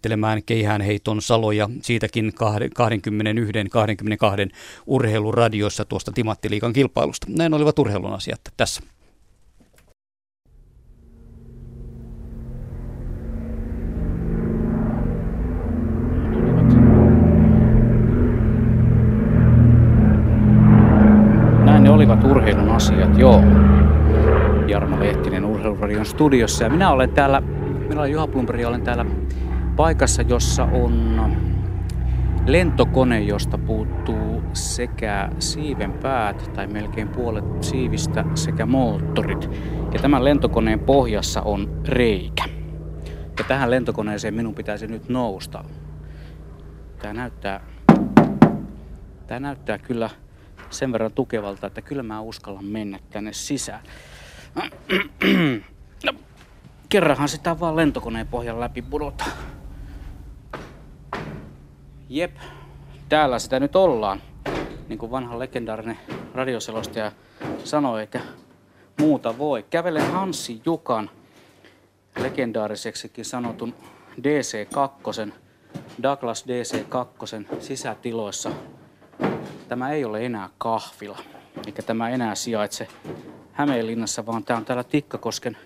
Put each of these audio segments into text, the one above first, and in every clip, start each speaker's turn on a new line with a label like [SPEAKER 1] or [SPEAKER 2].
[SPEAKER 1] käsittelemään keihäänheiton saloja siitäkin 21-22 urheiluradiossa tuosta Timattiliikan kilpailusta. Näin olivat urheilun asiat tässä. Näin ne olivat urheilun asiat, joo. Jarmo Lehtinen Urheiluradion studiossa. Ja minä olen täällä, minä olen Juha Plumperi, olen täällä paikassa, jossa on lentokone, josta puuttuu sekä siiven päät tai melkein puolet siivistä sekä moottorit. Ja tämän lentokoneen pohjassa on reikä. Ja tähän lentokoneeseen minun pitäisi nyt nousta. Tämä näyttää, tämä näyttää kyllä sen verran tukevalta, että kyllä mä uskallan mennä tänne sisään. No, kerranhan sitä vaan lentokoneen pohjan läpi pudota. Jep, täällä sitä nyt ollaan. Niin kuin vanha legendaarinen radioselostaja sanoi, eikä muuta voi. Kävelen Hanssi Jukan legendaariseksikin sanotun DC2, Douglas DC2 sisätiloissa. Tämä ei ole enää kahvila, eikä tämä enää sijaitse Hämeenlinnassa, vaan tämä on täällä Tikkakosken,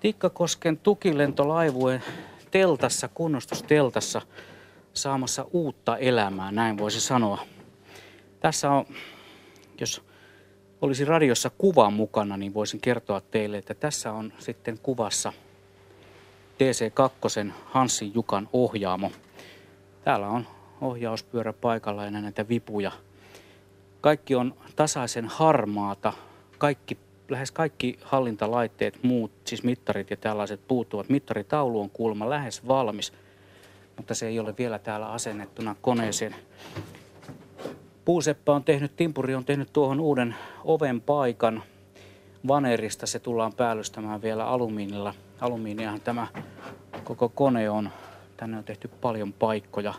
[SPEAKER 1] Tikkakosken tukilentolaivueen teltassa, kunnostusteltassa saamassa uutta elämää, näin voisi sanoa. Tässä on, jos olisi radiossa kuva mukana, niin voisin kertoa teille, että tässä on sitten kuvassa DC2 Hanssin Jukan ohjaamo. Täällä on ohjauspyörä paikalla ja näitä vipuja. Kaikki on tasaisen harmaata, kaikki, lähes kaikki hallintalaitteet, muut, siis mittarit ja tällaiset puuttuvat. Mittaritaulu on kuulemma lähes valmis, mutta se ei ole vielä täällä asennettuna koneeseen. Puuseppä on tehnyt, Timpuri on tehnyt tuohon uuden oven paikan vanerista. Se tullaan päällystämään vielä alumiinilla. Alumiiniahan tämä koko kone on. Tänne on tehty paljon paikkoja,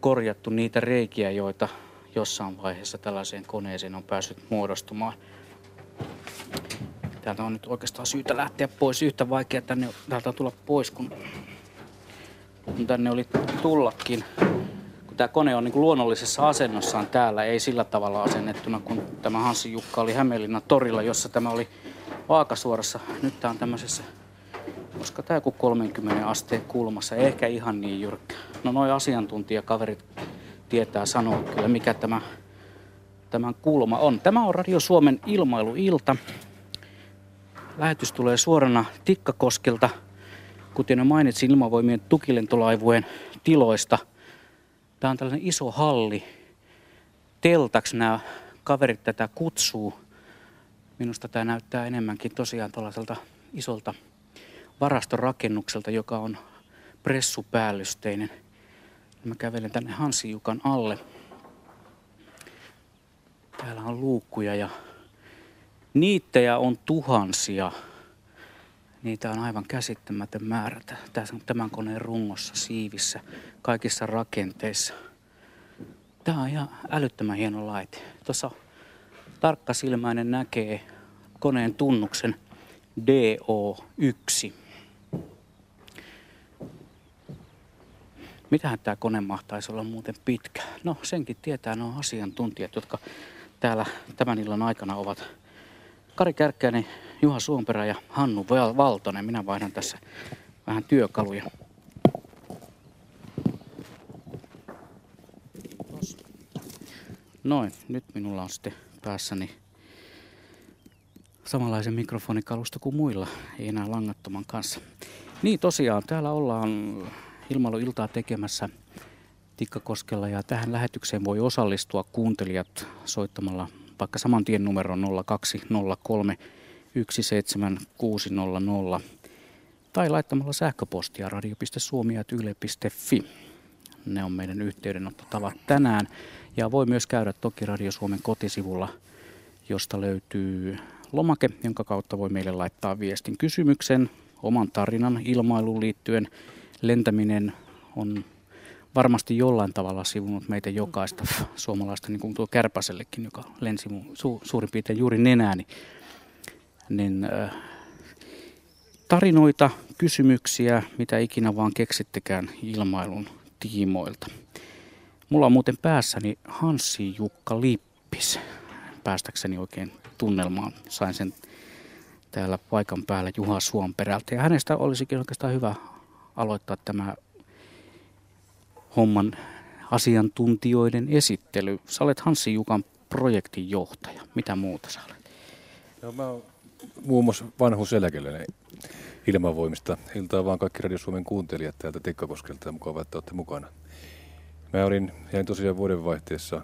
[SPEAKER 1] korjattu niitä reikiä, joita jossain vaiheessa tällaiseen koneeseen on päässyt muodostumaan. Täältä on nyt oikeastaan syytä lähteä pois. Yhtä vaikea tänne, täältä tulla pois, kun, kun tänne oli tullakin. Kun tämä kone on niin kuin luonnollisessa asennossaan täällä, ei sillä tavalla asennettuna, kun tämä Hanssi Jukka oli Hämeenlinnan torilla, jossa tämä oli vaakasuorassa. Nyt tämä on tämmöisessä, koska tämä joku 30 asteen kulmassa, ehkä ihan niin jyrkkä. No noin asiantuntijakaverit tietää sanoa kyllä, mikä tämä, tämän kulma on. Tämä on Radio Suomen ilmailuilta. Lähetys tulee suorana Tikkakoskelta, kuten jo mainitsin ilmavoimien tukilentolaivueen tiloista. Tämä on tällainen iso halli. Teltaksi nämä kaverit tätä kutsuu. Minusta tämä näyttää enemmänkin tosiaan tällaiselta isolta varastorakennukselta, joka on pressupäällysteinen. Mä kävelen tänne Hansi Jukan alle. Täällä on luukkuja ja niittejä on tuhansia. Niitä on aivan käsittämätön määrä tämän koneen rungossa, siivissä, kaikissa rakenteissa. Tämä on ihan älyttömän hieno laite. Tuossa tarkkasilmäinen näkee koneen tunnuksen DO1. Mitähän tämä kone mahtaisi olla muuten pitkä? No senkin tietää nuo asiantuntijat, jotka täällä tämän illan aikana ovat Kari Kärkkäinen, Juha Suomperä ja Hannu Valtonen. Minä vaihdan tässä vähän työkaluja. Noin, nyt minulla on sitten päässäni samanlaisen mikrofonikalusta kuin muilla, ei enää langattoman kanssa. Niin tosiaan, täällä ollaan ilmailuiltaa tekemässä Tikkakoskella ja tähän lähetykseen voi osallistua kuuntelijat soittamalla vaikka saman tien numero 0203 17600 tai laittamalla sähköpostia radio.suomi.yle.fi. Ne on meidän yhteydenottotavat tänään. Ja voi myös käydä toki Radio Suomen kotisivulla, josta löytyy lomake, jonka kautta voi meille laittaa viestin kysymyksen, oman tarinan ilmailuun liittyen. Lentäminen on varmasti jollain tavalla sivunut meitä jokaista suomalaista, niin kuin tuo Kärpäsellekin, joka lensi su, suurin piirtein juuri nenääni. Niin, äh, tarinoita, kysymyksiä, mitä ikinä vaan keksittekään ilmailun tiimoilta. Mulla on muuten päässäni Hanssi Jukka Lippis. Päästäkseni oikein tunnelmaan sain sen täällä paikan päällä Juha Suomperältä. Ja hänestä olisikin oikeastaan hyvä aloittaa tämä homman asiantuntijoiden esittely. Sä olet Hanssi Jukan projektin johtaja. Mitä muuta sä olet?
[SPEAKER 2] No, mä oon muun muassa vanhuuseläkeläinen ilmavoimista. Iltaa vaan kaikki Radio Suomen kuuntelijat täältä Tikkakoskelta ja mukava, että olette mukana. Mä olin, jäin tosiaan vuodenvaihteessa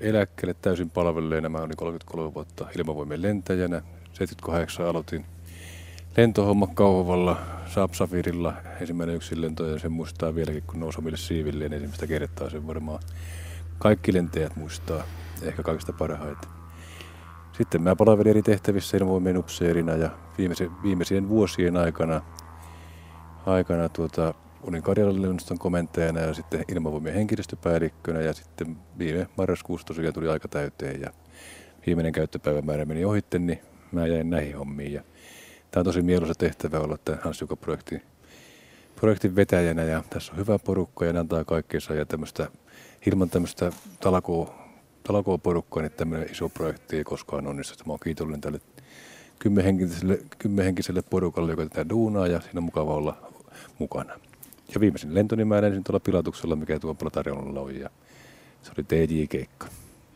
[SPEAKER 2] eläkkeelle täysin palvelleena. Mä olin 33 vuotta ilmavoimien lentäjänä. 78 aloitin lentohomma Kauhavalla, Saab Safirilla. Ensimmäinen yksin lento ja sen muistaa vieläkin, kun nousi omille siivilleen ensimmäistä kertaa. Sen varmaan kaikki lentäjät muistaa, ehkä kaikista parhaita. Sitten mä palvelin eri tehtävissä ilmavoimien upseerina ja viimeisen, viimeisien vuosien aikana, aikana tuota, olin Karjalan komentajana ja sitten ilmavoimien henkilöstöpäällikkönä ja sitten viime marraskuussa tosiaan tuli aika täyteen ja viimeinen käyttöpäivämäärä meni ohitte, niin mä jäin näihin hommiin. Ja tämä on tosi mieluisa tehtävä olla tämän Hans Juka projektin, projektin vetäjänä ja tässä on hyvä porukka ja ne antaa kaikkeensa ja tämmöistä, ilman tämmöistä talkoa, talkoa porukkaa, niin tämmöinen iso projekti ei koskaan onnistu. Mä oon kiitollinen tälle kymmenhenkiselle, kymmenhenkiselle porukalle, joka tätä duunaa ja siinä on mukava olla mukana. Ja viimeisin lentoni mä ensin tuolla pilatuksella, mikä tuolla tarjolla oli ja se oli TJ-keikka.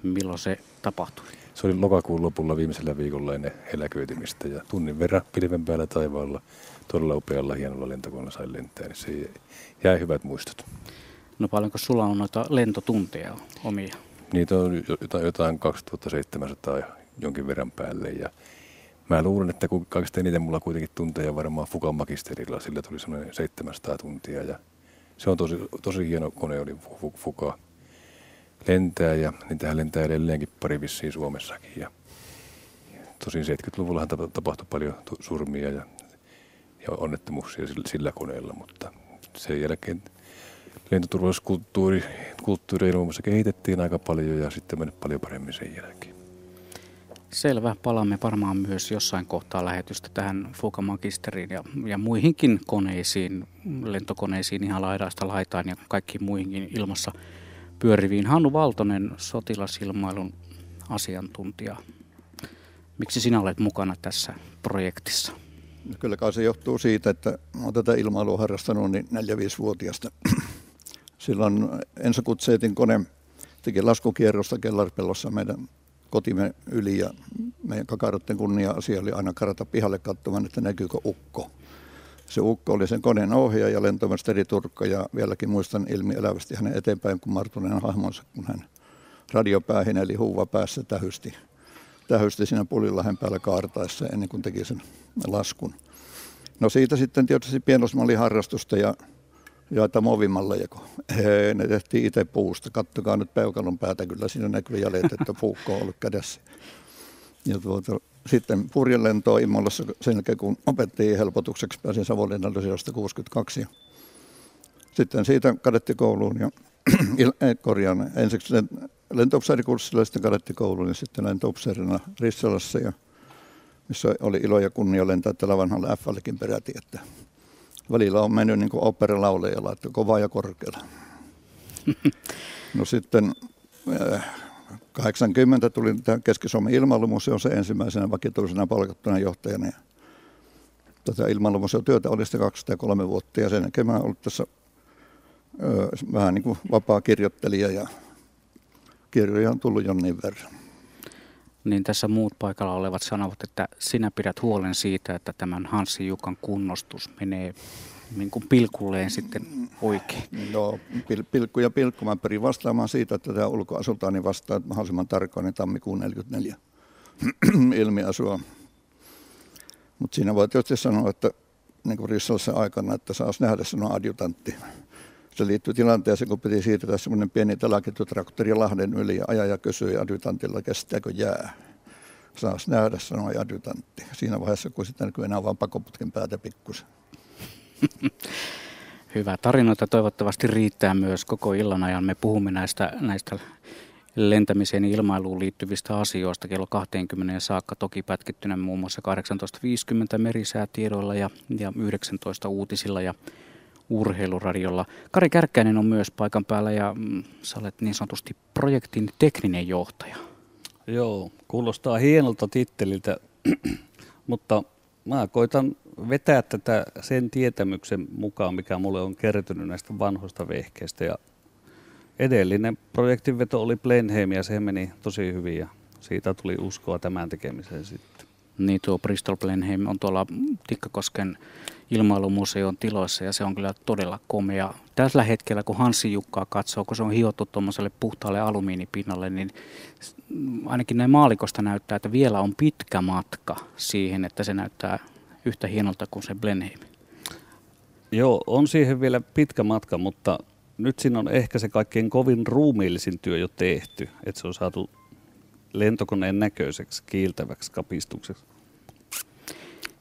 [SPEAKER 1] Milloin se tapahtui?
[SPEAKER 2] Se oli lokakuun lopulla viimeisellä viikolla ennen eläköitymistä ja tunnin verran pilven päällä taivaalla todella upealla hienolla lentokoneella sai lentää, niin se jäi hyvät muistot.
[SPEAKER 1] No paljonko sulla on noita lentotunteja omia?
[SPEAKER 2] Niitä on jotain 2700 jonkin verran päälle ja mä luulen, että kun kaikista eniten mulla kuitenkin tunteja varmaan Fukan magisterilla, sillä tuli semmoinen 700 tuntia ja se on tosi, tosi hieno kone oli Fuka lentää ja niitähän lentää edelleenkin pari vissiin Suomessakin. Ja tosin 70-luvullahan tapahtui paljon surmia ja, ja onnettomuuksia sillä, sillä koneella, mutta sen jälkeen lentoturvallisuuskulttuuri kulttuuri muun muassa kehitettiin aika paljon ja sitten mennyt paljon paremmin sen jälkeen.
[SPEAKER 1] Selvä. Palaamme varmaan myös jossain kohtaa lähetystä tähän Fuka Magisteriin ja, ja muihinkin koneisiin, lentokoneisiin ihan laidasta laitaan ja kaikkiin muihinkin ilmassa pyöriviin. Hannu Valtonen, sotilasilmailun asiantuntija. Miksi sinä olet mukana tässä projektissa?
[SPEAKER 3] No kyllä kai se johtuu siitä, että olen tätä ilmailua harrastanut niin 4-5-vuotiaasta. Silloin Enso Kutseetin kone teki laskukierrosta Kellarpellossa meidän kotimme yli ja meidän kakarotten kunnia-asia oli aina karata pihalle katsomaan, että näkyykö ukko. Se ukko oli sen koneen ohjaaja, lentomestari Turkka ja vieläkin muistan ilmi elävästi hänen eteenpäin kun Martunen hahmonsa, kun hän radiopäähin eli huuva päässä tähysti, tähysti siinä Pulilahen päällä kaartaessa ennen kuin teki sen laskun. No siitä sitten tietysti pienosmalliharrastusta ja joita movimalleja, kun ne tehtiin itse puusta. Kattokaa nyt peukalon päätä, kyllä siinä näkyy jäljet, että puukko on ollut kädessä. Ja tuota, sitten purjelentoa Imolassa sen jälkeen, kun opettiin helpotukseksi, pääsin Savonlinnan 62. Ja sitten siitä kadettikouluun ja korjaan ensiksi lentoupseerikurssilla, sitten kadettikouluun ja sitten lentoupseerina Rissalassa, ja missä oli ilo ja kunnia lentää tällä vanhalla F-allekin peräti, että välillä on mennyt niin operalaulajalla, että kovaa ja korkealla. No sitten 80 tuli tähän Keski-Suomen ilmailumuseon se ensimmäisenä vakituisena palkattuna johtajana. tätä ilmailumuseon työtä oli sitten 203 vuotta ja sen jälkeen mä ollut tässä ö, vähän niin kuin vapaa kirjoittelija ja kirjoja on tullut jonnin verran.
[SPEAKER 1] Niin tässä muut paikalla olevat sanovat, että sinä pidät huolen siitä, että tämän Hanssi Jukan kunnostus menee niin kuin pilkulleen sitten oikein?
[SPEAKER 3] No pil, pilkku ja pilkku. Mä pyrin vastaamaan siitä, että tämä ulkoasultaani vastaa mahdollisimman tarkoin niin tammikuun 44 ilmiasua. Mutta siinä voi tietysti sanoa, että niin kuin Rissalassa aikana, että saas nähdä sanoa adjutantti. Se liittyy tilanteeseen, kun piti siirtää semmoinen pieni telaketutraktori Lahden yli ja ajaja kysyi adjutantilla, kestääkö jää. Saas nähdä, sanoi adjutantti. Siinä vaiheessa, kun sitten näkyy enää vain pakoputken päätä pikkusen.
[SPEAKER 1] Hyvä. Tarinoita toivottavasti riittää myös koko illan ajan. Me puhumme näistä, näistä lentämiseen ja ilmailuun liittyvistä asioista kello 20 saakka, toki pätkittynä muun muassa 18.50 merisäätiedoilla ja, ja 19 uutisilla ja urheiluradiolla. Kari Kärkkäinen on myös paikan päällä ja mm, sä olet niin sanotusti projektin tekninen johtaja.
[SPEAKER 4] Joo, kuulostaa hienolta titteliltä, mutta mä koitan vetää tätä sen tietämyksen mukaan, mikä mulle on kertynyt näistä vanhoista vehkeistä. Ja edellinen projektinveto oli Blenheim ja se meni tosi hyvin ja siitä tuli uskoa tämän tekemiseen sitten.
[SPEAKER 1] Niin tuo Bristol Blenheim on tuolla Tikkakosken ilmailumuseon tiloissa ja se on kyllä todella komea. Tällä hetkellä, kun Hansi Jukkaa katsoo, kun se on hiottu tuommoiselle puhtaalle alumiinipinnalle, niin ainakin näin maalikosta näyttää, että vielä on pitkä matka siihen, että se näyttää yhtä hienolta kuin se Blenheim.
[SPEAKER 4] Joo, on siihen vielä pitkä matka, mutta nyt siinä on ehkä se kaikkein kovin ruumiillisin työ jo tehty, että se on saatu lentokoneen näköiseksi, kiiltäväksi kapistukseksi.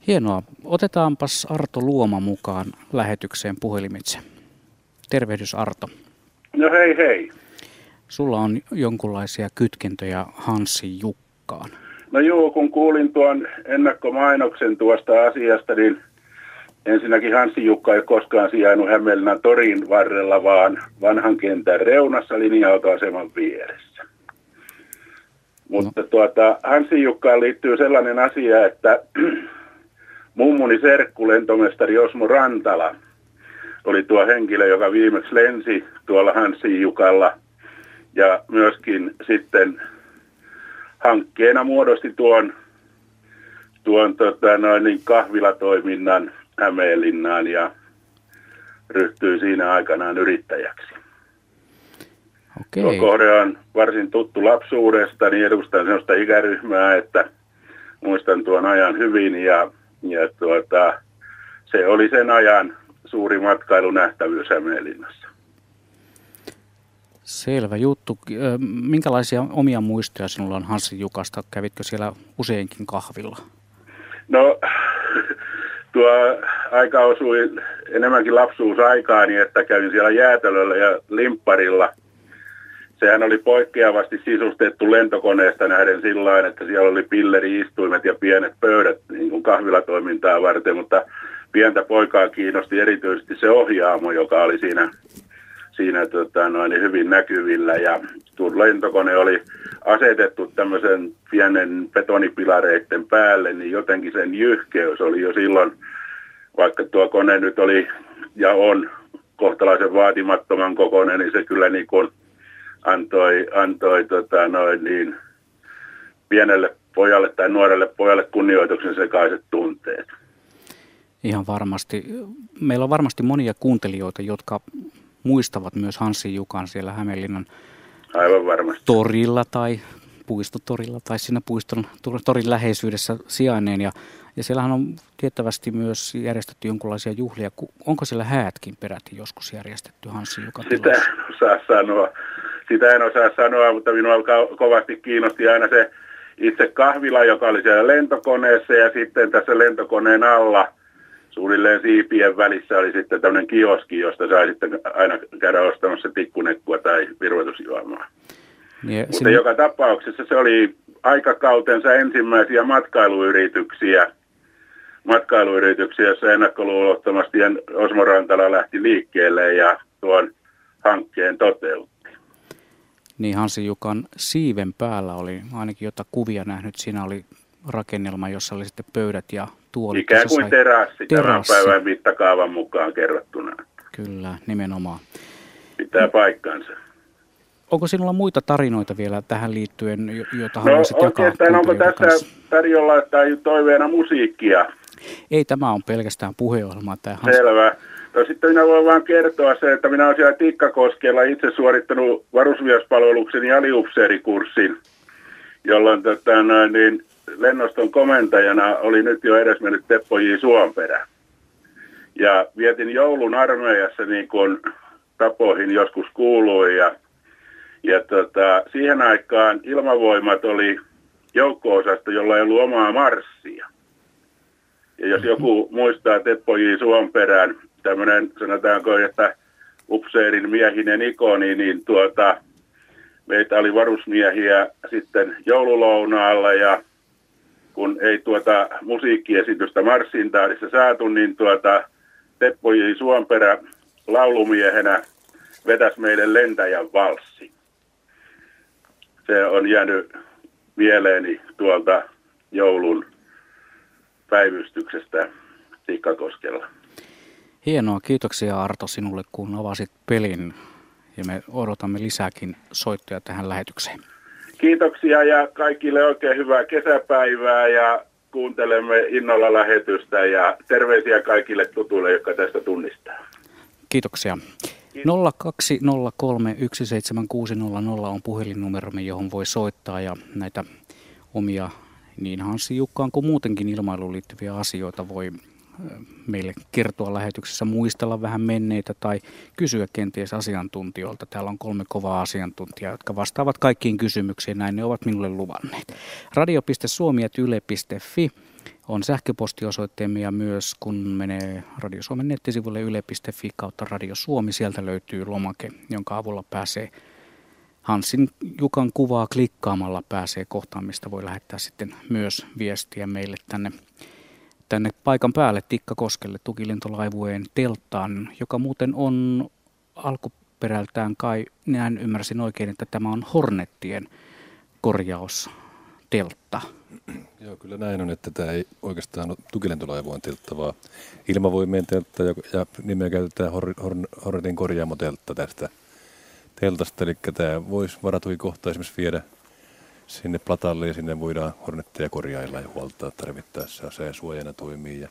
[SPEAKER 1] Hienoa. Otetaanpas Arto Luoma mukaan lähetykseen puhelimitse. Tervehdys Arto.
[SPEAKER 5] No hei hei.
[SPEAKER 1] Sulla on jonkunlaisia kytkentöjä Hanssi Jukkaan.
[SPEAKER 5] No joo, kun kuulin tuon ennakkomainoksen tuosta asiasta, niin ensinnäkin Hanssi Jukka ei koskaan sijainnut Hämeenlinnan torin varrella, vaan vanhan kentän reunassa linja-autoaseman vieressä. Mutta no. tuota, Hansi Jukkaan liittyy sellainen asia, että mummuni serkku, lentomestari Osmo Rantala, oli tuo henkilö, joka viimeksi lensi tuolla Hansi Jukalla ja myöskin sitten hankkeena muodosti tuon, tuon tota, noin, niin kahvilatoiminnan Hämeenlinnaan ja ryhtyi siinä aikanaan yrittäjäksi.
[SPEAKER 1] Okei.
[SPEAKER 5] Tuo kohde on varsin tuttu lapsuudesta, niin edustan sellaista ikäryhmää, että muistan tuon ajan hyvin ja, ja tuota, se oli sen ajan suuri matkailunähtävyys Hämeenlinnassa.
[SPEAKER 1] Selvä juttu. Minkälaisia omia muistoja sinulla on Hanssi Jukasta? Kävitkö siellä useinkin kahvilla?
[SPEAKER 5] No, tuo aika osui enemmänkin lapsuusaikaani, että kävin siellä jäätelöllä ja limpparilla. Sehän oli poikkeavasti sisustettu lentokoneesta nähden sillä että siellä oli pilleri-istuimet ja pienet pöydät niin kuin kahvilatoimintaa varten, mutta pientä poikaa kiinnosti erityisesti se ohjaamo, joka oli siinä siinä tota, noin, hyvin näkyvillä. Ja tuo lentokone oli asetettu tämmöisen pienen betonipilareiden päälle, niin jotenkin sen jyhkeys oli jo silloin, vaikka tuo kone nyt oli ja on kohtalaisen vaatimattoman kokoinen, niin se kyllä niin kuin antoi, antoi tota, noin niin pienelle pojalle tai nuorelle pojalle kunnioituksen sekaiset tunteet.
[SPEAKER 1] Ihan varmasti. Meillä on varmasti monia kuuntelijoita, jotka muistavat myös Hanssi Jukan siellä Hämeenlinnan
[SPEAKER 5] Aivan varmasti.
[SPEAKER 1] torilla tai puistotorilla tai siinä puiston torin läheisyydessä sijainneen. Ja, ja siellähän on tiettävästi myös järjestetty jonkinlaisia juhlia. Onko siellä häätkin peräti joskus järjestetty Hanssi Jukan
[SPEAKER 5] Sitä en osaa sanoa. Sitä en osaa sanoa, mutta minua kovasti kiinnosti aina se itse kahvila, joka oli siellä lentokoneessa ja sitten tässä lentokoneen alla – suunnilleen siipien välissä oli sitten tämmöinen kioski, josta sai sitten aina käydä ostamassa tikkunekkua tai virvoitusjuomaa. Niin, Mutta sinne... joka tapauksessa se oli aikakautensa ensimmäisiä matkailuyrityksiä, matkailuyrityksiä, jossa ennakkoluulottomasti Osmo Rantala lähti liikkeelle ja tuon hankkeen toteutti.
[SPEAKER 1] Niin Hansi Jukan siiven päällä oli ainakin jota kuvia nähnyt. Siinä oli rakennelma, jossa oli sitten pöydät ja tuolit.
[SPEAKER 5] Ikään kuin terassi, terassi tämän päivän mittakaavan mukaan kerrottuna.
[SPEAKER 1] Kyllä, nimenomaan.
[SPEAKER 5] Pitää paikkansa.
[SPEAKER 1] Onko sinulla muita tarinoita vielä tähän liittyen, joita
[SPEAKER 5] no,
[SPEAKER 1] haluaisit jakaa?
[SPEAKER 5] onko tässä kanssa? tarjolla tai toiveena musiikkia?
[SPEAKER 1] Ei, tämä on pelkästään puheohjelma.
[SPEAKER 5] Tämä Selvä. No sitten minä voin vain kertoa se, että minä olen siellä Tikkakoskella itse suorittanut varusmiespalveluksen ja aliupseerikurssin, jolloin tota, niin, lennoston komentajana oli nyt jo edesmennyt Teppo J. Suomperä. Ja vietin joulun armeijassa niin kuin tapoihin joskus kuului ja, ja tota, siihen aikaan ilmavoimat oli joukko-osasto, jolla ei ollut omaa marssia. Ja jos joku muistaa Teppo J. Suomperän, tämmöinen sanotaanko, että upseerin miehinen ikoni, niin tuota, meitä oli varusmiehiä sitten joululounaalla ja kun ei tuota musiikkiesitystä Marssintaadissa saatu, niin tuota Teppo J. Suomperä laulumiehenä vetäisi meidän lentäjän valssi. Se on jäänyt mieleeni tuolta joulun päivystyksestä Tikkakoskella.
[SPEAKER 1] Hienoa, kiitoksia Arto sinulle, kun avasit pelin ja me odotamme lisääkin soittoja tähän lähetykseen.
[SPEAKER 5] Kiitoksia ja kaikille oikein hyvää kesäpäivää ja kuuntelemme innolla lähetystä ja terveisiä kaikille tutuille, jotka tästä tunnistaa.
[SPEAKER 1] Kiitoksia. 0203 17600 on puhelinnumeromme, johon voi soittaa ja näitä omia niin Hansi Jukkaan kuin muutenkin ilmailuun liittyviä asioita voi meille kertoa lähetyksessä, muistella vähän menneitä tai kysyä kenties asiantuntijoilta. Täällä on kolme kovaa asiantuntijaa, jotka vastaavat kaikkiin kysymyksiin. Näin ne ovat minulle luvanneet. Radio.suomi.yle.fi on sähköpostiosoitteemme ja myös kun menee Radio Suomen nettisivulle yle.fi kautta Radio Suomi, sieltä löytyy lomake, jonka avulla pääsee Hansin Jukan kuvaa klikkaamalla pääsee kohtaan, mistä voi lähettää sitten myös viestiä meille tänne tänne paikan päälle Tikkakoskelle tukilintolaivueen telttaan, joka muuten on alkuperältään kai, näin ymmärsin oikein, että tämä on Hornettien korjausteltta.
[SPEAKER 2] Joo, kyllä näin on, että tämä ei oikeastaan ole tukilentolaivueen teltta, vaan ilmavoimien teltta ja, ja nimeä käytetään Hor, Hor, Hornetin korjaamoteltta tästä teltasta. Eli tämä voisi varatui kohta esimerkiksi viedä sinne platalle ja sinne voidaan hornetteja korjailla ja huoltaa tarvittaessa se suojana toimii. Ja,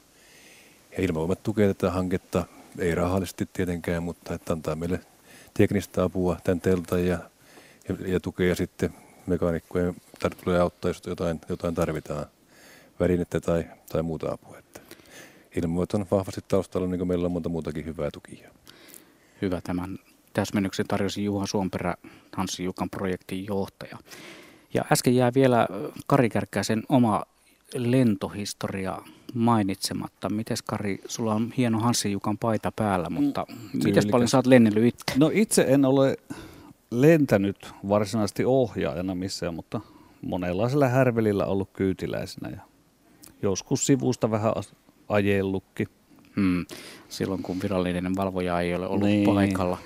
[SPEAKER 2] ja ilmavoimat tukee tätä hanketta, ei rahallisesti tietenkään, mutta että antaa meille teknistä apua tämän teltan ja, ja, ja tukee ja sitten mekaanikkojen tulee auttaa, jos jotain, jotain tarvitaan, välinettä tai, tai muuta apua. Että ilmavoimat on vahvasti taustalla, niin kuin meillä on monta muutakin hyvää tukia.
[SPEAKER 1] Hyvä tämän täsmennyksen tarjosi Juha Suomperä, Hanssi Jukan projektin johtaja. Ja äsken jää vielä Kari Kärkkäisen oma lentohistoria mainitsematta. Mites Kari, sulla on hieno Hanssi Jukan paita päällä, mm, mutta mm, miten paljon sä oot lennellyt itse?
[SPEAKER 4] No itse en ole lentänyt varsinaisesti ohjaajana missään, mutta monenlaisella härvelillä ollut kyytiläisenä ja joskus sivusta vähän ajellutkin.
[SPEAKER 1] Hmm. Silloin kun virallinen valvoja ei ole ollut niin. paikalla.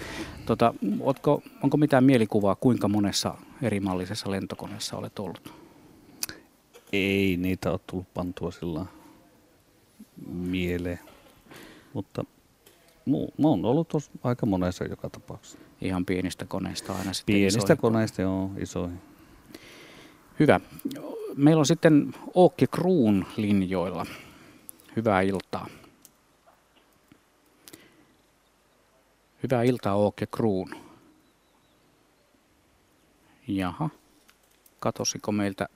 [SPEAKER 1] Tota, ootko, onko mitään mielikuvaa, kuinka monessa eri mallisessa lentokoneessa olet ollut?
[SPEAKER 4] Ei niitä ole tullut pantua sillä mieleen, mutta mu, mä oon ollut tos, aika monessa joka tapauksessa.
[SPEAKER 1] Ihan pienistä koneista aina sitten
[SPEAKER 4] Pienistä isoihin. koneista, joo, isoihin.
[SPEAKER 1] Hyvä. Meillä on sitten Åke Kruun linjoilla. Hyvää iltaa. Hyvää iltaa Åke Kruun. Jaha, katosiko meiltä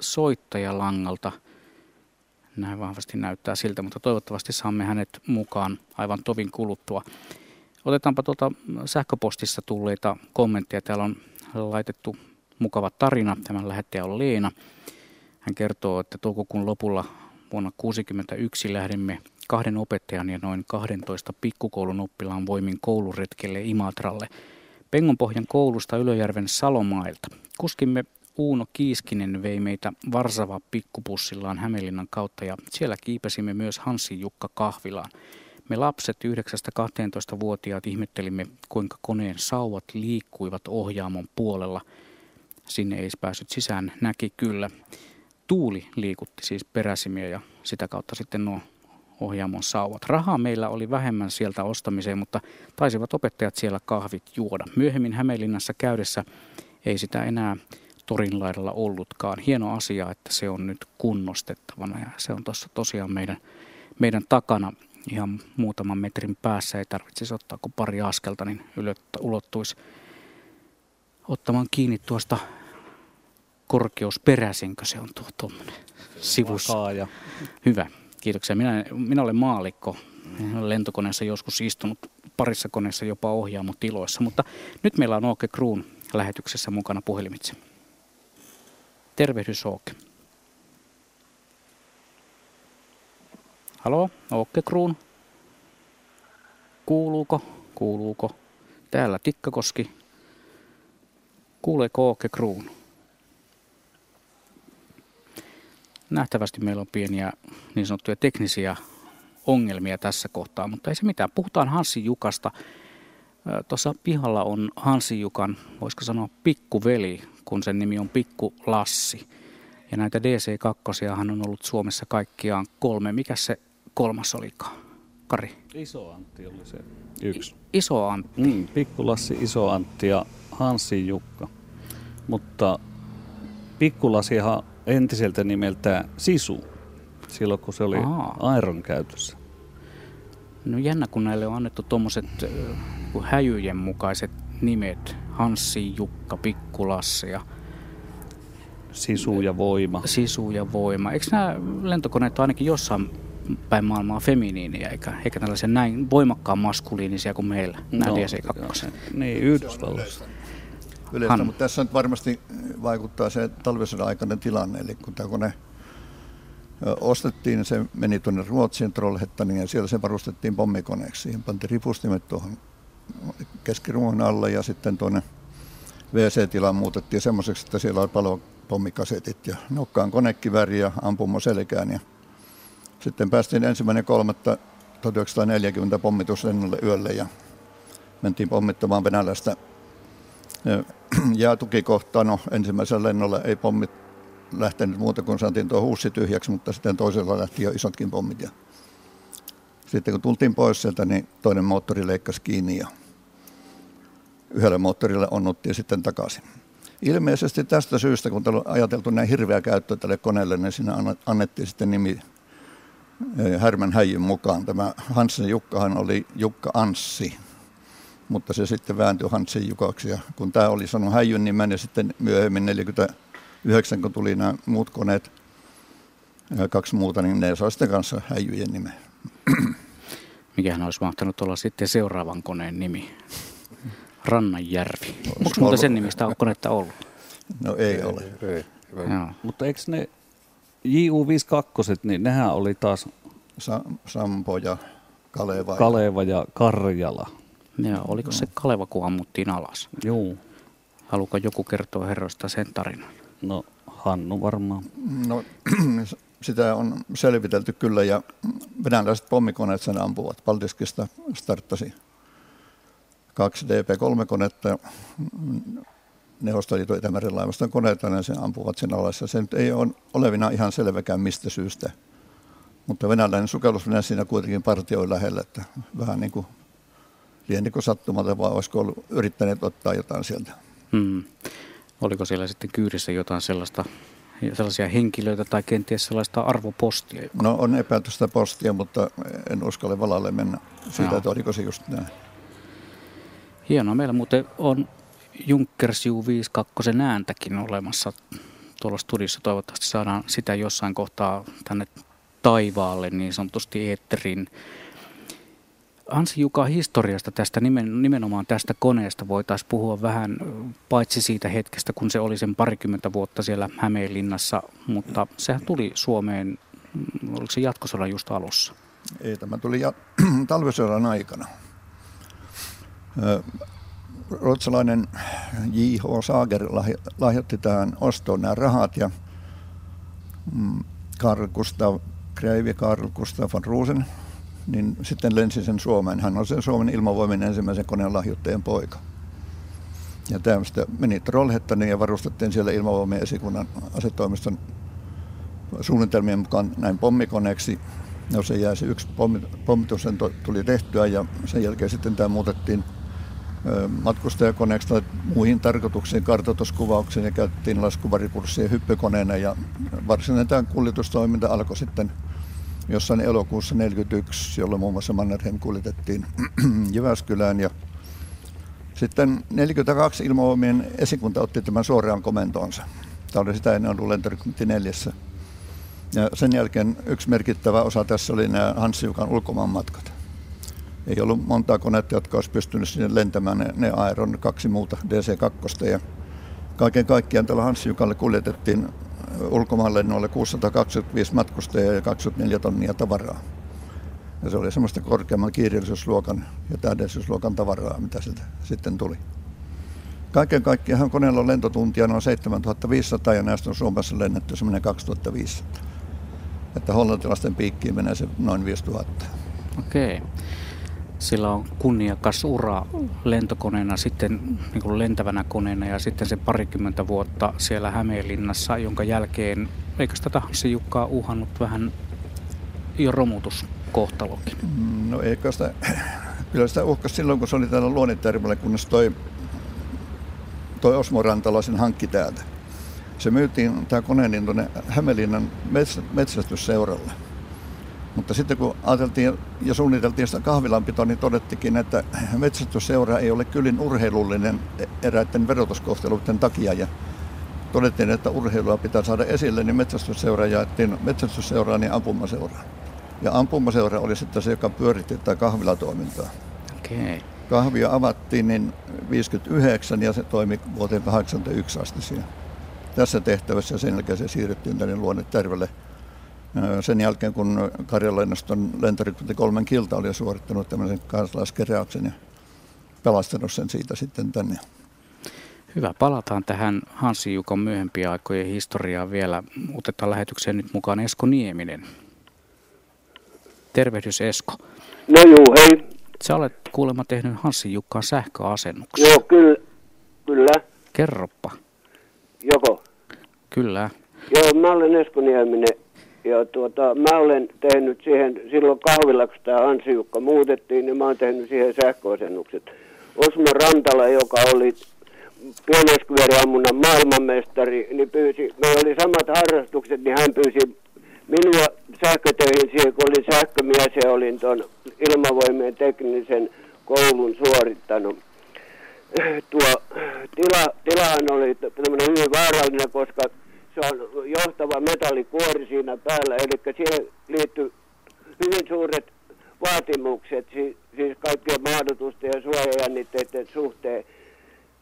[SPEAKER 1] soittajalangalta? Näin vahvasti näyttää siltä, mutta toivottavasti saamme hänet mukaan aivan tovin kuluttua. Otetaanpa tuolta sähköpostissa tulleita kommentteja. Täällä on laitettu mukava tarina. Tämän lähettäjä on Leena. Hän kertoo, että toukokuun lopulla vuonna 1961 lähdimme kahden opettajan ja noin 12 pikkukoulun oppilaan voimin kouluretkelle Imatralle – Pengonpohjan koulusta Ylöjärven Salomailta. Kuskimme Uuno Kiiskinen vei meitä Varsava pikkupussillaan Hämeenlinnan kautta ja siellä kiipesimme myös Hanssi Jukka kahvilaan. Me lapset 9-12-vuotiaat ihmettelimme, kuinka koneen sauvat liikkuivat ohjaamon puolella. Sinne ei päässyt sisään, näki kyllä. Tuuli liikutti siis peräsimiä ja sitä kautta sitten nuo ohjaamon sauvat. Rahaa meillä oli vähemmän sieltä ostamiseen, mutta taisivat opettajat siellä kahvit juoda. Myöhemmin Hämeenlinnassa käydessä ei sitä enää torin laidalla ollutkaan. Hieno asia, että se on nyt kunnostettavana ja se on tuossa tosiaan meidän, meidän takana ihan muutaman metrin päässä. Ei tarvitsisi ottaa kuin pari askelta, niin ulottuisi ottamaan kiinni tuosta korkeusperäisinkö se on tuo tuommoinen sivussa. Hyvä. Kiitoksia. Minä, minä olen maalikko. Olen lentokoneessa joskus istunut parissa koneessa jopa ohjaamo tiloissa, mutta nyt meillä on Åke Kruun lähetyksessä mukana puhelimitse. Tervehdys Åke. Halo, Åke Kruun. Kuuluuko? Kuuluuko? Täällä Tikkakoski. Kuuleeko Åke Kruun? Nähtävästi meillä on pieniä niin sanottuja teknisiä ongelmia tässä kohtaa, mutta ei se mitään. Puhutaan Hansi Jukasta. Tuossa pihalla on Hansi Jukan, voisiko sanoa pikkuveli, kun sen nimi on Pikku Lassi. Ja näitä DC2 on ollut Suomessa kaikkiaan kolme. Mikä se kolmas olikaan? Kari?
[SPEAKER 4] Iso Antti oli se yksi.
[SPEAKER 1] I- iso Antti.
[SPEAKER 4] Mm, Pikkulassi, Iso Antti ja Hansi Jukka. Mutta Pikkulasihan entiseltä nimeltä Sisu, silloin kun se oli
[SPEAKER 1] Aa.
[SPEAKER 4] Airon käytössä.
[SPEAKER 1] No jännä, kun näille on annettu tuommoiset häjyjen mukaiset nimet. Hanssi, Jukka, Pikkulassi ja
[SPEAKER 4] Sisu ja Voima.
[SPEAKER 1] Sisu ja Voima. Eikö nämä lentokoneet ole ainakin jossain päin maailmaa feminiiniä, eikä, eikä tällaisia näin voimakkaan maskuliinisia kuin meillä, nämä
[SPEAKER 4] No,
[SPEAKER 1] DC-2?
[SPEAKER 4] Niin, Yhdysvalloissa.
[SPEAKER 3] Yleistä,
[SPEAKER 1] Han-
[SPEAKER 3] mutta tässä nyt varmasti vaikuttaa se talvisodan aikainen tilanne, eli kun tämä kone ostettiin, se meni tuonne Ruotsiin Trollhättaniin ja siellä se varustettiin pommikoneeksi. Siihen pantiin ripustimet tuohon keskiruohon alle ja sitten tuonne WC-tilaan muutettiin semmoiseksi, että siellä oli palopommikasetit ja nokkaan konekiväri ja ampumo selkään. Ja sitten päästiin ensimmäinen kolmatta 1940 pommituslennolle yölle ja mentiin pommittamaan venäläistä Jäätukikohtaa, no ensimmäisellä lennolla ei pommit lähtenyt muuta kuin saatiin tuo huussi tyhjäksi, mutta sitten toisella lähti jo isotkin pommit. Ja sitten kun tultiin pois sieltä, niin toinen moottori leikkasi kiinni ja yhdelle moottorille onnuttiin sitten takaisin. Ilmeisesti tästä syystä, kun täällä on ajateltu näin hirveä käyttö tälle koneelle, niin siinä annettiin sitten nimi ö, Härmän häijyn mukaan. Tämä Hansen Jukkahan oli Jukka Anssi, mutta se sitten vääntyi Hansin Jukaksi. Ja kun tämä oli sanonut häijyn nimen, niin sitten myöhemmin 49, kun tuli nämä muut koneet, ja kaksi muuta, niin ne saa sitten kanssa häijyjen nimen.
[SPEAKER 1] Mikähän olisi mahtanut olla sitten seuraavan koneen nimi? Rannanjärvi. Onko muuten sen nimistä on konetta ollut?
[SPEAKER 3] No ei ole.
[SPEAKER 2] Ei, hyvä.
[SPEAKER 1] Joo.
[SPEAKER 4] Mutta eikö ne JU52, niin nehän oli taas
[SPEAKER 3] Sa- Sampo ja Kaleva.
[SPEAKER 4] Kaleva ja Karjala.
[SPEAKER 1] Joo, oliko se Kaleva, kun ammuttiin alas?
[SPEAKER 4] Juu,
[SPEAKER 1] Haluatko joku kertoa herroista sen tarinan?
[SPEAKER 4] no Hannu varmaan.
[SPEAKER 3] No, sitä on selvitelty kyllä ja venäläiset pommikoneet sen ampuvat. Paldiskista starttasi kaksi DP-3-konetta, Neuvostoliiton Itämeren laivaston koneita, ja sen ampuvat sen alas. Ja se nyt ei ole olevina ihan selväkään mistä syystä. Mutta venäläinen sukellusvene siinä kuitenkin partioi lähellä, että vähän niin kuin lienikö sattumalta, vai olisiko ollut yrittäneet ottaa jotain sieltä.
[SPEAKER 1] Hmm. Oliko siellä sitten kyydissä jotain sellaista, sellaisia henkilöitä tai kenties sellaista arvopostia? joka-
[SPEAKER 3] No on epäilty sitä postia, mutta en uskalla valalle mennä siitä,
[SPEAKER 1] Joo.
[SPEAKER 3] että oliko se just näin.
[SPEAKER 1] Hienoa. Meillä muuten on Junkers U52 ääntäkin olemassa tuolla studiossa. Toivottavasti saadaan sitä jossain kohtaa tänne taivaalle niin sanotusti eetteriin. Ansi Juka historiasta tästä nimen, nimenomaan tästä koneesta voitaisiin puhua vähän paitsi siitä hetkestä, kun se oli sen parikymmentä vuotta siellä Hämeenlinnassa, mutta sehän tuli Suomeen, mm, oliko se jatkosodan just alussa?
[SPEAKER 3] Ei, tämä tuli ja, talvisodan aikana. Ruotsalainen J.H. Sager lahjo- lahjoitti tähän ostoon nämä rahat ja mm, Karl Gustav Kreivi, Karl Gustav von Rosen, niin sitten lensi sen Suomeen. Hän on sen Suomen ilmavoimien ensimmäisen koneen lahjoittajan poika. Ja tämä sitten meni Trollhättaniin ja varustettiin siellä ilmavoimien esikunnan asetoimiston suunnitelmien mukaan näin pommikoneeksi. No se jäi se yksi pommi- pommitus sen tuli tehtyä ja sen jälkeen sitten tämä muutettiin matkustajakoneeksi tai muihin tarkoituksiin, kartoituskuvauksiin ja käytettiin laskuvarikurssien hyppykoneena ja varsinainen tämä kuljetustoiminta alkoi sitten jossain elokuussa 1941, jolloin muun muassa Mannerheim kuljetettiin Jyväskylään ja sitten 42 ilmavoimien esikunta otti tämän suoraan komentoonsa. Tämä oli sitä ennen ollut lentorykmentti neljässä. Ja sen jälkeen yksi merkittävä osa tässä oli nämä Hanssiukan ulkomaanmatkat. Ei ollut montaa konetta, jotka olisi pystynyt sinne lentämään, ne, ne Aeron kaksi muuta DC-2. Ja kaiken kaikkiaan tällä Hanssiukalle kuljetettiin ulkomaanlennoille 625 matkustajaa ja 24 tonnia tavaraa. Ja se oli semmoista korkeamman kiireellisyysluokan ja täydellisyysluokan tavaraa, mitä sieltä sitten tuli. Kaiken kaikkiaan koneella on lentotuntia noin 7500 ja näistä on Suomessa lennetty semmoinen 2500. Että hollantilaisten piikkiin menee se noin 5000.
[SPEAKER 1] Okei. Sillä on kunniakas ura lentokoneena, sitten niin kuin lentävänä koneena ja sitten se parikymmentä vuotta siellä Hämeenlinnassa, jonka jälkeen, eikö tätä Hanssi Jukkaa uhannut vähän jo romutuskohtalokin?
[SPEAKER 3] No eikö sitä, kyllä sitä uhkasi silloin, kun se oli täällä Luonitärmällä, kunnes toi, toi Osmo Rantala sen hankki täältä. Se myytiin tämä kone niin tuonne Hämeenlinnan metsästysseuralle. Mutta sitten kun ajateltiin ja suunniteltiin sitä kahvilanpitoa, niin todettikin, että metsästysseura ei ole kyllin urheilullinen eräiden verotuskohteluiden takia. Ja todettiin, että urheilua pitää saada esille, niin metsästysseura jaettiin metsästysseuraan ja ampumaseuraan. Ja ampumaseura oli sitten se, joka pyöritti tätä kahvilatoimintaa.
[SPEAKER 1] Okei.
[SPEAKER 3] Kahvia avattiin niin 59 ja se toimi vuoteen 81 asti siinä. Tässä tehtävässä ja sen jälkeen se siirrettiin tänne Luonnetärvelle sen jälkeen, kun Karjalennoston lentorikkotti kolmen kilta oli suorittanut tämmöisen kansalaiskeräyksen ja pelastanut sen siitä sitten tänne.
[SPEAKER 1] Hyvä, palataan tähän Hansi Jukon myöhempien aikojen historiaan vielä. Otetaan lähetykseen nyt mukaan Esko Nieminen. Tervehdys Esko.
[SPEAKER 6] No juu, hei.
[SPEAKER 1] Sä olet kuulemma tehnyt Hanssi Jukkaan sähköasennuksen.
[SPEAKER 6] Joo, kyllä. Kyllä.
[SPEAKER 1] Kerroppa.
[SPEAKER 6] Joko?
[SPEAKER 1] Kyllä.
[SPEAKER 6] Joo, mä olen Esko Nieminen ja tuota, mä olen tehnyt siihen, silloin kahvilla, kun tämä Ansi Jukka muutettiin, niin mä olen tehnyt siihen sähköasennukset. Osmo Rantala, joka oli pieneskiveriammunnan maailmanmestari, niin pyysi, meillä oli samat harrastukset, niin hän pyysi minua sähkötöihin siihen, kun olin sähkömies ja olin tuon ilmavoimien teknisen koulun suorittanut. Tuo tila, tilahan oli tämmöinen hyvin vaarallinen, koska se on johtava metallikuori siinä päällä, eli siihen liittyy hyvin suuret vaatimukset, siis kaikkien mahdotusten ja suojajännitteiden suhteen.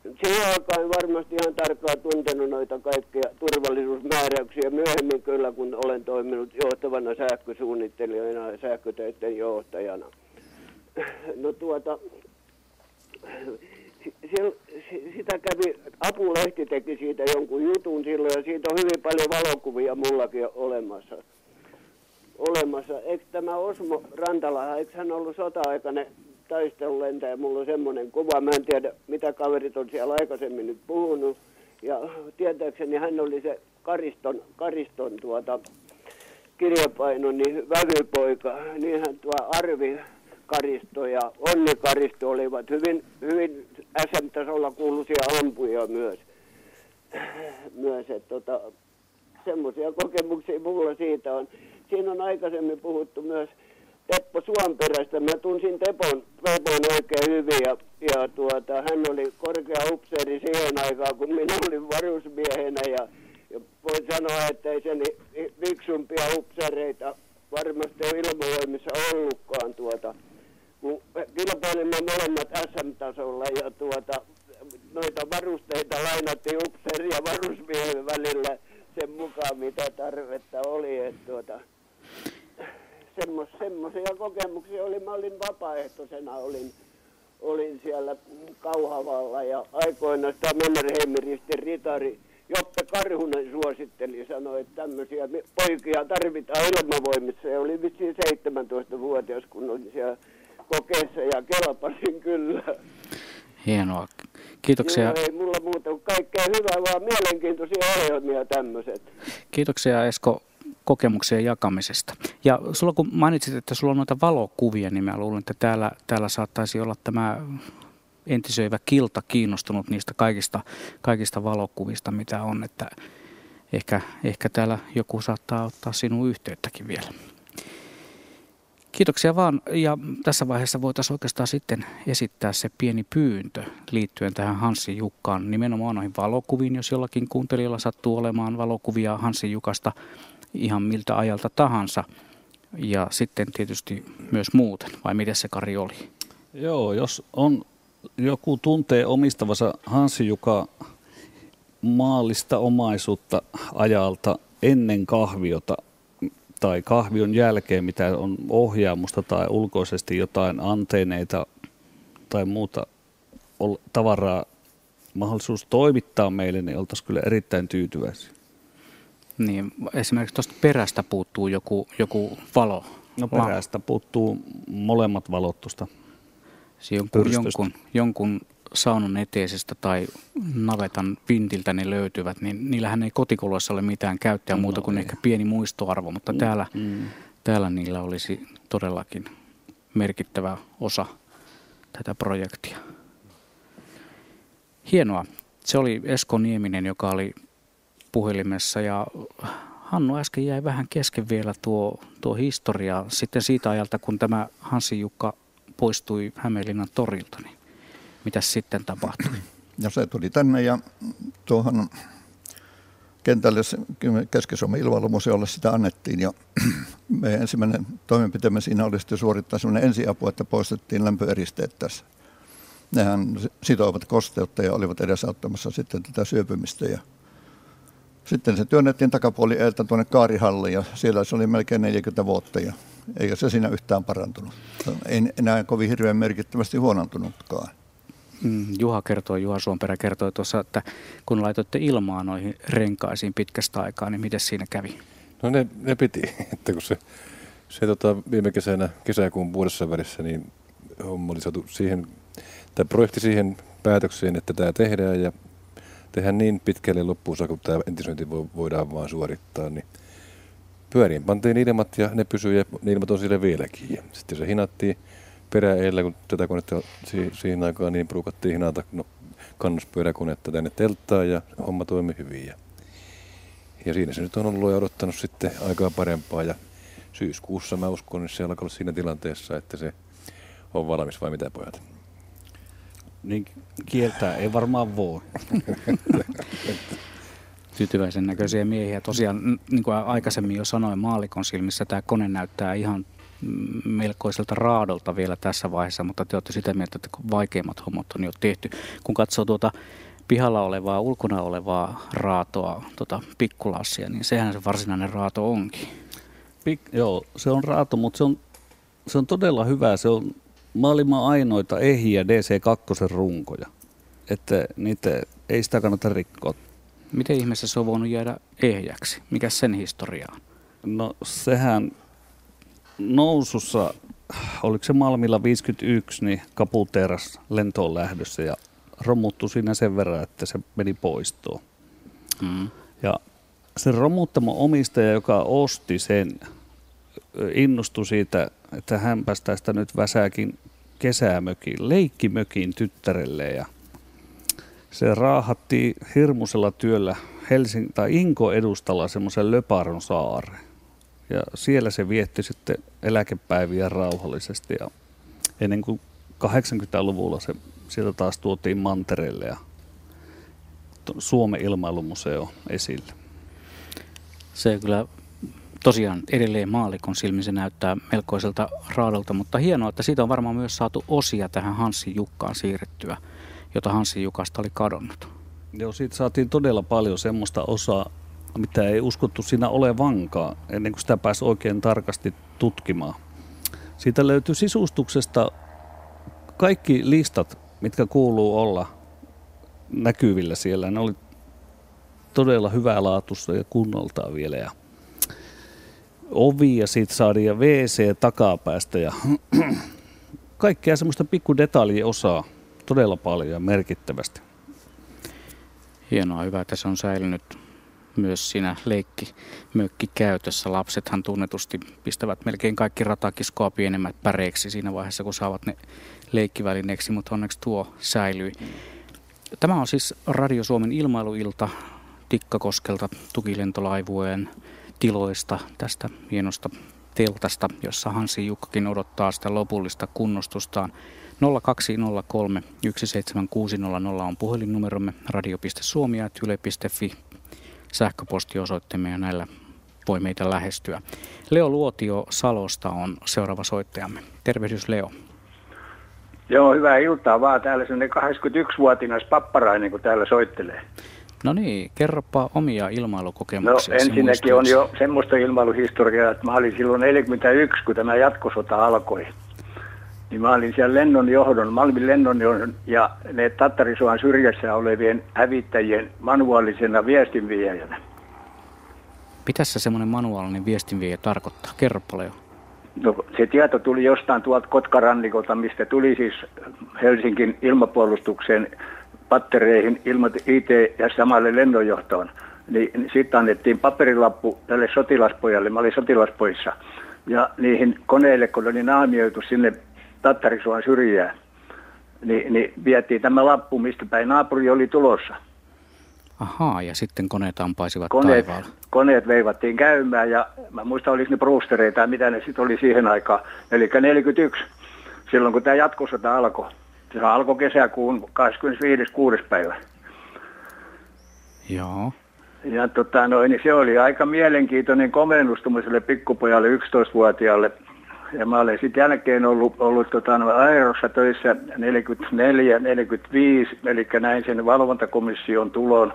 [SPEAKER 6] Siihen aikaan varmasti ihan tarkkaan tuntenut noita kaikkia turvallisuusmääräyksiä myöhemmin kyllä, kun olen toiminut johtavana sähkösuunnittelijana ja sähkötöiden johtajana. No tuota, sitä kävi, Apulehti teki siitä jonkun jutun silloin ja siitä on hyvin paljon valokuvia mullakin olemassa. olemassa. Eikö tämä Osmo Rantala, eikö hän ollut sota-aikainen taistelulentäjä? Mulla on semmoinen kuva, mä en tiedä mitä kaverit on siellä aikaisemmin nyt puhunut. Ja tietääkseni hän oli se Kariston, Kariston tuota, kirjapainon niin vävypoika. Niinhän tuo Arvi Karisto ja Onni Karisto olivat hyvin, hyvin SM-tasolla kuuluisia ampuja myös. myös että tota, semmoisia kokemuksia mulla siitä on. Siinä on aikaisemmin puhuttu myös Teppo Suomperästä. Mä tunsin Tepon, Tepon oikein hyvin ja, ja tuota, hän oli korkea upseeri siihen aikaan, kun minä olin varusmiehenä ja, ja voin sanoa, että ei sen viksumpia upseereita varmasti ole ilmavoimissa ollutkaan tuota kun kilpailimme molemmat SM-tasolla ja tuota, noita varusteita lainattiin upseeri ja varusmiehen välillä sen mukaan, mitä tarvetta oli. Että tuota, semmos, semmoisia kokemuksia oli. Mä olin vapaaehtoisena, olin, olin siellä Kauhavalla ja aikoinaan sitä Mannerheimin ritari Joppe Karhunen suositteli, sanoi, että tämmöisiä poikia tarvitaan ilmavoimissa. Ja oli vissiin 17-vuotias, kun olin siellä kokeessa ja kelpasin kyllä.
[SPEAKER 1] Hienoa. Kiitoksia.
[SPEAKER 6] Joo, ei mulla muuta kuin kaikkea hyvää, vaan mielenkiintoisia ohjelmia tämmöiset.
[SPEAKER 1] Kiitoksia Esko kokemuksien jakamisesta. Ja sulla kun mainitsit, että sulla on noita valokuvia, niin mä luulen, että täällä, täällä saattaisi olla tämä entisöivä kilta kiinnostunut niistä kaikista, kaikista valokuvista, mitä on. Että ehkä, ehkä täällä joku saattaa ottaa sinun yhteyttäkin vielä. Kiitoksia vaan. Ja tässä vaiheessa voitaisiin oikeastaan sitten esittää se pieni pyyntö liittyen tähän Hanssi Jukkaan, nimenomaan noihin valokuviin, jos jollakin kuuntelijalla sattuu olemaan valokuvia Hanssi Jukasta ihan miltä ajalta tahansa. Ja sitten tietysti myös muuten, vai miten se Kari oli?
[SPEAKER 4] Joo, jos on joku tuntee omistavansa Hansi Juka maallista omaisuutta ajalta ennen kahviota, tai kahvion jälkeen, mitä on ohjaamusta tai ulkoisesti jotain anteeneita tai muuta tavaraa mahdollisuus toimittaa meille, niin oltaisiin kyllä erittäin tyytyväisiä.
[SPEAKER 1] Niin, esimerkiksi tuosta perästä puuttuu joku, joku valo.
[SPEAKER 4] No perästä puuttuu molemmat valot tuosta
[SPEAKER 1] jonkun, jonkun, jonkun saunan eteisestä tai navetan vintiltä ne löytyvät, niin niillähän ei kotikoloissa ole mitään käyttöä muuta kuin no, ehkä pieni muistoarvo, mutta mm, täällä, mm. täällä niillä olisi todellakin merkittävä osa tätä projektia. Hienoa. Se oli Esko Nieminen, joka oli puhelimessa ja Hannu äsken jäi vähän kesken vielä tuo, tuo historia sitten siitä ajalta, kun tämä Hansi Jukka poistui Hämeenlinnan torilta, niin mitä sitten tapahtui?
[SPEAKER 3] Ja se tuli tänne ja tuohon kentälle Keski-Suomen ilmailumuseolle sitä annettiin ja meidän ensimmäinen toimenpiteemme siinä oli sitten suorittaa sellainen ensiapu, että poistettiin lämpöeristeet tässä. Nehän sitoivat kosteutta ja olivat edesauttamassa sitten tätä syöpymistä ja sitten se työnnettiin takapuoli eeltä tuonne Kaarihalliin ja siellä se oli melkein 40 vuotta ja eikä se siinä yhtään parantunut. Ei enää kovin hirveän merkittävästi huonontunutkaan.
[SPEAKER 1] Mm, Juha kertoi, Juha Suomperä kertoi tuossa, että kun laitoitte ilmaa noihin renkaisiin pitkästä aikaa, niin miten siinä kävi?
[SPEAKER 2] No ne, ne piti, että kun se, se tota, viime kesänä, kesäkuun puolessa välissä, niin homma oli saatu siihen, tämä projekti siihen päätökseen, että tämä tehdään ja tehdään niin pitkälle loppuun saakka, kun tämä entisöinti voidaan vaan suorittaa, niin pyöriin pantiin ilmat ja ne pysyivät ja ne ilmat on siellä vieläkin. Ja sitten se hinattiin peräeellä, kun tätä konetta si- siihen aikaan niin ruukattiin hinata no, kannuspyöräkonetta tänne telttaan ja homma toimi hyvin. Ja, ja siinä se nyt on ollut ja odottanut sitten aikaa parempaa ja syyskuussa mä uskon, että se alkaa olla siinä tilanteessa, että se on valmis vai mitä pojat?
[SPEAKER 4] Niin kieltää ei varmaan voi.
[SPEAKER 1] Tyytyväisen näköisiä miehiä. Tosiaan, niin kuin aikaisemmin jo sanoin, maalikon silmissä tämä kone näyttää ihan melkoiselta raadolta vielä tässä vaiheessa, mutta te olette sitä mieltä, että vaikeimmat hommat on jo tehty. Kun katsoo tuota pihalla olevaa, ulkona olevaa raatoa, tuota pikkulassia, niin sehän se varsinainen raato onkin.
[SPEAKER 4] Pik, joo, se on raato, mutta se on, se on todella hyvä. Se on maailman ainoita ehiä DC2 runkoja. Että niitä ei sitä kannata rikkoa.
[SPEAKER 1] Miten ihmeessä se on voinut jäädä ehjäksi? Mikä sen historia on?
[SPEAKER 4] No sehän nousussa, oliko se Malmilla 51, niin kaputeras lentoon lähdössä ja romuttu siinä sen verran, että se meni poistoon. Mm. Ja se romuttamo omistaja, joka osti sen, innostui siitä, että hän sitä nyt väsääkin kesämökin, leikkimökin tyttärelle ja se raahatti hirmusella työllä Helsing- tai Inko edustalla semmoisen Löparon saaren. Ja siellä se vietti sitten eläkepäiviä rauhallisesti ja ennen kuin 80-luvulla se sieltä taas tuotiin mantereelle ja Suomen ilmailumuseo esille.
[SPEAKER 1] Se kyllä tosiaan edelleen maalikon silmin se näyttää melkoiselta raadolta, mutta hienoa, että siitä on varmaan myös saatu osia tähän Hanssi Jukkaan siirrettyä, jota Hanssi Jukasta oli kadonnut.
[SPEAKER 4] Joo, siitä saatiin todella paljon semmoista osaa, mitä ei uskottu siinä olevankaan, ennen kuin sitä pääsi oikein tarkasti tutkimaan. Siitä löytyy sisustuksesta kaikki listat, mitkä kuuluu olla näkyvillä siellä. Ne oli todella laatussa ja kunnoltaan vielä. Ja ovi ja siitä saatiin ja WC takapäästä ja kaikkea semmoista pikku osaa todella paljon ja merkittävästi.
[SPEAKER 1] Hienoa, hyvä, että se on säilynyt myös siinä leikki mökki käytössä. Lapsethan tunnetusti pistävät melkein kaikki ratakiskoa pienemmät päreiksi siinä vaiheessa, kun saavat ne leikkivälineeksi, mutta onneksi tuo säilyi. Tämä on siis Radio Suomen ilmailuilta Tikkakoskelta tukilentolaivueen tiloista tästä hienosta teltasta, jossa Hansi Jukkakin odottaa sitä lopullista kunnostustaan. 0203 17600 on puhelinnumeromme radio.suomi.yle.fi sähköpostiosoitteemme ja näillä voi meitä lähestyä. Leo Luotio Salosta on seuraava soittajamme. Tervehdys Leo.
[SPEAKER 7] Joo, hyvää iltaa vaan. Täällä sellainen 81-vuotias papparainen, kun täällä soittelee.
[SPEAKER 1] No niin, kerropa omia ilmailukokemuksia.
[SPEAKER 7] No ensinnäkin on jo semmoista ilmailuhistoriaa, että mä olin silloin 41, kun tämä jatkosota alkoi. Niin mä olin siellä lennon johdon, Malmin lennon johdon ja ne Tattarisuan syrjässä olevien hävittäjien manuaalisena viestinviejänä.
[SPEAKER 1] Mitä se semmoinen manuaalinen viestinviejä tarkoittaa? Kerro paljon.
[SPEAKER 7] No, se tieto tuli jostain tuolta Kotkarannikolta, mistä tuli siis Helsingin ilmapuolustukseen pattereihin, IT ja samalle lennonjohtoon. Niin, niin sitten annettiin paperilappu tälle sotilaspojalle, mä olin sotilaspoissa. Ja niihin koneille, kun oli naamioitu sinne Tattarisuan syrjään, niin, niin vietiin tämä lappu, mistä päin naapuri oli tulossa.
[SPEAKER 1] Ahaa, ja sitten koneet ampaisivat
[SPEAKER 7] Koneet,
[SPEAKER 1] taivaalla.
[SPEAKER 7] koneet veivattiin käymään ja mä muistan, oliko ne brewstereita ja mitä ne sitten oli siihen aikaan. Eli 41, silloin kun tämä jatkosota alkoi. Se alkoi kesäkuun 25.6. päivä.
[SPEAKER 1] Joo.
[SPEAKER 7] Ja tota, noin, niin se oli aika mielenkiintoinen komennus tuommoiselle pikkupojalle, 11-vuotiaalle. Ja mä olen sitten jälkeen ollut, ollut tota, no, Aerossa töissä 44, 45, eli näin sen valvontakomission tulon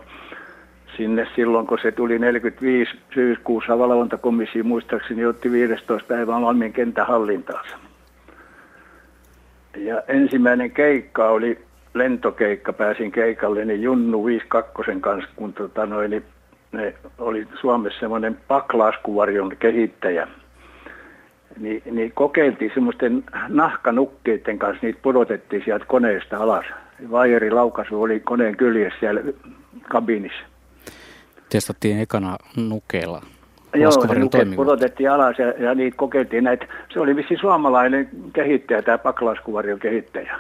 [SPEAKER 7] sinne silloin, kun se tuli 45 syyskuussa valvontakomissio, muistaakseni otti 15 päivää Malmin kenttähallintaansa. Ja ensimmäinen keikka oli lentokeikka, pääsin keikalle, niin Junnu 52 kanssa, kun tota noin, niin ne oli Suomessa semmoinen paklaskuvarjon kehittäjä. Ni, niin kokeiltiin semmoisten nahkanukkeiden kanssa, niitä pudotettiin sieltä koneesta alas. Vaijeri laukaisu oli koneen kyljessä siellä kabinissa.
[SPEAKER 1] Testattiin ekana nukeilla.
[SPEAKER 7] Joo, se nuket pudotettiin alas ja, ja niitä kokeiltiin näitä. Se oli vissi suomalainen kehittäjä, tämä paklaskuvarjon kehittäjä.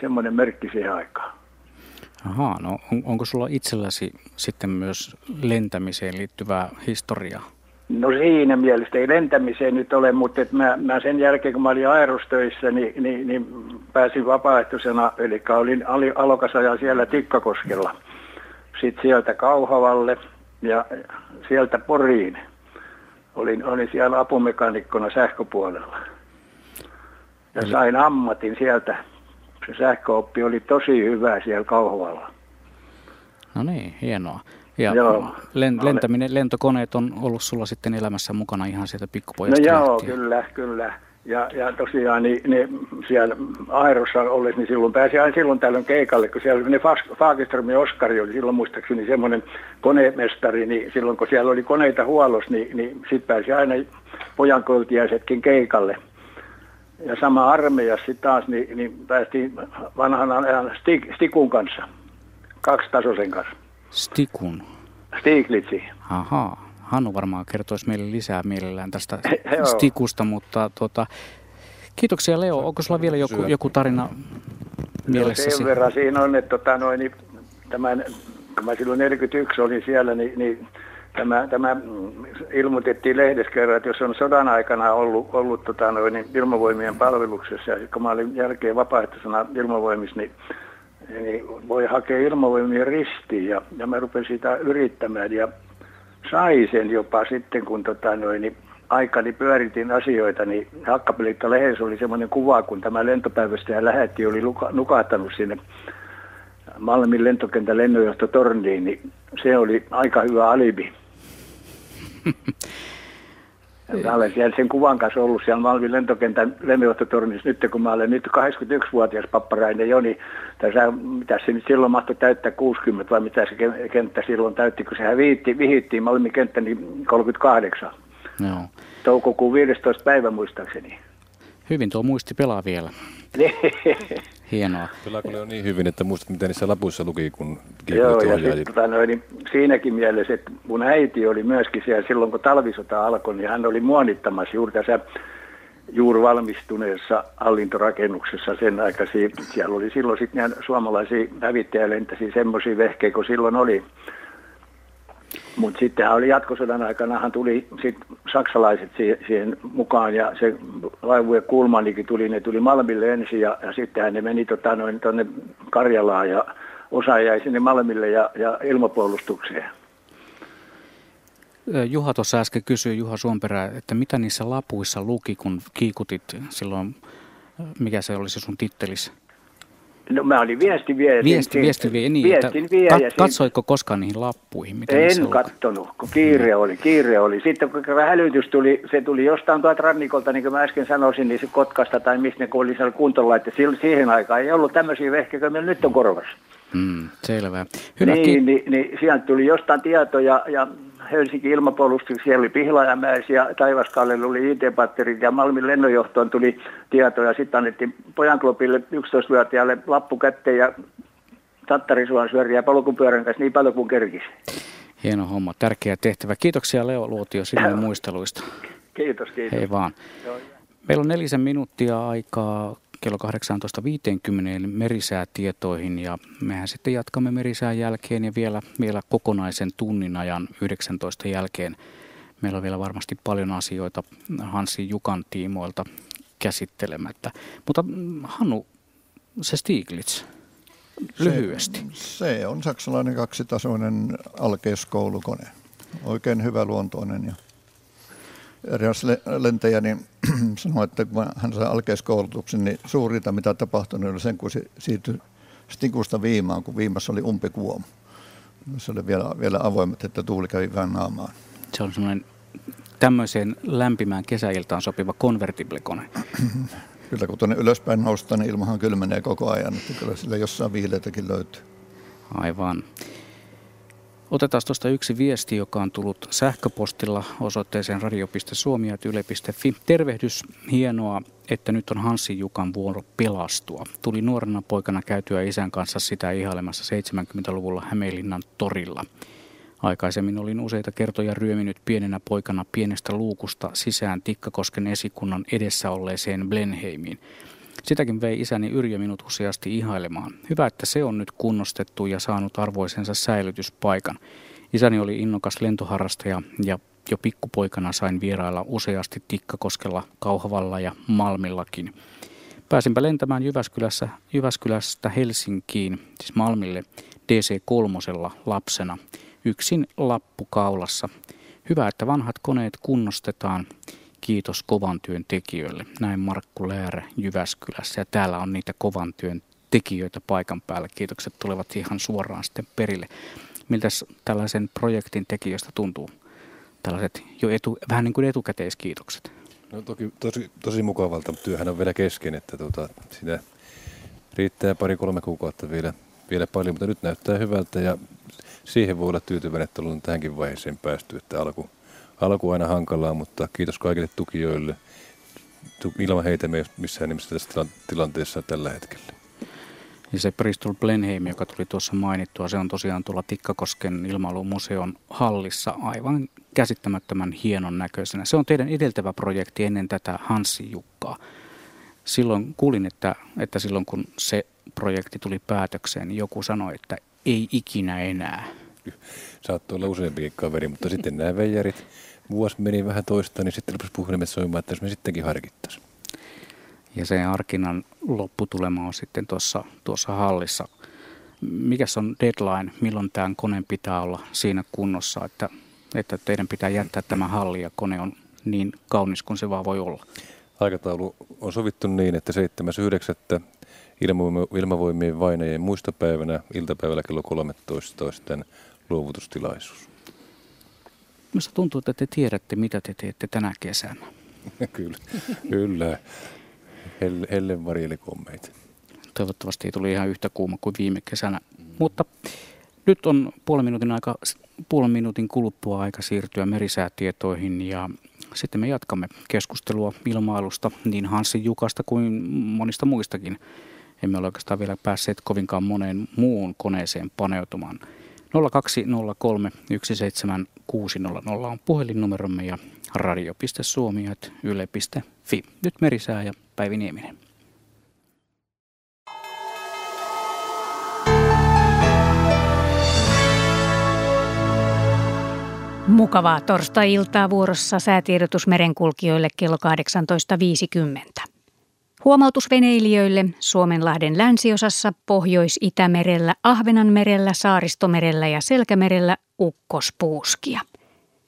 [SPEAKER 7] Semmoinen merkki siihen aikaan.
[SPEAKER 1] Ahaa, no on, onko sulla itselläsi sitten myös lentämiseen liittyvää historiaa?
[SPEAKER 7] No siinä mielessä ei lentämiseen nyt ole, mutta et mä, mä sen jälkeen kun mä olin aerostöissä, niin, niin, niin pääsin vapaaehtoisena, eli olin ali- alokasaja siellä Tikkakoskella. Sitten sieltä Kauhavalle ja sieltä Poriin. Olin, olin siellä apumekanikkona sähköpuolella. Ja sain ammatin sieltä. Se sähköoppi oli tosi hyvä siellä Kauhavalla.
[SPEAKER 1] No niin, hienoa. Ja
[SPEAKER 7] Joo. Mä olen-
[SPEAKER 1] lentäminen, lentokoneet on ollut sulla sitten elämässä mukana ihan sieltä
[SPEAKER 7] No
[SPEAKER 1] pikkupojasta
[SPEAKER 7] joo,
[SPEAKER 1] lähtien.
[SPEAKER 7] kyllä, kyllä. Ja, ja tosiaan niin, niin siellä Airossa ollessa, niin silloin pääsi aina silloin tällöin keikalle, kun siellä oli ne Fas- Fagerström ja Oskari oli silloin muistaakseni semmoinen konemestari, niin silloin kun siellä oli koneita huollossa, niin, niin sitten pääsi aina pojankoltiaisetkin keikalle. Ja sama armeijassa sitten taas, niin, niin päästiin vanhan ajan Stikun kanssa, kaksitasoisen kanssa,
[SPEAKER 1] Stikun.
[SPEAKER 7] Stiglitsi.
[SPEAKER 1] Ahaa. Hannu varmaan kertoisi meille lisää mielellään tästä. Stikusta, mutta tuota, kiitoksia Leo. Onko sulla vielä joku, joku tarina mielessäsi?
[SPEAKER 7] Sen verran siinä on, että tota, noin, niin, tämän, kun mä silloin 41 olin siellä, niin, niin tämä, tämä ilmoitettiin lehdessä kerran, että jos on sodan aikana ollut, ollut tota, noin, niin ilmavoimien palveluksessa, ja kun mä olin jälkeen vapaaehtoisena ilmavoimissa, niin, niin voi hakea ilmavoimien ristiin, ja, ja mä rupesin sitä yrittämään, ja sai sen jopa sitten, kun tota, noin, niin aikani pyöritin asioita, niin Hakkapelitta lehdessä oli semmoinen kuva, kun tämä lentopäivästä ja lähetti oli luka, nukahtanut sinne Malmin lentokentän lennonjohtotorniin, niin se oli aika hyvä alibi. Ja Mä olen siellä sen kuvan kanssa ollut siellä Malmin lentokentän lennonjohtotornissa nyt, kun mä olen nyt 81-vuotias papparainen Joni. Tässä, mitä se nyt silloin mahtoi täyttää 60 vai mitä se ken- kenttä silloin täytti, kun sehän viitti, vihittiin Malmin kenttä niin 38.
[SPEAKER 1] Joo.
[SPEAKER 7] Toukokuun 15. päivä muistaakseni.
[SPEAKER 1] Hyvin tuo muisti pelaa vielä. Hienoa.
[SPEAKER 2] Pelaako ne on niin hyvin, että muistat, mitä niissä lapuissa luki, kun
[SPEAKER 7] Joo, ja sit, tota, noin, niin siinäkin mielessä, että mun äiti oli myöskin siellä silloin, kun talvisota alkoi, niin hän oli muonittamassa juuri tässä juuri valmistuneessa hallintorakennuksessa sen aikaisia. Siellä oli silloin sitten suomalaisia hävittäjälentäisiä semmoisia vehkeitä, kun silloin oli. Mutta sitten oli jatkosodan aikanahan tuli sit saksalaiset siihen, siihen mukaan ja se laivujen kulmanikin tuli, ne tuli Malmille ensin ja, ja sittenhän ne meni tota, noin tuonne Karjalaan ja osa jäi sinne Malmille ja, ja ilmapuolustukseen.
[SPEAKER 1] Juha tuossa äsken kysyi, Juha Suomperä, että mitä niissä lapuissa luki, kun kiikutit silloin, mikä se oli se sun tittelis?
[SPEAKER 7] No mä olin viestiviejä.
[SPEAKER 1] Viesti, viestiviejä, niin.
[SPEAKER 7] Viestin viejä.
[SPEAKER 1] Kat, katsoiko koskaan niihin lappuihin? Mitä
[SPEAKER 7] en kattonut, kun kiire oli, kiire oli. Sitten kun hälytys tuli, se tuli jostain tuolta rannikolta, niin kuin mä äsken sanoisin, niin se Kotkasta tai mistä ne oli siellä kuntolaitte. Siihen aikaan ei ollut tämmöisiä vehkeitä, meillä nyt on korvassa.
[SPEAKER 1] Mm, selvä. Hyvä,
[SPEAKER 7] niin, niin, niin, sieltä tuli jostain tietoja ja Helsinki ilmapuolustuksessa siellä oli Pihlajamäessä ja Taivaskallella oli IT-patterit ja Malmin lennonjohtoon tuli tietoja. Sitten annettiin Pojanklopille 11-vuotiaalle lappu kätteen ja tattarisuon syöriä polkupyörän kanssa niin paljon kuin kerkisi.
[SPEAKER 1] Hieno homma, tärkeä tehtävä. Kiitoksia Leo Luotio sinulle muisteluista.
[SPEAKER 7] Kiitos, kiitos.
[SPEAKER 1] Hei vaan. Meillä on nelisen minuuttia aikaa kello 18.50 merisäätietoihin ja mehän sitten jatkamme merisään jälkeen ja vielä, vielä kokonaisen tunnin ajan 19 jälkeen. Meillä on vielä varmasti paljon asioita Hansi Jukan tiimoilta käsittelemättä. Mutta mm, Hannu, se Stiglitz, lyhyesti.
[SPEAKER 3] Se, se on saksalainen kaksitasoinen alkeiskoulukone. Oikein hyvä luontoinen ja eräs lentäjä niin sanoi, että kun hän sai alkeiskoulutuksen, niin suurinta mitä tapahtui oli sen, kun se siirtyi stikusta viimaan, kun viimassa oli umpikuomu. Se oli vielä, vielä avoimet, että tuuli kävi vähän naamaan.
[SPEAKER 1] Se on semmoinen tämmöiseen lämpimään kesäiltaan sopiva konvertiblekone.
[SPEAKER 3] kyllä kun tuonne ylöspäin noustaan, niin ilmahan kylmenee koko ajan, että kyllä sillä jossain viileitäkin löytyy.
[SPEAKER 1] Aivan. Otetaan tuosta yksi viesti, joka on tullut sähköpostilla osoitteeseen radio.suomi.yle.fi. Tervehdys, hienoa, että nyt on Hanssi Jukan vuoro pelastua. Tuli nuorena poikana käytyä isän kanssa sitä ihailemassa 70-luvulla Hämeenlinnan torilla. Aikaisemmin olin useita kertoja ryöminyt pienenä poikana pienestä luukusta sisään Tikkakosken esikunnan edessä olleeseen Blenheimiin. Sitäkin vei isäni Yrjö minut useasti ihailemaan. Hyvä, että se on nyt kunnostettu ja saanut arvoisensa säilytyspaikan. Isäni oli innokas lentoharrastaja ja jo pikkupoikana sain vierailla useasti Tikkakoskella, Kauhavalla ja Malmillakin. Pääsinpä lentämään Jyväskylässä, Jyväskylästä Helsinkiin, siis Malmille, DC-3 lapsena, yksin lappukaulassa. Hyvä, että vanhat koneet kunnostetaan Kiitos kovan työn tekijöille. Näin Markku Läärä Jyväskylässä ja täällä on niitä kovan työn tekijöitä paikan päällä. Kiitokset tulevat ihan suoraan sitten perille. Miltä tällaisen projektin tekijöistä tuntuu? Tällaiset jo etu, vähän niin kuin etukäteiskiitokset.
[SPEAKER 2] No toki tosi, tosi mukavalta, työhän on vielä kesken, että tuota, siinä riittää pari-kolme kuukautta vielä, vielä paljon, mutta nyt näyttää hyvältä ja siihen voi olla tyytyväinen, että on tähänkin vaiheeseen päästy, että alku, alku aina hankalaa, mutta kiitos kaikille tukijoille. Ilman heitä me missään nimessä tässä tilanteessa tällä hetkellä.
[SPEAKER 1] Ja se Bristol Blenheim, joka tuli tuossa mainittua, se on tosiaan tuolla Tikkakosken ilmailumuseon hallissa aivan käsittämättömän hienon näköisenä. Se on teidän edeltävä projekti ennen tätä Hanssi Jukkaa. Silloin kuulin, että, että silloin kun se projekti tuli päätökseen, niin joku sanoi, että ei ikinä enää.
[SPEAKER 2] Saattoi olla useampikin kaveri, mutta sitten nämä veijarit vuosi meni vähän toista, niin sitten rupesi puhelimet soimaan, että jos me sittenkin harkittaisiin.
[SPEAKER 1] Ja sen harkinnan lopputulema on sitten tuossa, tuossa hallissa. Mikäs on deadline, milloin tämän koneen pitää olla siinä kunnossa, että, että teidän pitää jättää tämä halli ja kone on niin kaunis kuin se vaan voi olla?
[SPEAKER 2] Aikataulu on sovittu niin, että 7.9. ilmavoimien vainajien muistopäivänä iltapäivällä kello 13 luovutustilaisuus.
[SPEAKER 1] Minusta tuntuu, että te tiedätte, mitä te teette tänä kesänä.
[SPEAKER 2] kyllä, kyllä. Helle, helle varjelikommeita.
[SPEAKER 1] Toivottavasti ei tuli ihan yhtä kuuma kuin viime kesänä. Mm. Mutta nyt on puolen minuutin, aika, puolen minuutin kuluttua aika siirtyä merisäätietoihin ja sitten me jatkamme keskustelua ilmailusta niin Hanssi Jukasta kuin monista muistakin. Emme ole oikeastaan vielä päässeet kovinkaan moneen muun koneeseen paneutumaan. 0203 17600 on puhelinnumeromme ja radio.suomi.yle.fi. Nyt Merisää ja Päivi Nieminen.
[SPEAKER 8] Mukavaa torstai-iltaa vuorossa säätiedotus merenkulkijoille kello 18.50. Huomautus veneilijöille Suomenlahden länsiosassa, Pohjois-Itämerellä, Ahvenanmerellä, Saaristomerellä ja Selkämerellä ukkospuuskia.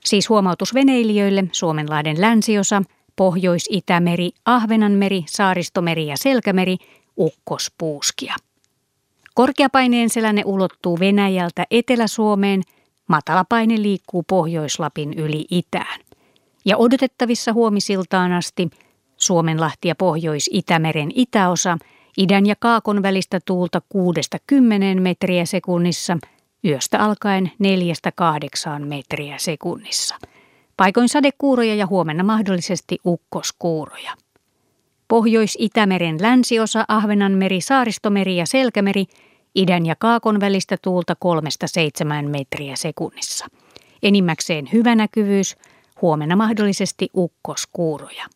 [SPEAKER 8] Siis huomautus veneilijöille Suomenlahden länsiosa, Pohjois-Itämeri, Ahvenanmeri, Saaristomeri ja Selkämeri ukkospuuskia. Korkeapaineen selänne ulottuu Venäjältä Etelä-Suomeen, matalapaine liikkuu Pohjoislapin yli itään. Ja odotettavissa huomisiltaan asti Suomenlahti ja Pohjois-Itämeren itäosa idän ja kaakon välistä tuulta 6-10 metriä sekunnissa, yöstä alkaen 4-8 metriä sekunnissa. Paikoin sadekuuroja ja huomenna mahdollisesti ukkoskuuroja. Pohjois-Itämeren länsiosa, Ahvenanmeri, Saaristomeri ja Selkämeri, idän ja kaakon välistä tuulta 3-7 metriä sekunnissa. Enimmäkseen hyvä näkyvyys, huomenna mahdollisesti ukkoskuuroja.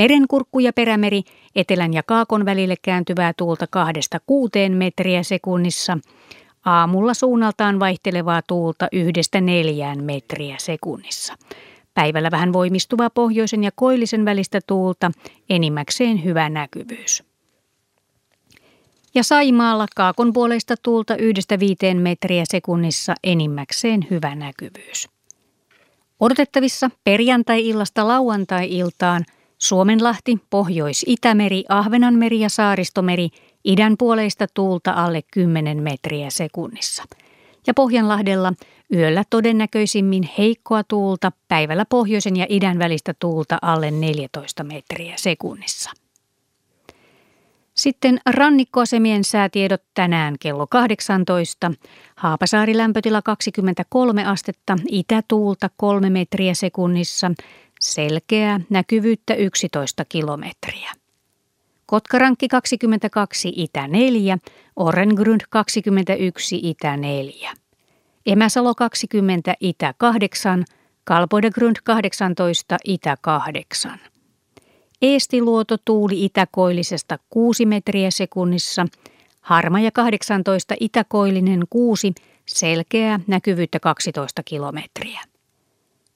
[SPEAKER 8] Merenkurkku ja perämeri etelän ja kaakon välille kääntyvää tuulta 2-6 metriä sekunnissa. Aamulla suunnaltaan vaihtelevaa tuulta yhdestä neljään metriä sekunnissa. Päivällä vähän voimistuvaa pohjoisen ja koillisen välistä tuulta, enimmäkseen hyvä näkyvyys. Ja Saimaalla kaakon puolesta tuulta yhdestä viiteen metriä sekunnissa, enimmäkseen hyvä näkyvyys. Odotettavissa perjantai-illasta lauantai-iltaan Suomenlahti, Pohjois-Itämeri, Ahvenanmeri ja Saaristomeri idän puoleista tuulta alle 10 metriä sekunnissa. Ja Pohjanlahdella Yöllä todennäköisimmin heikkoa tuulta, päivällä pohjoisen ja idän välistä tuulta alle 14 metriä sekunnissa. Sitten rannikkoasemien säätiedot tänään kello 18. Haapasaari lämpötila 23 astetta, itätuulta 3 metriä sekunnissa, selkeää näkyvyyttä 11 kilometriä. Kotkarankki 22, itä 4, Orengrund 21, itä 4. Emäsalo 20, Itä 8, Kalpoidegrund 18, Itä 8. Eestiluoto tuuli itäkoillisesta 6 metriä sekunnissa, Harmaja 18, itäkoillinen 6, selkeää näkyvyyttä 12 kilometriä.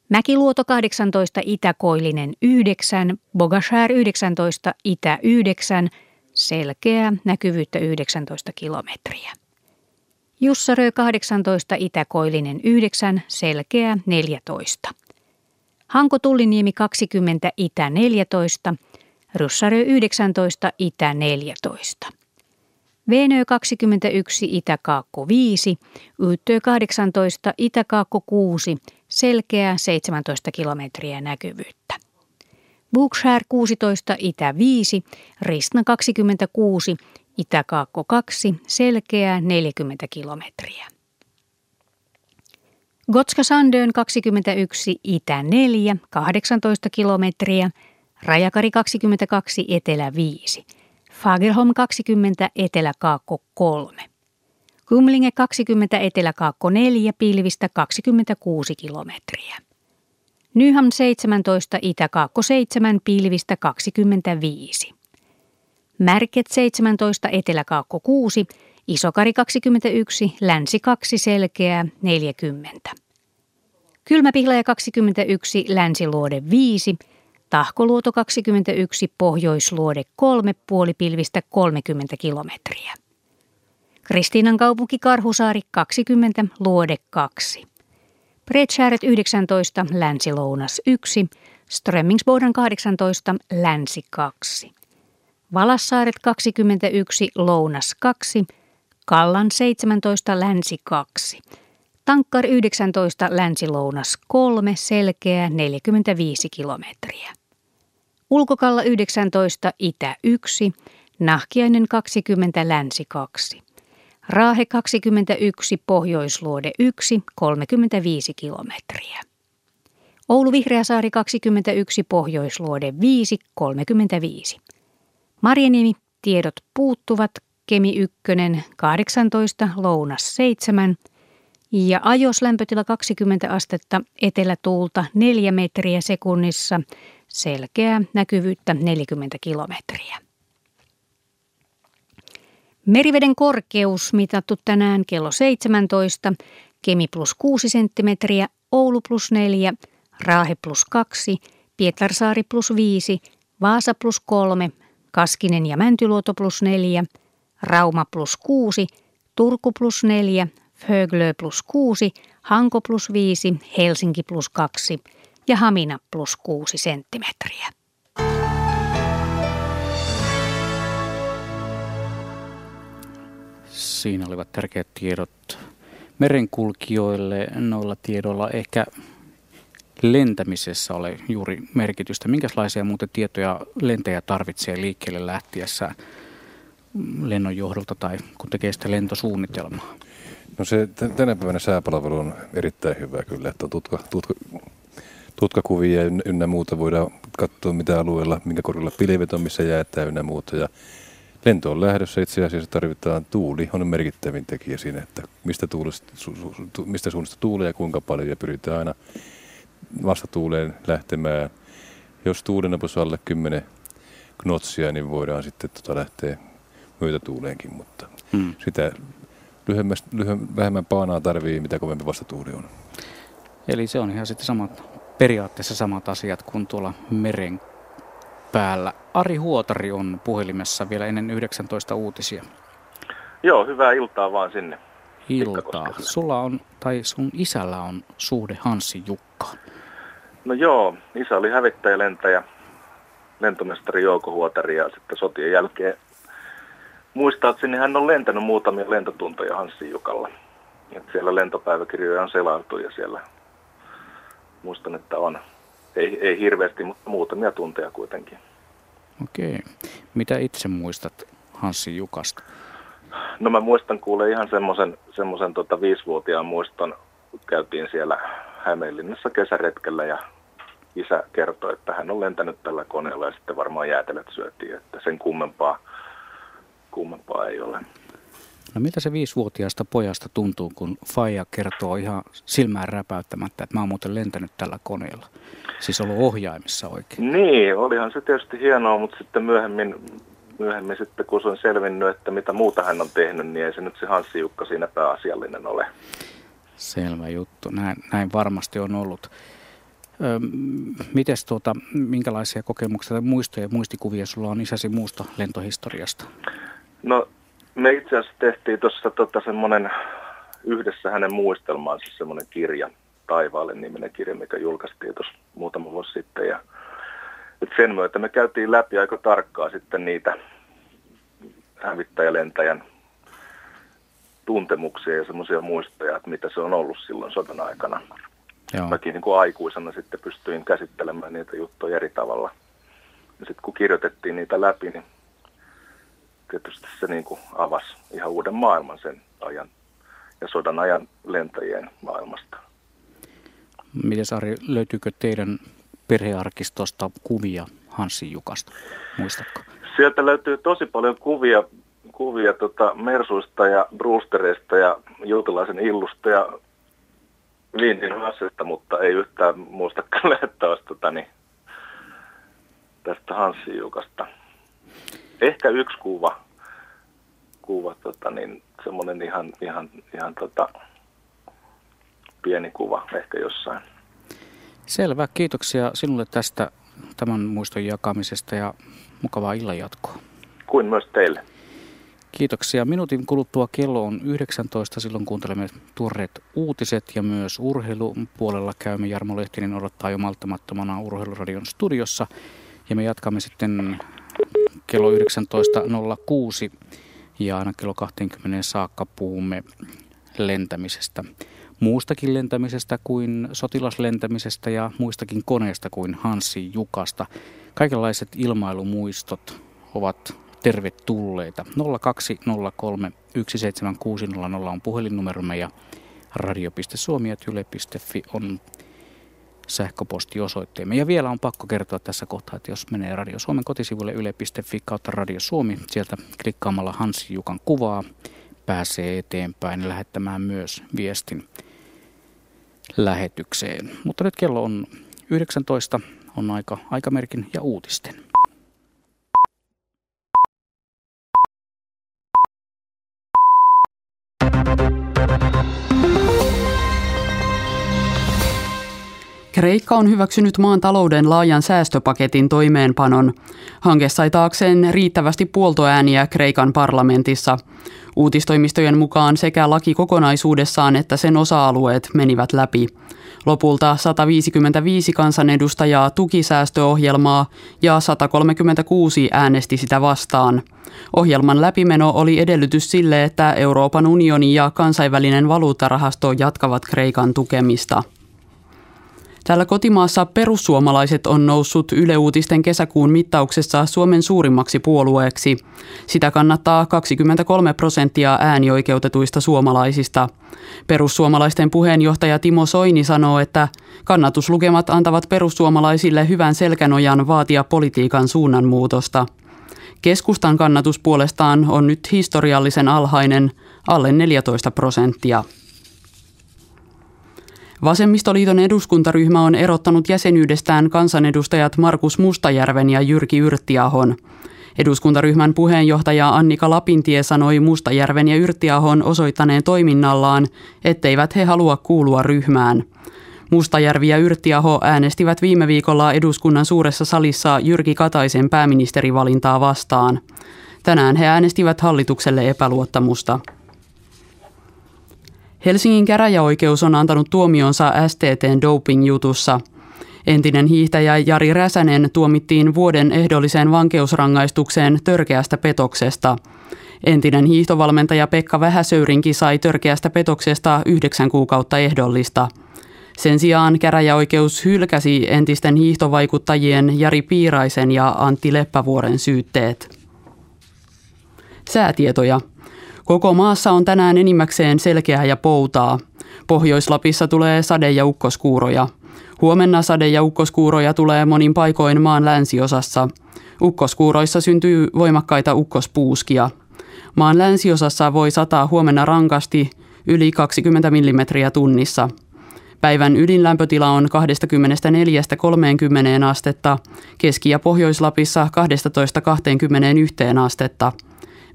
[SPEAKER 8] Mäkiluoto 18, itäkoillinen 9, Bogashär 19, itä 9, selkeää näkyvyyttä 19 kilometriä. Jussarö 18, Itäkoillinen 9, Selkeä 14. Hanko Tulliniemi 20, Itä 14, Russarö 19, Itä 14. Venö 21, Itäkaakko 5, Yyttö 18, Itäkaakko 6, selkeä 17 kilometriä näkyvyyttä. Bookshare 16, Itä 5, Ristna 26, Itäkaakko 2, selkeää 40 kilometriä. Gotska Sandön 21, Itä 4, 18 kilometriä. Rajakari 22, Etelä 5. Fagerholm 20, Etelä-Kaakko 3. Kumlinge 20, Etelä-Kaakko 4, pilvistä 26 kilometriä. Nyham 17, Itä-Kaakko 7, pilvistä 25. Märket 17, Eteläkaakko 6, Isokari 21, Länsi 2, Selkeää 40. Kylmäpihlaja 21, Länsiluode 5, Tahkoluoto 21, Pohjoisluode 3, puolipilvistä 30 kilometriä. Kristiinan kaupunki Karhusaari 20, Luode 2. Bredshäret 19, Länsi-Lounas 1, Strömmingsboden 18, Länsi 2. Valassaaret 21, Lounas 2, Kallan 17, Länsi 2. Tankkar 19, Länsi-Lounas 3, Selkeä 45 kilometriä. Ulkokalla 19, Itä 1, Nahkiainen 20, Länsi 2. Raahe 21, Pohjoisluode 1, 35 kilometriä. Oulu Vihreäsaari 21, Pohjoisluode 5, 35. Marjaniemi, tiedot puuttuvat, Kemi 1, 18, Lounas 7 ja ajos lämpötila 20 astetta, etelätuulta 4 metriä sekunnissa, selkeää näkyvyyttä 40 kilometriä. Meriveden korkeus mitattu tänään kello 17, Kemi plus 6 senttimetriä, Oulu plus 4, Raahe plus 2, Pietarsaari plus 5, Vaasa plus 3, Kaskinen ja Mäntyluoto plus 4, Rauma plus 6, Turku plus 4, Föglö plus 6, Hanko plus 5, Helsinki plus 2 ja Hamina plus 6 senttimetriä.
[SPEAKER 1] Siinä olivat tärkeät tiedot merenkulkijoille noilla tiedoilla. Ehkä lentämisessä ole juuri merkitystä. Minkälaisia muuten tietoja lentäjä tarvitsee liikkeelle lähtiessään lennon johdolta tai kun tekee sitä lentosuunnitelmaa?
[SPEAKER 2] No se tänä päivänä sääpalvelu on erittäin hyvä kyllä, että tutka, tutka, tutkakuvia ynnä muuta. Voidaan katsoa mitä alueella, minkä korkealla pilvet on, missä jäätää ynnä muuta. Ja lento on lähdössä itse asiassa tarvitaan tuuli, on merkittävin tekijä siinä, että mistä, tuulesta, su, su, mistä suunnasta tuulee ja kuinka paljon. Ja pyritään aina vastatuuleen lähtemään. Jos tuulenapuus alle 10 knotsia, niin voidaan sitten tota lähteä myötätuuleenkin, mutta hmm. sitä lyhyen, vähemmän paanaa tarvii, mitä kovempi vastatuuli on.
[SPEAKER 1] Eli se on ihan sitten samat, periaatteessa samat asiat kuin tuolla meren päällä. Ari Huotari on puhelimessa vielä ennen 19 uutisia.
[SPEAKER 9] Joo, hyvää iltaa vaan sinne.
[SPEAKER 1] Iltaa. Sulla on, tai sun isällä on suhde Hanssi Jukkaan.
[SPEAKER 9] No joo, isä oli hävittäjälentäjä, lentomestari Jouko Huotari ja sitten sotien jälkeen muistaakseni hän on lentänyt muutamia lentotunteja Hanssi Jukalla. Et siellä lentopäiväkirjoja on selailtu ja siellä muistan, että on. Ei, ei hirveästi, mutta muutamia tunteja kuitenkin.
[SPEAKER 1] Okei. Mitä itse muistat Hanssi Jukasta?
[SPEAKER 9] No mä muistan kuule ihan semmoisen semmosen tota viisivuotiaan muiston. Käytiin siellä Hämeenlinnassa kesäretkellä ja isä kertoi, että hän on lentänyt tällä koneella ja sitten varmaan jäätelöt syötiin, että sen kummempaa, kummempaa ei ole.
[SPEAKER 1] No mitä se viisivuotiaasta pojasta tuntuu, kun Faija kertoo ihan silmään räpäyttämättä, että mä oon muuten lentänyt tällä koneella? Siis ollut ohjaimissa oikein.
[SPEAKER 9] Niin, olihan se tietysti hienoa, mutta sitten myöhemmin, myöhemmin sitten kun se on selvinnyt, että mitä muuta hän on tehnyt, niin ei se nyt se Hanssi Jukka siinä pääasiallinen ole.
[SPEAKER 1] Selvä juttu, näin, näin varmasti on ollut. Mites tuota, minkälaisia kokemuksia tai muistoja ja muistikuvia sulla on isäsi muusta lentohistoriasta?
[SPEAKER 9] No me itse asiassa tehtiin tuossa tota, semmoinen yhdessä hänen muistelmaansa semmoinen kirja, Taivaalle niminen kirja, mikä julkaistiin tuossa muutama vuosi sitten. Ja, et sen myötä me käytiin läpi aika tarkkaa sitten niitä hävittäjälentäjän tuntemuksia ja semmoisia muistoja, että mitä se on ollut silloin sodan aikana. Joo. Mäkin niin kuin aikuisena sitten pystyin käsittelemään niitä juttuja eri tavalla. Ja sitten kun kirjoitettiin niitä läpi, niin tietysti se niin kuin avasi ihan uuden maailman sen ajan ja sodan ajan lentäjien maailmasta.
[SPEAKER 1] Miten Ari, löytyykö teidän perhearkistosta kuvia Hanssin Jukasta? Muistatko?
[SPEAKER 9] Sieltä löytyy tosi paljon kuvia, kuvia tota Mersuista ja Brewsterista ja Juutilaisen illusta ja Viintin Hassesta, mutta ei yhtään muista kyllä, että olisi tota, niin, tästä Hanssin Jukasta. Ehkä yksi kuva, kuva tota, niin, semmoinen ihan, ihan, ihan tota, pieni kuva ehkä jossain.
[SPEAKER 1] Selvä. Kiitoksia sinulle tästä tämän muiston jakamisesta ja mukavaa illanjatkoa.
[SPEAKER 9] Kuin myös teille.
[SPEAKER 1] Kiitoksia. Minuutin kuluttua kello on 19. Silloin kuuntelemme tuoreet uutiset ja myös urheilupuolella käymme. Jarmo Lehtinen odottaa jo malttamattomana Urheiluradion studiossa. Ja me jatkamme sitten kello 19.06 ja aina kello 20 saakka puhumme lentämisestä. Muustakin lentämisestä kuin sotilaslentämisestä ja muistakin koneista kuin Hanssi Jukasta. Kaikenlaiset ilmailumuistot ovat tervetulleita. 0203 17600 on puhelinnumeromme ja radio.suomi.yle.fi on sähköpostiosoitteemme. Ja vielä on pakko kertoa tässä kohtaa, että jos menee Radio Suomen kotisivuille yle.fi kautta Radio Suomi, sieltä klikkaamalla Hansi Jukan kuvaa pääsee eteenpäin lähettämään myös viestin lähetykseen. Mutta nyt kello on 19, on aika aikamerkin ja uutisten.
[SPEAKER 10] Kreikka on hyväksynyt maan talouden laajan säästöpaketin toimeenpanon. Hanke sai taakseen riittävästi puoltoääniä Kreikan parlamentissa. Uutistoimistojen mukaan sekä laki kokonaisuudessaan että sen osa-alueet menivät läpi. Lopulta 155 kansanedustajaa tuki säästöohjelmaa ja 136 äänesti sitä vastaan. Ohjelman läpimeno oli edellytys sille, että Euroopan unioni ja kansainvälinen valuuttarahasto jatkavat Kreikan tukemista. Täällä kotimaassa perussuomalaiset on noussut Yle Uutisten kesäkuun mittauksessa Suomen suurimmaksi puolueeksi. Sitä kannattaa 23 prosenttia äänioikeutetuista suomalaisista. Perussuomalaisten puheenjohtaja Timo Soini sanoo, että kannatuslukemat antavat perussuomalaisille hyvän selkänojan vaatia politiikan suunnanmuutosta. Keskustan kannatus puolestaan on nyt historiallisen alhainen, alle 14 prosenttia. Vasemmistoliiton eduskuntaryhmä on erottanut jäsenyydestään kansanedustajat Markus Mustajärven ja Jyrki Yrttiahon. Eduskuntaryhmän puheenjohtaja Annika Lapintie sanoi Mustajärven ja Yrttiahon osoittaneen toiminnallaan, etteivät he halua kuulua ryhmään. Mustajärvi ja Yrttiaho äänestivät viime viikolla eduskunnan suuressa salissa Jyrki Kataisen pääministerivalintaa vastaan. Tänään he äänestivät hallitukselle epäluottamusta. Helsingin käräjäoikeus on antanut tuomionsa STTn doping-jutussa. Entinen hiihtäjä Jari Räsänen tuomittiin vuoden ehdolliseen vankeusrangaistukseen törkeästä petoksesta. Entinen hiihtovalmentaja Pekka Vähäsöyrinki sai törkeästä petoksesta yhdeksän kuukautta ehdollista. Sen sijaan käräjäoikeus hylkäsi entisten hiihtovaikuttajien Jari Piiraisen ja Antti Leppävuoren syytteet. Säätietoja – Koko maassa on tänään enimmäkseen selkeää ja poutaa. Pohjois-Lapissa tulee sade- ja ukkoskuuroja. Huomenna sade- ja ukkoskuuroja tulee monin paikoin maan länsiosassa. Ukkoskuuroissa syntyy voimakkaita ukkospuuskia. Maan länsiosassa voi sataa huomenna rankasti yli 20 mm tunnissa. Päivän ydinlämpötila on 24-30 astetta, Keski- ja Pohjois-Lapissa 12-21 astetta –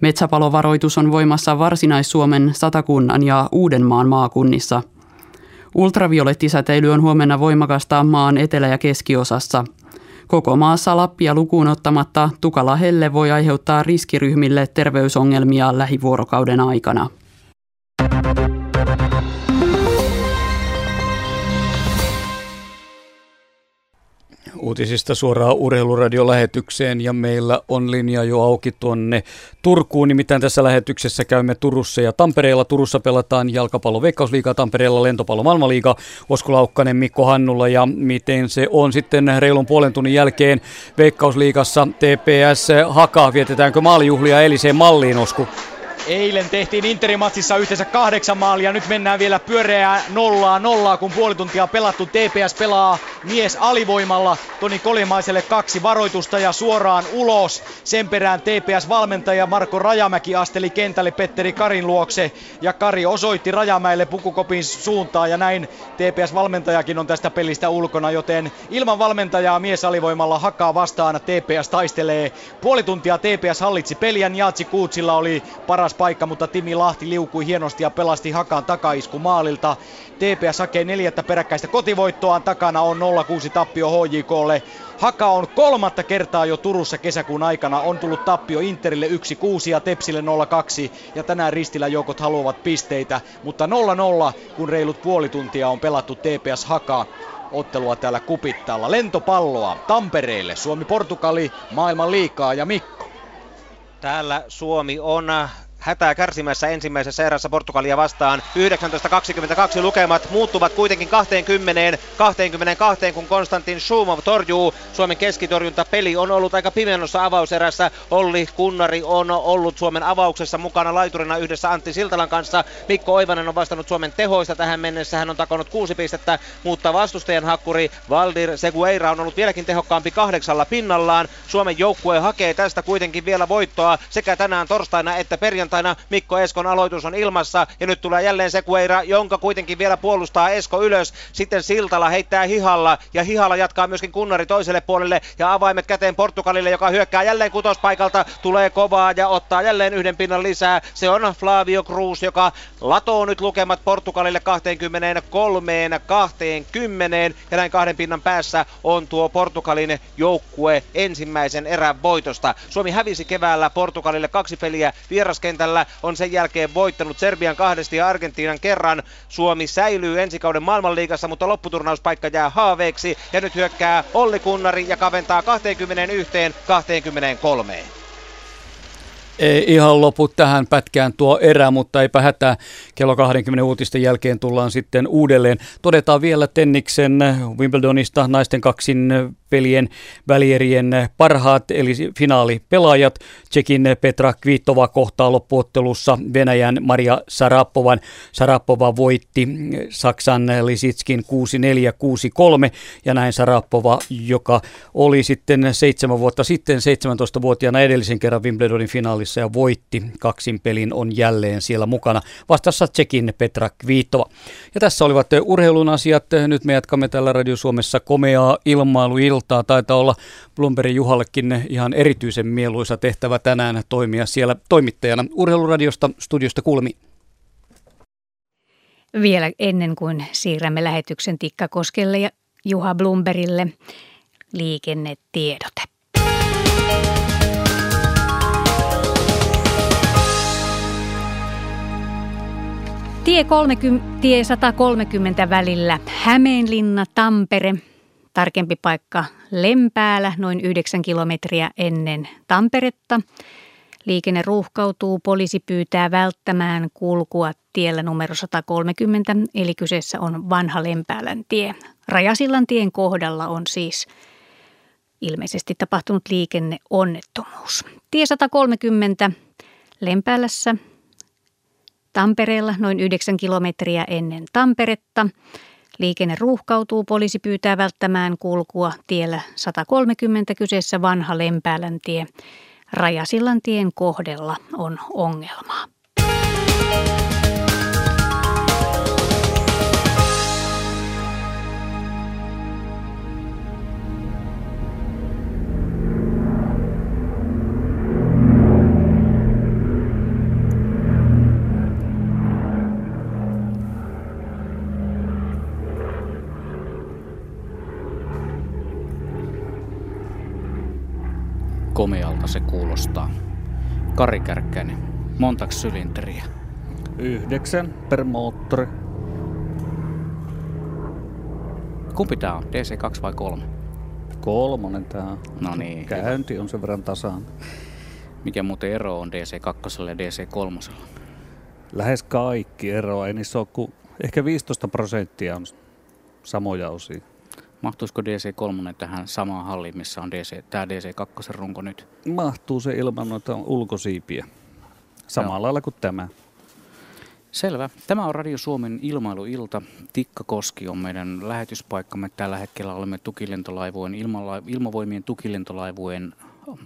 [SPEAKER 10] Metsäpalovaroitus on voimassa Varsinais-Suomen, Satakunnan ja Uudenmaan maakunnissa. Ultraviolettisäteily on huomenna voimakasta maan etelä- ja keskiosassa. Koko maassa Lappia lukuun ottamatta tukala helle voi aiheuttaa riskiryhmille terveysongelmia lähivuorokauden aikana.
[SPEAKER 11] Uutisista suoraan urheiluradio-lähetykseen ja meillä on linja jo auki tuonne Turkuun. Nimittäin tässä lähetyksessä käymme Turussa ja Tampereella. Turussa pelataan jalkapallo Veikkausliiga, Tampereella lentopallo Maailmanliiga. Osko Laukkanen, Mikko Hannulla ja miten se on sitten reilun puolen tunnin jälkeen Veikkausliigassa TPS Haka. Vietetäänkö maalijuhlia Eliseen malliin, Osku?
[SPEAKER 12] Eilen tehtiin Interimatsissa yhteensä kahdeksan maalia. Nyt mennään vielä pyöreää nollaa nollaa, kun puoli tuntia pelattu. TPS pelaa mies alivoimalla. Toni Kolimaiselle kaksi varoitusta ja suoraan ulos. Sen perään TPS-valmentaja Marko Rajamäki asteli kentälle Petteri Karin luokse. Ja Kari osoitti Rajamäelle pukukopin suuntaan ja näin TPS-valmentajakin on tästä pelistä ulkona. Joten ilman valmentajaa mies alivoimalla hakaa vastaan. TPS taistelee. Puoli tuntia TPS hallitsi peliä. Jatsi Kuutsilla oli paras paikka, mutta Timi Lahti liukui hienosti ja pelasti Hakan takaisku maalilta. TPS hakee neljättä peräkkäistä kotivoittoaan, takana on 0-6 tappio HJKlle. Haka on kolmatta kertaa jo Turussa kesäkuun aikana. On tullut tappio Interille 1-6 ja Tepsille 0-2. Ja tänään Ristillä joukot haluavat pisteitä. Mutta 0-0, kun reilut puoli tuntia on pelattu TPS Hakaa ottelua täällä Kupittalla. Lentopalloa Tampereelle. Suomi-Portugali, maailman liikaa ja Mikko.
[SPEAKER 13] Täällä Suomi on hätää kärsimässä ensimmäisessä erässä Portugalia vastaan. 19.22 lukemat muuttuvat kuitenkin 20 22, kun Konstantin Schumov torjuu. Suomen keskitorjunta peli on ollut aika pimennossa avauserässä. Olli Kunnari on ollut Suomen avauksessa mukana laiturina yhdessä Antti Siltalan kanssa. Mikko Oivanen on vastannut Suomen tehoista tähän mennessä. Hän on takonut kuusi pistettä, mutta vastustajan hakkuri Valdir Segueira on ollut vieläkin tehokkaampi kahdeksalla pinnallaan. Suomen joukkue hakee tästä kuitenkin vielä voittoa sekä tänään torstaina että perjantaina vastapainottajana. Mikko Eskon aloitus on ilmassa ja nyt tulee jälleen Sekueira, jonka kuitenkin vielä puolustaa Esko ylös. Sitten Siltala heittää hihalla ja hihalla jatkaa myöskin kunnari toiselle puolelle ja avaimet käteen Portugalille, joka hyökkää jälleen kutospaikalta. Tulee kovaa ja ottaa jälleen yhden pinnan lisää. Se on Flavio Cruz, joka latoo nyt lukemat Portugalille 23 20 ja näin kahden pinnan päässä on tuo Portugalin joukkue ensimmäisen erän voitosta. Suomi hävisi keväällä Portugalille kaksi peliä vieraskentällä, on sen jälkeen voittanut Serbian kahdesti ja Argentiinan kerran. Suomi säilyy ensi kauden maailmanliigassa, mutta lopputurnauspaikka jää haaveeksi ja nyt hyökkää Olli Kunnari ja kaventaa 21 23.
[SPEAKER 11] Ei ihan lopu tähän pätkään tuo erä, mutta eipä hätää. Kello 20 uutisten jälkeen tullaan sitten uudelleen. Todetaan vielä Tenniksen Wimbledonista naisten kaksin pelien välierien parhaat, eli finaalipelaajat. Tsekin Petra Kvitova kohtaa loppuottelussa Venäjän Maria Sarapovan. Sarapova voitti Saksan Lisitskin 6-4, 6-3 ja näin Sarapova, joka oli sitten seitsemän vuotta sitten 17-vuotiaana edellisen kerran Wimbledonin finaalissa ja voitti kaksin pelin, on jälleen siellä mukana. Vastassa Tsekin Petra Kvitova. Ja tässä olivat urheilun asiat. Nyt me jatkamme tällä Radio Suomessa komeaa ilmailuilta iltaa. Taitaa olla Blombergin Juhallekin ihan erityisen mieluisa tehtävä tänään toimia siellä toimittajana. Urheiluradiosta studiosta kuulemiin.
[SPEAKER 8] Vielä ennen kuin siirrämme lähetyksen Tikkakoskelle ja Juha Blumberille liikennetiedote. Tie, 30, tie 130 välillä Hämeenlinna, Tampere – Tarkempi paikka Lempäällä, noin 9 kilometriä ennen Tamperetta. Liikenne ruuhkautuu, poliisi pyytää välttämään kulkua tiellä numero 130, eli kyseessä on vanha Lempäälän tie. Rajasillan tien kohdalla on siis ilmeisesti tapahtunut liikenneonnettomuus. Tie 130 Lempäälässä Tampereella noin 9 kilometriä ennen Tamperetta. Liikenne ruuhkautuu, poliisi pyytää välttämään kulkua tiellä 130 kyseessä vanha Lempäälän tie. Rajasillan tien kohdella on ongelmaa.
[SPEAKER 1] Komealta se kuulostaa. Kari Kärkkäinen, montaks sylinteriä?
[SPEAKER 4] Yhdeksän per moottori.
[SPEAKER 1] Kumpi tää on, DC2 vai 3?
[SPEAKER 4] Kolmonen tää.
[SPEAKER 1] No niin.
[SPEAKER 4] Käynti on sen verran tasaan.
[SPEAKER 1] Mikä muuten ero on DC2 ja DC3?
[SPEAKER 4] Lähes kaikki eroa, ei niissä ole kuin ehkä 15 prosenttia on samoja osia.
[SPEAKER 1] Mahtuisiko DC3 tähän samaan halliin, missä on DC, tämä DC2 runko nyt?
[SPEAKER 4] Mahtuu se ilman noita ulkosiipiä. Samalla Joo. lailla kuin tämä.
[SPEAKER 1] Selvä. Tämä on Radio Suomen ilmailuilta. Tikkakoski on meidän lähetyspaikkamme. Tällä hetkellä olemme tukilentolaivujen, ilmala- ilmavoimien tukilentolaivujen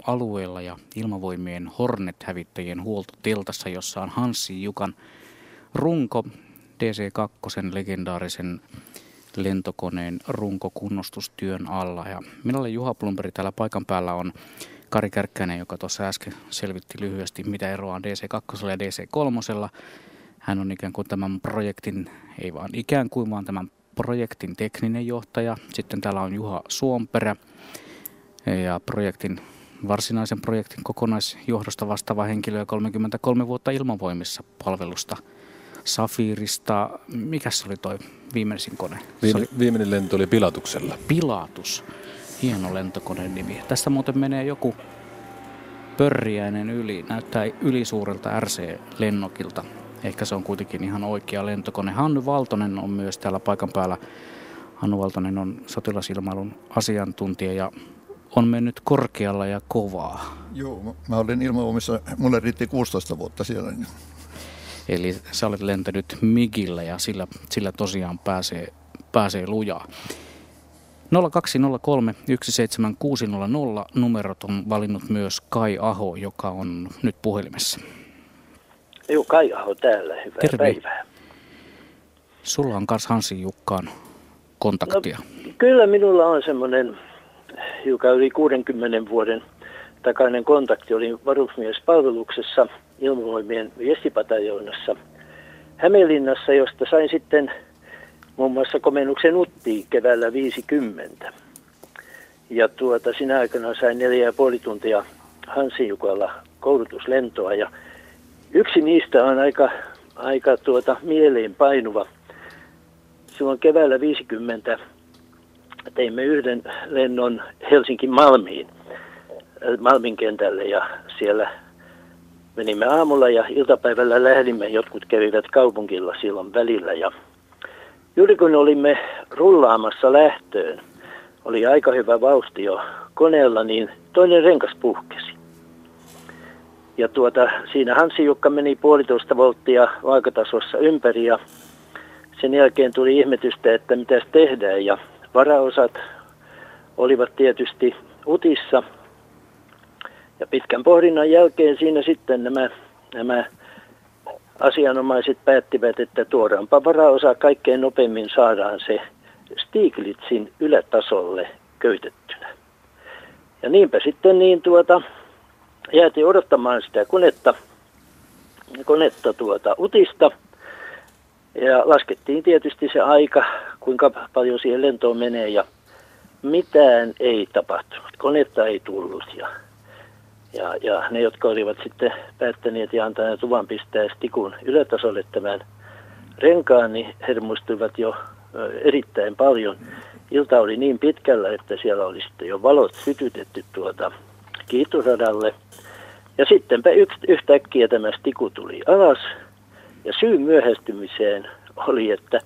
[SPEAKER 1] alueella ja ilmavoimien Hornet-hävittäjien huoltoteltassa, jossa on Hanssi Jukan runko DC2 legendaarisen lentokoneen runkokunnostustyön alla. Ja minä olen Juha Plumperi, täällä paikan päällä on Kari Kärkkäinen, joka tuossa äsken selvitti lyhyesti, mitä eroa on DC2 ja DC3. Hän on ikään kuin tämän projektin, ei vaan ikään kuin, vaan tämän projektin tekninen johtaja. Sitten täällä on Juha Suomperä ja projektin varsinaisen projektin kokonaisjohdosta vastaava henkilö ja 33 vuotta ilmavoimissa palvelusta – Safirista. Mikä se oli toi viimeisin kone?
[SPEAKER 2] Viime, oli... Viimeinen lento oli Pilatuksella.
[SPEAKER 1] Pilatus. Hieno lentokoneen nimi. Tästä muuten menee joku pörriäinen yli. Näyttää ylisuurelta RC-lennokilta. Ehkä se on kuitenkin ihan oikea lentokone. Hannu Valtonen on myös täällä paikan päällä. Hannu Valtonen on sotilasilmailun asiantuntija ja on mennyt korkealla ja kovaa.
[SPEAKER 3] Joo, mä olin ilmavoimissa, mulle riitti 16 vuotta siellä.
[SPEAKER 1] Eli sä olet lentänyt Migillä ja sillä, sillä tosiaan pääsee, pääsee lujaa. 0203 17600 numerot on valinnut myös Kai Aho, joka on nyt puhelimessa.
[SPEAKER 14] Joo, Kai Aho täällä. Hyvää
[SPEAKER 1] Terve.
[SPEAKER 14] päivää.
[SPEAKER 1] Sulla on kanssa Hansi Jukkaan kontaktia.
[SPEAKER 14] No, kyllä minulla on semmoinen joka yli 60 vuoden takainen kontakti. Olin varusmiespalveluksessa ilmavoimien viestipataljoonassa Hämeenlinnassa, josta sain sitten muun muassa komennuksen Uttiin keväällä 50. Ja tuota, sinä aikana sain neljä ja puoli tuntia Hansijukalla koulutuslentoa ja yksi niistä on aika, aika tuota, mieleen painuva. Silloin keväällä 50 teimme yhden lennon Helsinki Malmiin, Malmin kentälle ja siellä menimme aamulla ja iltapäivällä lähdimme. Jotkut kävivät kaupunkilla silloin välillä ja juuri kun olimme rullaamassa lähtöön, oli aika hyvä vauhti jo koneella, niin toinen renkas puhkesi. Ja tuota, siinä Hansi Jukka meni puolitoista volttia vaakatasossa ympäri ja sen jälkeen tuli ihmetystä, että mitä tehdään ja varaosat olivat tietysti utissa. Ja pitkän pohdinnan jälkeen siinä sitten nämä, nämä asianomaiset päättivät, että tuodaanpa varaosa kaikkein nopeimmin saadaan se Stiglitzin ylätasolle köytettynä. Ja niinpä sitten niin tuota, jäätiin odottamaan sitä konetta, konetta tuota utista. Ja laskettiin tietysti se aika, kuinka paljon siihen lentoon menee ja mitään ei tapahtunut. Konetta ei tullut ja, ja, ja ne, jotka olivat sitten päättäneet ja antaneet luvan pistää stikun ylätasolle tämän renkaan, niin hermostuivat jo erittäin paljon. Ilta oli niin pitkällä, että siellä oli sitten jo valot sytytetty tuota kiitoradalle. Ja sittenpä yhtäkkiä tämä stiku tuli alas. Ja syy myöhästymiseen oli, että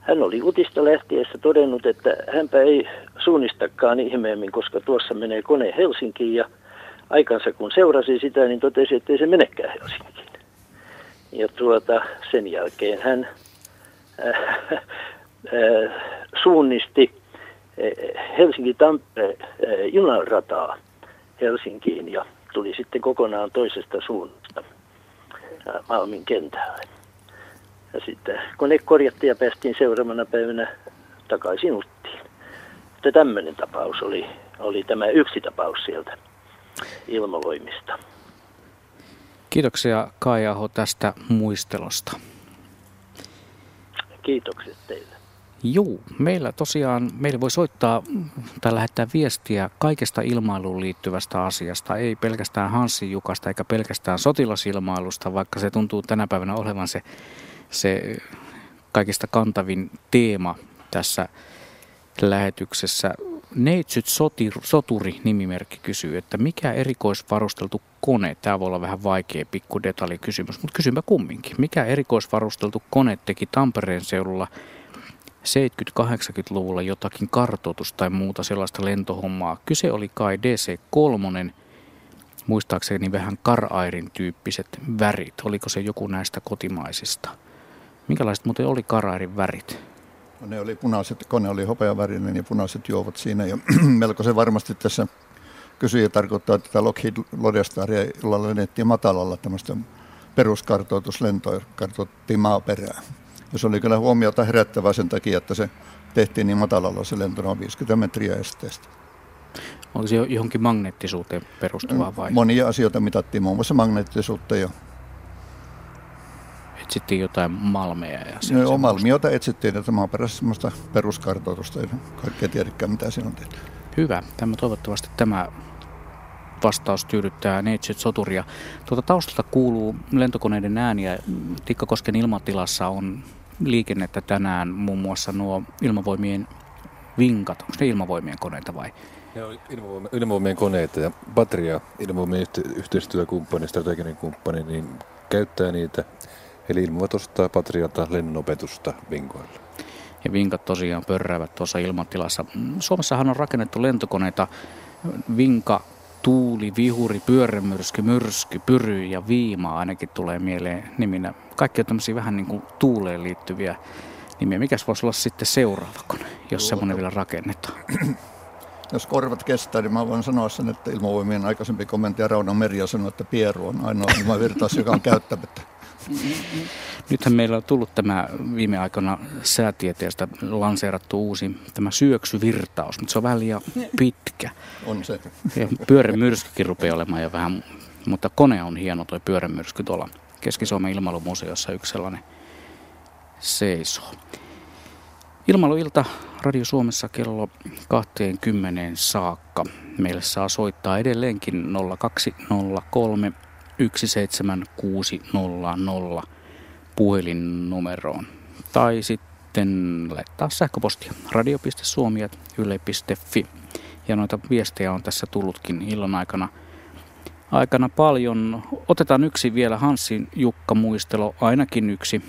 [SPEAKER 14] hän oli utista lähtiessä todennut, että hänpä ei suunnistakaan ihmeemmin, koska tuossa menee kone Helsinkiin ja aikansa kun seurasi sitä, niin totesi, että ei se menekään Helsinkiin. Ja tuota, sen jälkeen hän äh, äh, suunnisti äh, Helsinki-Tampere äh, junarataa Helsinkiin ja tuli sitten kokonaan toisesta suunnasta äh, Malmin kentälle. Ja sitten kone korjattiin ja päästiin seuraavana päivänä takaisin Uttiin. Mutta tämmöinen tapaus oli, oli tämä yksi tapaus sieltä ilmavoimista.
[SPEAKER 1] Kiitoksia Kai Aho tästä muistelosta.
[SPEAKER 14] Kiitokset teille.
[SPEAKER 1] Juu, meillä tosiaan, meillä voi soittaa tai lähettää viestiä kaikesta ilmailuun liittyvästä asiasta, ei pelkästään Hanssin Jukasta eikä pelkästään sotilasilmailusta, vaikka se tuntuu tänä päivänä olevan se, se kaikista kantavin teema tässä lähetyksessä. Neitsyt Soturi, nimimerkki kysyy, että mikä erikoisvarusteltu kone, tämä voi olla vähän vaikea pikku detallikysymys, mutta kysynpä kumminkin. Mikä erikoisvarusteltu kone teki Tampereen seudulla 70-80-luvulla jotakin kartoitus tai muuta sellaista lentohommaa. Kyse oli kai DC-3, muistaakseni vähän Karairin tyyppiset värit. Oliko se joku näistä kotimaisista? Minkälaiset muuten oli Karairin värit?
[SPEAKER 3] Ne oli punaiset, kone oli hopeavärinen ja punaiset juovat siinä. Ja melko se varmasti tässä kysyjä tarkoittaa tätä Lockheed Lodestaria, jolla lennettiin matalalla tämmöistä peruskartoituslentoa, kartoitettiin maaperää. Ja se oli kyllä huomiota herättävää sen takia, että se tehtiin niin matalalla se lento noin 50 metriä esteestä.
[SPEAKER 1] Onko se johonkin magneettisuuteen perustuvaa vai?
[SPEAKER 3] Monia asioita mitattiin, muun muassa magneettisuutta ja
[SPEAKER 1] etsittiin jotain malmeja. Ja
[SPEAKER 3] no, malmiota etsittiin, että maaperässä semmoista peruskartoitusta, ei kaikkea tiedäkään mitä siinä on tehty.
[SPEAKER 1] Hyvä. Tämä, toivottavasti tämä vastaus tyydyttää Neitsyt Soturia. Tuota taustalta kuuluu lentokoneiden ääniä. Tikkakosken ilmatilassa on liikennettä tänään muun muassa nuo ilmavoimien vinkat. Onko ne ilmavoimien koneita vai?
[SPEAKER 2] Ne on ilmavoimien, ilmavoimien koneita ja Patria, ilmavoimien yhteistyökumppani, strateginen kumppani, niin käyttää niitä. Eli ilmavat ostaa Patrialta lennopetusta vinkoilla.
[SPEAKER 1] Ja vinkat tosiaan pörräävät tuossa ilmatilassa. Suomessahan on rakennettu lentokoneita Vinka tuuli, vihuri, pyörämyrsky, myrsky, pyry ja viima ainakin tulee mieleen niminä. Kaikki on tämmöisiä vähän niin kuin tuuleen liittyviä nimiä. Mikäs voisi olla sitten seuraava kone, jos semmoinen vielä rakennetaan?
[SPEAKER 3] Jos korvat kestää, niin mä voin sanoa sen, että ilmavoimien aikaisempi komentaja Rauno Meri sanoi, että Pieru on ainoa ilmavirtaus, joka on käyttämättä.
[SPEAKER 1] Nythän meillä on tullut tämä viime aikoina säätieteestä lanseerattu uusi tämä syöksyvirtaus, mutta se on vähän liian pitkä.
[SPEAKER 3] On se.
[SPEAKER 1] Ja pyörämyrskykin rupeaa olemaan jo vähän, mutta kone on hieno tuo pyörämyrsky tuolla Keski-Suomen ilmailumuseossa yksi sellainen seisoo. Ilmailuilta Radio Suomessa kello 20 saakka. Meille saa soittaa edelleenkin 0203 17600 puhelinnumeroon. Tai sitten laittaa sähköpostia radio.suomi.yle.fi. Ja noita viestejä on tässä tullutkin illan aikana, aikana paljon. Otetaan yksi vielä Hansin Jukka muistelo, ainakin yksi.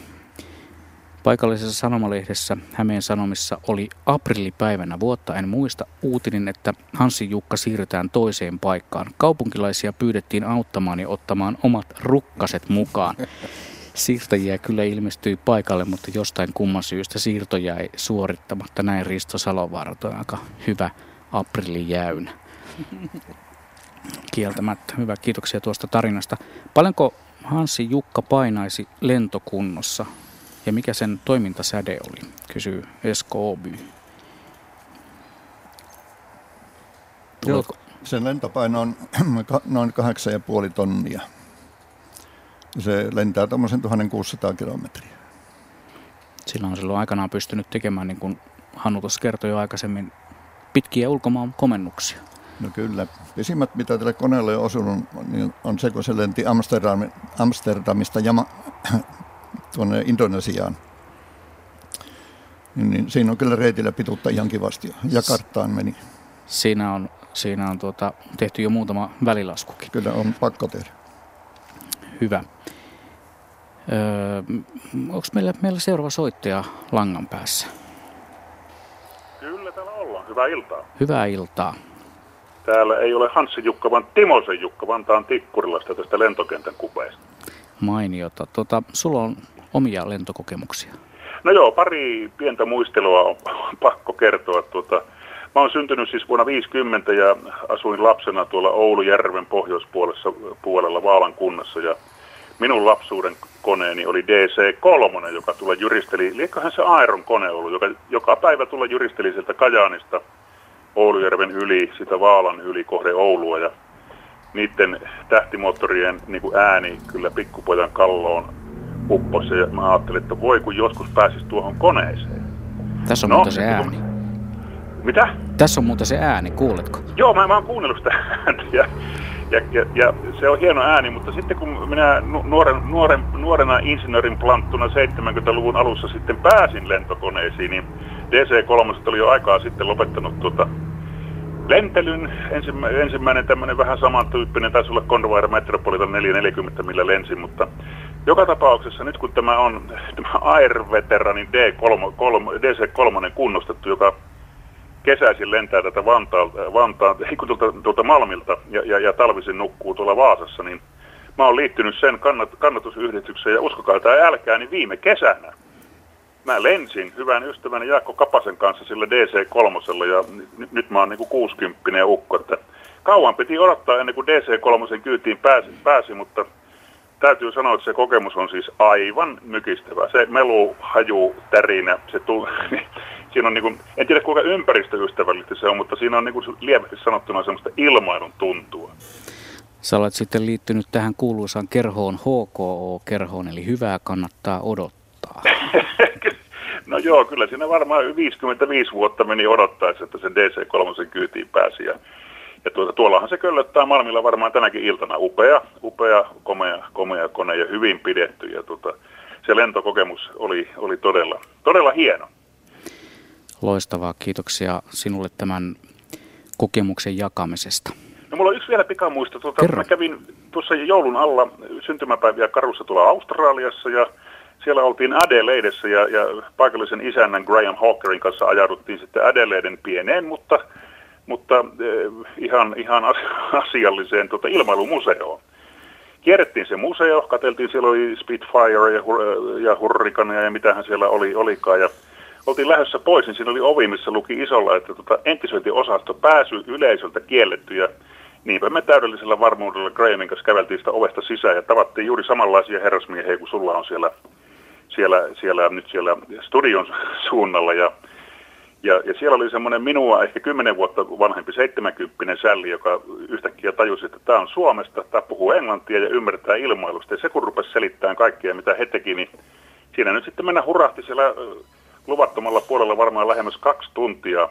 [SPEAKER 1] Paikallisessa sanomalehdessä Hämeen Sanomissa oli aprillipäivänä vuotta, en muista, uutinen, että Hansi Jukka siirretään toiseen paikkaan. Kaupunkilaisia pyydettiin auttamaan ja ottamaan omat rukkaset mukaan. Siirtäjiä kyllä ilmestyi paikalle, mutta jostain kumman syystä siirto jäi suorittamatta. Näin Risto Salovaara, aika hyvä aprillijäynä. Kieltämättä. Hyvä, kiitoksia tuosta tarinasta. Paljonko Hansi Jukka painaisi lentokunnossa ja mikä sen toimintasäde oli, kysyy Esko Oby.
[SPEAKER 3] Joo, sen lentopaino on noin 8,5 tonnia. Se lentää tuommoisen 1600 kilometriä.
[SPEAKER 1] Sillä on silloin aikanaan pystynyt tekemään, niin kuin Hannu tuossa kertoi jo aikaisemmin, pitkiä ulkomaan komennuksia.
[SPEAKER 3] No kyllä. Pisimmät, mitä tälle koneelle on osunut, niin on se, kun se lenti Amsterdam, Amsterdamista Jama, tuonne Indonesiaan. Niin, niin siinä on kyllä reitillä pituutta ihan kivasti. Ja karttaan meni.
[SPEAKER 1] Siinä on, siinä on tuota, tehty jo muutama välilaskukin.
[SPEAKER 3] Kyllä on pakko tehdä.
[SPEAKER 1] Hyvä. Öö, Onko meillä, meillä seuraava soittaja langan päässä?
[SPEAKER 15] Kyllä täällä ollaan. Hyvää iltaa.
[SPEAKER 1] Hyvää iltaa.
[SPEAKER 15] Täällä ei ole Hanssi Jukka, vaan Timosen Jukka Vantaan Tikkurilasta tästä lentokentän kupeesta.
[SPEAKER 1] Mainiota. Tota, sulla on omia lentokokemuksia.
[SPEAKER 15] No joo, pari pientä muistelua on pakko kertoa. Tuota, mä oon syntynyt siis vuonna 50 ja asuin lapsena tuolla Oulujärven pohjoispuolessa puolella Vaalan kunnassa. Ja minun lapsuuden koneeni oli DC-3, joka tulla jyristeli, liekköhän se Aeron kone ollut, joka joka päivä tulla jyristeli sieltä Kajaanista Oulujärven yli, sitä Vaalan yli kohde Oulua. Ja niiden tähtimoottorien niin kuin ääni kyllä pikkupojan kalloon upposi ja mä ajattelin, että voi kun joskus pääsis tuohon koneeseen.
[SPEAKER 1] Tässä on no, muuten se ääni.
[SPEAKER 15] Mitä?
[SPEAKER 1] Tässä on muuten se ääni, kuuletko?
[SPEAKER 15] Joo, mä, mä oon kuunnellut sitä ääntä ja, ja, ja, ja, se on hieno ääni, mutta sitten kun minä nuoren, nuoren, nuorena insinöörin planttuna 70-luvun alussa sitten pääsin lentokoneisiin, niin DC-3 oli jo aikaa sitten lopettanut tuota lentelyn. Ensimmä, ensimmäinen tämmöinen vähän samantyyppinen, taisi olla Convair Metropolitan 440, millä lensin, mutta joka tapauksessa nyt kun tämä on tämä Air-veteranin D3, 3, DC-3 kunnostettu, joka kesäisin lentää tätä Vantaalta, Vantaan, tuolta, tuolta Malmilta ja, ja, ja talvisin nukkuu tuolla Vaasassa, niin mä oon liittynyt sen kannat, kannatusyhdistykseen ja uskokaa tai älkää, niin viime kesänä mä lensin hyvän ystäväni Jaakko Kapasen kanssa sillä DC-3 ja n- nyt mä oon niin kuin 60 ukko, että kauan piti odottaa ennen kuin DC-3 kyytiin pääsi, pääsi, mutta täytyy sanoa, että se kokemus on siis aivan mykistävä. Se melu, haju, tärinä, se tuu, siinä on niin kuin, en tiedä kuinka ympäristöystävällistä se on, mutta siinä on niin kuin lievästi sanottuna semmoista ilmailun tuntua.
[SPEAKER 1] Sä olet sitten liittynyt tähän kuuluisaan kerhoon HKO-kerhoon, eli hyvää kannattaa odottaa.
[SPEAKER 15] no joo, kyllä siinä varmaan 55 vuotta meni odottaessa, että se DC-3 kyytiin pääsi. Ja, ja tuota, tuollahan se köllöttää Malmilla varmaan tänäkin iltana. Upea, upea, komea, komea kone ja hyvin pidetty. Ja tuota, se lentokokemus oli, oli todella, todella hieno.
[SPEAKER 1] Loistavaa, kiitoksia sinulle tämän kokemuksen jakamisesta.
[SPEAKER 15] No mulla on yksi vielä pikamuisto. Tuota, mä kävin tuossa joulun alla syntymäpäiviä Karussa tuolla Australiassa ja siellä oltiin Adelaidessa ja, ja paikallisen isännän Graham Hawkerin kanssa ajauduttiin sitten Adelaiden pieneen, mutta, mutta eh, ihan, ihan asialliseen tuota, ilmailumuseoon. Kierrettiin se museo, katseltiin, siellä oli Spitfire ja, ja Hurricane ja mitähän siellä oli, olikaan ja oltiin lähdössä pois, niin siinä oli ovi, missä luki isolla, että tuota, entisöintiosasto pääsy yleisöltä kielletty ja niinpä me täydellisellä varmuudella Grahamin kanssa käveltiin sitä ovesta sisään ja tavattiin juuri samanlaisia herrasmiehiä kuin sulla on siellä, siellä, siellä nyt siellä studion suunnalla. Ja, ja, ja siellä oli semmoinen minua ehkä kymmenen vuotta vanhempi 70 sälli, joka yhtäkkiä tajusi, että tämä on Suomesta, tämä puhuu englantia ja ymmärtää ilmailusta. Ja se kun rupesi selittämään kaikkea, mitä he teki, niin siinä nyt sitten mennä hurahti siellä luvattomalla puolella varmaan lähemmäs kaksi tuntia.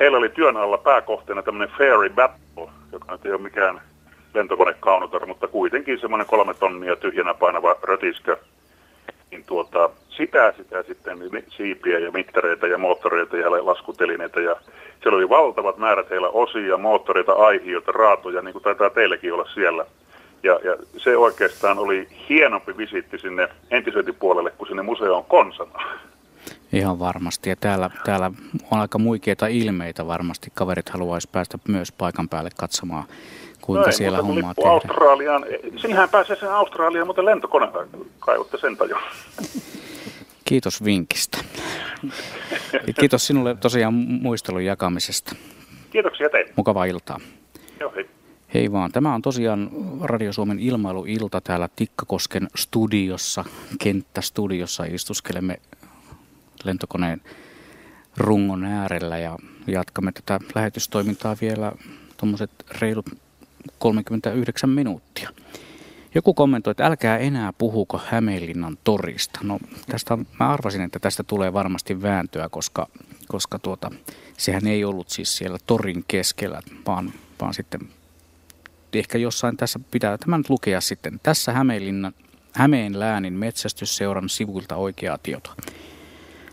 [SPEAKER 15] Heillä oli työn alla pääkohteena tämmöinen Fairy Battle, joka nyt ei ole mikään lentokonekaunotar, mutta kuitenkin semmoinen kolme tonnia tyhjänä painava rötiskö. Niin tuota, sitä, sitä sitten siipiä ja mittareita ja moottoreita ja laskutelineitä ja siellä oli valtavat määrät heillä osia, moottoreita, aihiota, raatoja, niin kuin taitaa teilläkin olla siellä. Ja, ja se oikeastaan oli hienompi visitti sinne entisöintipuolelle kuin sinne museoon konsana.
[SPEAKER 1] Ihan varmasti. Ja täällä, täällä on aika muikeita ilmeitä varmasti. Kaverit haluaisi päästä myös paikan päälle katsomaan, kuinka no ei, siellä hommaa tehdään.
[SPEAKER 15] Australiaan. Sinähän pääsee sen Australiaan, mutta lentokoneella kaivutte sen jo.
[SPEAKER 1] Kiitos vinkistä. Ja kiitos sinulle tosiaan muistelun jakamisesta.
[SPEAKER 15] Kiitoksia teille.
[SPEAKER 1] Mukavaa iltaa.
[SPEAKER 15] Joo, hei.
[SPEAKER 1] Hei vaan. Tämä on tosiaan Radio Suomen ilmailuilta täällä Tikkakosken studiossa, kenttästudiossa. Istuskelemme lentokoneen rungon äärellä ja jatkamme tätä lähetystoimintaa vielä tuommoiset reilut 39 minuuttia. Joku kommentoi, että älkää enää puhuko Hämeenlinnan torista. No tästä, mä arvasin, että tästä tulee varmasti vääntöä, koska, koska tuota, sehän ei ollut siis siellä torin keskellä, vaan, vaan sitten ehkä jossain tässä pitää tämän lukea sitten. Tässä Hämeenlinnan, Hämeen läänin metsästysseuran sivuilta oikeaa tietoa.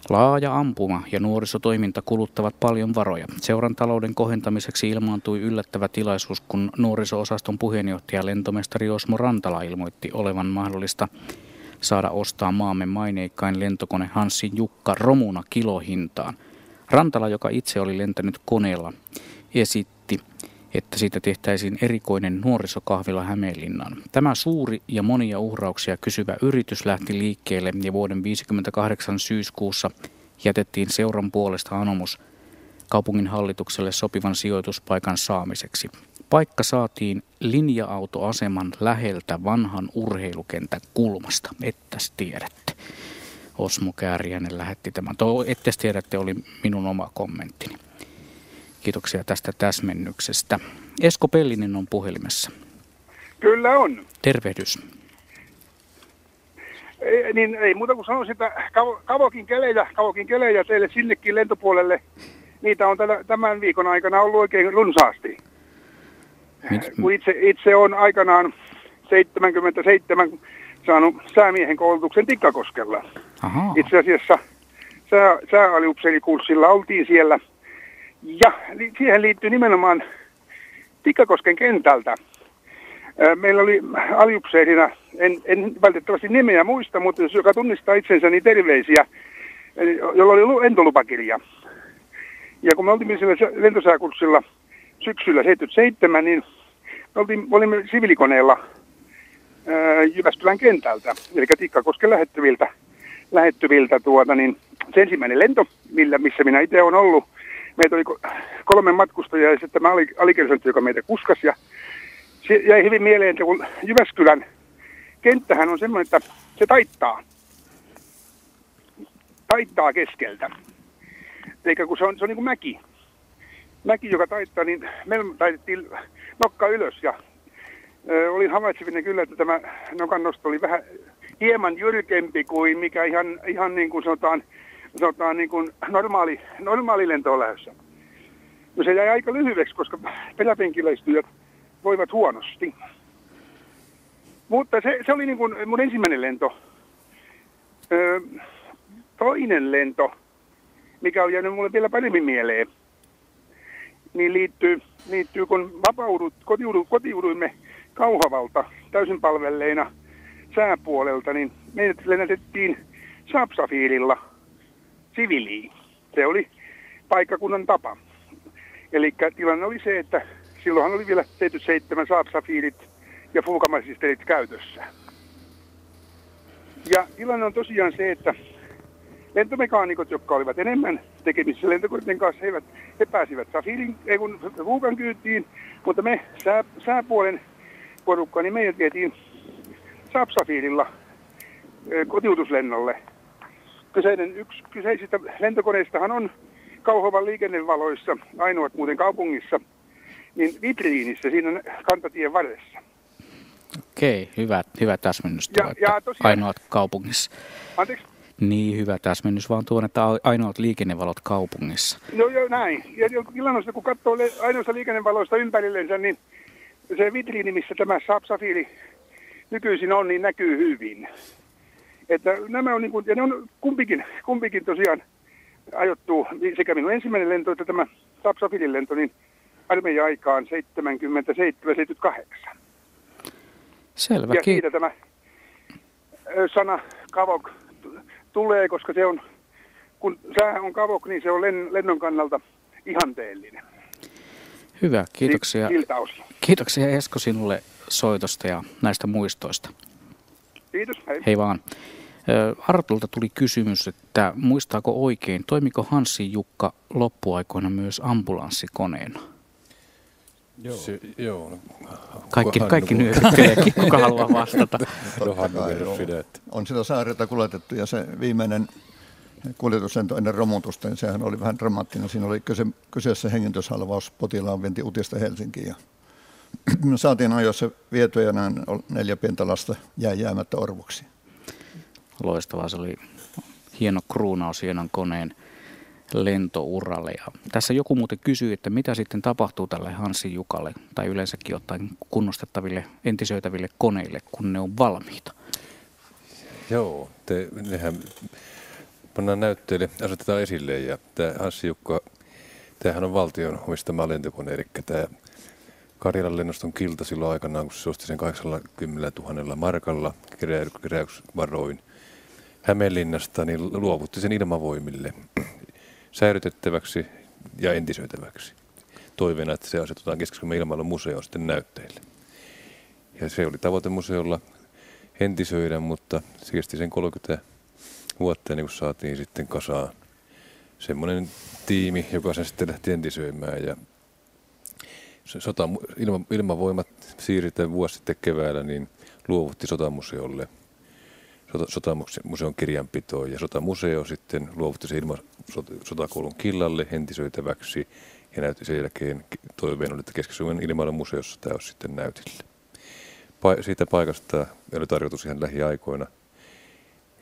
[SPEAKER 1] Laaja ampuma ja nuorisotoiminta kuluttavat paljon varoja. Seuran talouden kohentamiseksi ilmaantui yllättävä tilaisuus, kun nuoriso-osaston puheenjohtaja lentomestari Osmo Rantala ilmoitti olevan mahdollista saada ostaa maamme maineikkain lentokone Hanssin Jukka romuna kilohintaan. Rantala, joka itse oli lentänyt koneella, esitti, että siitä tehtäisiin erikoinen nuorisokahvila Hämeenlinnaan. Tämä suuri ja monia uhrauksia kysyvä yritys lähti liikkeelle ja vuoden 1958 syyskuussa jätettiin seuran puolesta anomus kaupungin hallitukselle sopivan sijoituspaikan saamiseksi. Paikka saatiin linja-autoaseman läheltä vanhan urheilukentän kulmasta, ettäs tiedätte. Osmo Kääriäinen lähetti tämän. Tuo tiedätte oli minun oma kommenttini. Kiitoksia tästä täsmennyksestä. Esko Pellinen on puhelimessa.
[SPEAKER 16] Kyllä on.
[SPEAKER 1] Tervehdys.
[SPEAKER 16] Ei, niin ei muuta kuin sanoisin, että Kavokin kelejä, Kavokin kelejä teille sinnekin lentopuolelle. Niitä on tämän viikon aikana ollut oikein runsaasti. Mit? Kun itse, itse on aikanaan 77 saanut säämiehen koulutuksen Tikkakoskella.
[SPEAKER 1] Aha.
[SPEAKER 16] Itse asiassa sää, sääaliupseerikurssilla oltiin siellä – ja siihen liittyy nimenomaan Tikkakosken kentältä. Meillä oli aliupseerina, en, en valitettavasti nimeä muista, mutta jos joka tunnistaa itsensä, niin terveisiä, jolla oli lentolupakirja. Ja kun me oltiin siellä lentosääkurssilla syksyllä 77, niin me oltiin, olimme sivilikoneella Jyväskylän kentältä, eli Tikkakosken lähettyviltä, lähettyviltä tuota, niin se ensimmäinen lento, millä, missä minä itse olen ollut, meitä oli kolme matkustajaa ja sitten tämä joka meitä kuskas. Ja se jäi hyvin mieleen, että kun Jyväskylän kenttähän on semmoinen, että se taittaa. Taittaa keskeltä. Eikä kun se on, se on niin kuin mäki. Mäki, joka taittaa, niin me taitettiin nokka ylös ja ö, olin havaitsevinen kyllä, että tämä nokan nosto oli vähän hieman jyrkempi kuin mikä ihan, ihan niin kuin sanotaan sanotaan niin kuin normaali, normaali lento on lähdössä. No se jäi aika lyhyeksi, koska peräpenkiläistyjät voivat huonosti. Mutta se, se oli niin kuin mun ensimmäinen lento. Öö, toinen lento, mikä on jäänyt mulle vielä paremmin mieleen, niin liittyy, liittyy kun vapaudut, kotiudu, kotiuduimme Kauhavalta täysin palvelleina sääpuolelta, niin meidät lennätettiin Saapsafiililla – siviiliin. Se oli paikkakunnan tapa. Eli tilanne oli se, että silloinhan oli vielä 77 saapsafiilit ja fuukamasisterit käytössä. Ja tilanne on tosiaan se, että lentomekaanikot, jotka olivat enemmän tekemisissä lentokoneiden kanssa, he, he pääsivät Safirin, ei kun Vuukan kyytiin, mutta me sää, sääpuolen porukka, niin meidät vietiin Saab kotiutuslennolle. Kyseinen, yksi kyseisistä lentokoneistahan on Kauhovan liikennevaloissa, ainoat muuten kaupungissa, niin vitriinissä siinä kantatien varressa.
[SPEAKER 1] Okei, hyvä, hyvä täsmennys tuo,
[SPEAKER 16] Ja- ja tosiaan-
[SPEAKER 1] ainoat kaupungissa.
[SPEAKER 16] Anteeksi?
[SPEAKER 1] Niin, hyvä täsmennys vaan tuon, että ainoat liikennevalot kaupungissa.
[SPEAKER 16] No joo, näin. Ja illannosta, kun katsoo ainoasta liikennevaloista ympärillensä, niin se vitriini, missä tämä Saab Safiri nykyisin on, niin näkyy hyvin. Että nämä on niin kuin, ja ne on kumpikin, kumpikin tosiaan ajoittuu, sekä minun ensimmäinen lento että tämä Saab Safirin lento, niin armeijan aikaan 77-78.
[SPEAKER 1] Selvä,
[SPEAKER 16] Ja siitä tämä sana kavok tulee, koska se on, kun sää on kavok, niin se on len, lennon kannalta ihanteellinen.
[SPEAKER 1] hyvä, kiitoksia. Kiitoksia Esko sinulle soitosta ja näistä muistoista.
[SPEAKER 16] Kiitos, hei.
[SPEAKER 1] Hei vaan. Artulta tuli kysymys, että muistaako oikein, toimiko Hanssi Jukka loppuaikoina myös ambulanssikoneena?
[SPEAKER 2] Joo. Se, joo. no,
[SPEAKER 1] Kaikki, kaikki nyökytteleekin, kuka haluaa vastata.
[SPEAKER 3] Kai. On sitä saarelta kuljetettu ja se viimeinen kuljetuslento ennen romutusta, niin sehän oli vähän dramaattinen. Siinä oli kyse, kyseessä hengityshalvaus potilaan vienti Utista Helsinkiin. Ja me saatiin ajoissa vietyä ja näin neljä pientä lasta jäi jäämättä orvoksi.
[SPEAKER 1] Loistavaa, se oli hieno kruunaus hienon koneen lentouralle. Ja tässä joku muuten kysyi, että mitä sitten tapahtuu tälle Hanssi Jukalle tai yleensäkin ottaen kunnostettaville, entisöitäville koneille, kun ne on valmiita.
[SPEAKER 2] Joo, te, nehän pannaan näytteille, asetetaan esille ja tämä Hassi Jukka, tämähän on valtion omistama lentokone, eli tämä Karjalan lennoston kilta silloin aikanaan, kun se osti sen 80 000 markalla keräy- keräysvaroin Hämeenlinnasta, niin luovutti sen ilmavoimille säilytettäväksi ja entisöitäväksi. Toiveena, että se asetetaan keski ilmailun museoon sitten näytteille. Ja se oli tavoite museolla entisöidä, mutta se kesti sen 30 vuotta ennen kuin saatiin sitten kasaan semmoinen tiimi, joka sen sitten lähti entisöimään. Ja sota, ilma, ilmavoimat siirretään vuosi sitten keväällä, niin luovutti sotamuseolle sota, sotamuseon kirjanpitoon ja sotamuseo sitten luovutti se ilma, sota, sotakoulun killalle entisöitäväksi ja näytti sen jälkeen toiveen että Keski-Suomen ilmailun museossa tämä olisi sitten näytillä. Pa- siitä paikasta oli tarkoitus ihan lähiaikoina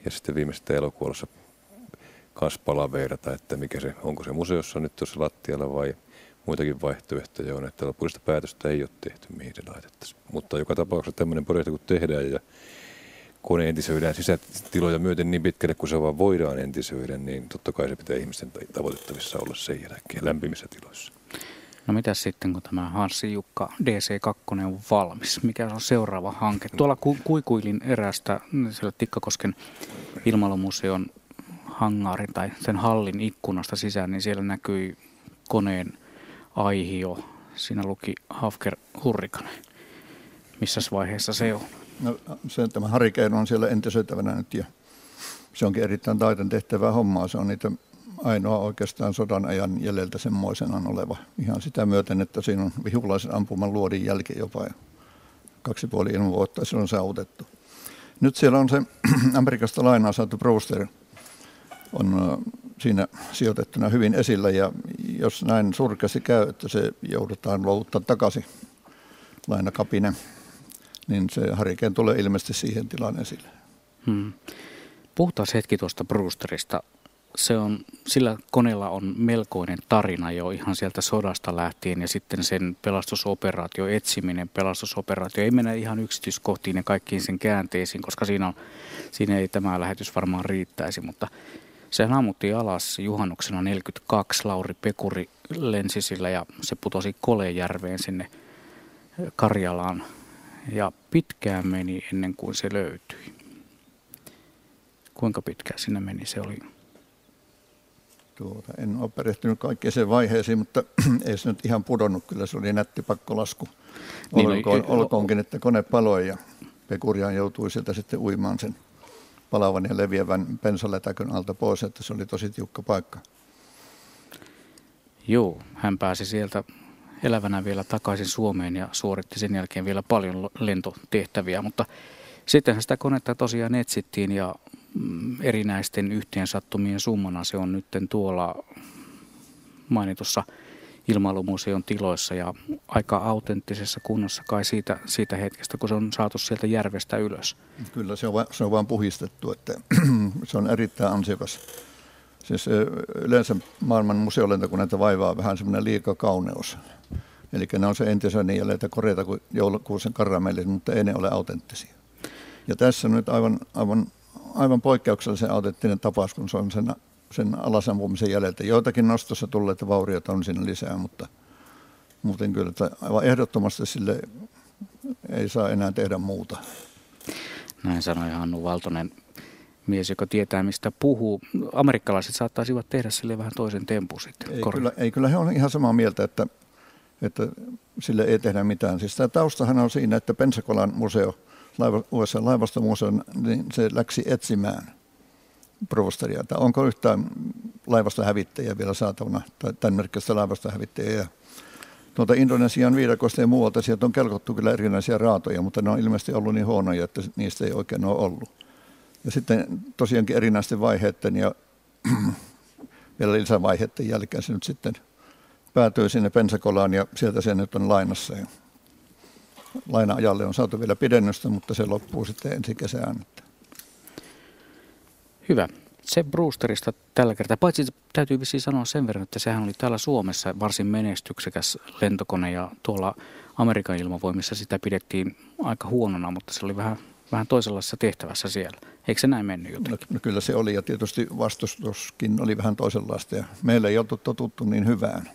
[SPEAKER 2] ja sitten viimeistä elokuussa kanssa palaveerata, että mikä se, onko se museossa nyt tuossa lattialla vai muitakin vaihtoehtoja on, että lopullista päätöstä ei ole tehty, mihin se laitettaisiin. Mutta joka tapauksessa tämmöinen projekti kun tehdään ja kone entisöidään sisätiloja myöten niin pitkälle kuin se vaan voidaan entisöidä, niin totta kai se pitää ihmisten tavoitettavissa olla sen jälkeen lämpimissä tiloissa.
[SPEAKER 1] No mitä sitten, kun tämä Hanssi Jukka DC2 on valmis? Mikä on seuraava hanke? Tuolla ku- kuikuilin erästä siellä Tikkakosken ilmailumuseon hangaarin tai sen hallin ikkunasta sisään, niin siellä näkyi koneen aihio. Siinä luki Hafker Hurrikane. Missäs vaiheessa se on?
[SPEAKER 3] No, se, tämä Harikeino on siellä entisöitävänä nyt ja se onkin erittäin taiten tehtävää hommaa. Se on niitä ainoa oikeastaan sodan ajan jäljiltä semmoisenaan oleva. Ihan sitä myöten, että siinä on vihulaisen ampuman luodin jälki jopa ja kaksi puoli ilman vuotta se on saavutettu. Nyt siellä on se Amerikasta lainaa saatu Brewster on ö, siinä sijoitettuna hyvin esillä ja jos näin surkeasti käy, että se joudutaan luovuttaa takaisin lainakapine, niin se Harikeen tulee ilmeisesti siihen tilaan esille.
[SPEAKER 1] Hmm. Puhutaan hetki tuosta Brewsterista. Se on, sillä koneella on melkoinen tarina jo ihan sieltä sodasta lähtien ja sitten sen pelastusoperaatio, etsiminen, pelastusoperaatio. Ei mennä ihan yksityiskohtiin ja kaikkiin sen käänteisiin, koska siinä, on, siinä ei tämä lähetys varmaan riittäisi, mutta sehän ammuttiin alas juhannuksena 42. Lauri Pekuri lensi sillä ja se putosi Kolejärveen sinne Karjalaan ja pitkään meni ennen kuin se löytyi. Kuinka pitkään sinne meni? Se oli
[SPEAKER 3] Tuota, en ole perehtynyt kaikkeen sen vaiheisiin, mutta ei se nyt ihan pudonnut. Kyllä se oli nätti pakkolasku.
[SPEAKER 1] Niin,
[SPEAKER 3] Olkoon,
[SPEAKER 1] no,
[SPEAKER 3] olkoonkin, että kone paloi ja Pekuriaan joutui sieltä sitten uimaan sen palavan ja leviävän pensaletäkön alta pois, että se oli tosi tiukka paikka.
[SPEAKER 1] Joo, hän pääsi sieltä elävänä vielä takaisin Suomeen ja suoritti sen jälkeen vielä paljon lentotehtäviä, mutta sitten sitä konetta tosiaan etsittiin ja mm, erinäisten yhteensattumien summana se on nyt tuolla mainitussa ilmailumuseon tiloissa ja aika autenttisessa kunnossa kai siitä, siitä hetkestä, kun se on saatu sieltä järvestä ylös.
[SPEAKER 3] Kyllä se on, va, se on vaan puhistettu, että se on erittäin ansiokas. Siis yleensä maailman museolentokoneita vaivaa vähän semmoinen liika kauneus. Eli ne on se entisen niin jäljeitä koreita kuin joulukuusen karamellit, mutta ei ne ole autenttisia. Ja tässä nyt aivan, aivan, aivan poikkeuksellisen autenttinen tapaus, kun se on sen sen alasampumisen jäljeltä. Joitakin nostossa tulleita vaurioita on siinä lisää, mutta muuten kyllä että aivan ehdottomasti sille ei saa enää tehdä muuta.
[SPEAKER 1] Näin sanoi Hannu Valtonen, mies, joka tietää mistä puhuu. Amerikkalaiset saattaisivat tehdä sille vähän toisen tempun sitten.
[SPEAKER 3] Ei kyllä, ei kyllä he on ihan samaa mieltä, että, että sille ei tehdä mitään. Siis tämä taustahan on siinä, että Pensacolan museo, laiva, USA laivastomuseo, niin se läksi etsimään – provosteria, että onko yhtään laivasta hävittäjiä vielä saatavana, tai tämän laivasta hävittäjiä. Tuota Indonesian viidakosta ja muualta sieltä on kelkottu kyllä erinäisiä raatoja, mutta ne on ilmeisesti ollut niin huonoja, että niistä ei oikein ole ollut. Ja sitten tosiaankin erinäisten vaiheiden ja vielä lisävaiheiden jälkeen se nyt sitten päätyy sinne Pensacolaan ja sieltä se nyt on lainassa. Ja laina-ajalle on saatu vielä pidennystä, mutta se loppuu sitten ensi kesään.
[SPEAKER 1] Hyvä. Se Brewsterista tällä kertaa. Paitsi täytyy vissiin sanoa sen verran, että sehän oli täällä Suomessa varsin menestyksekäs lentokone ja tuolla Amerikan ilmavoimissa sitä pidettiin aika huonona, mutta se oli vähän, vähän toisenlaisessa tehtävässä siellä. Eikö se näin mennyt jotenkin?
[SPEAKER 3] No, no kyllä se oli ja tietysti vastustuskin oli vähän toisenlaista ja meillä ei oltu totuttu niin hyvään.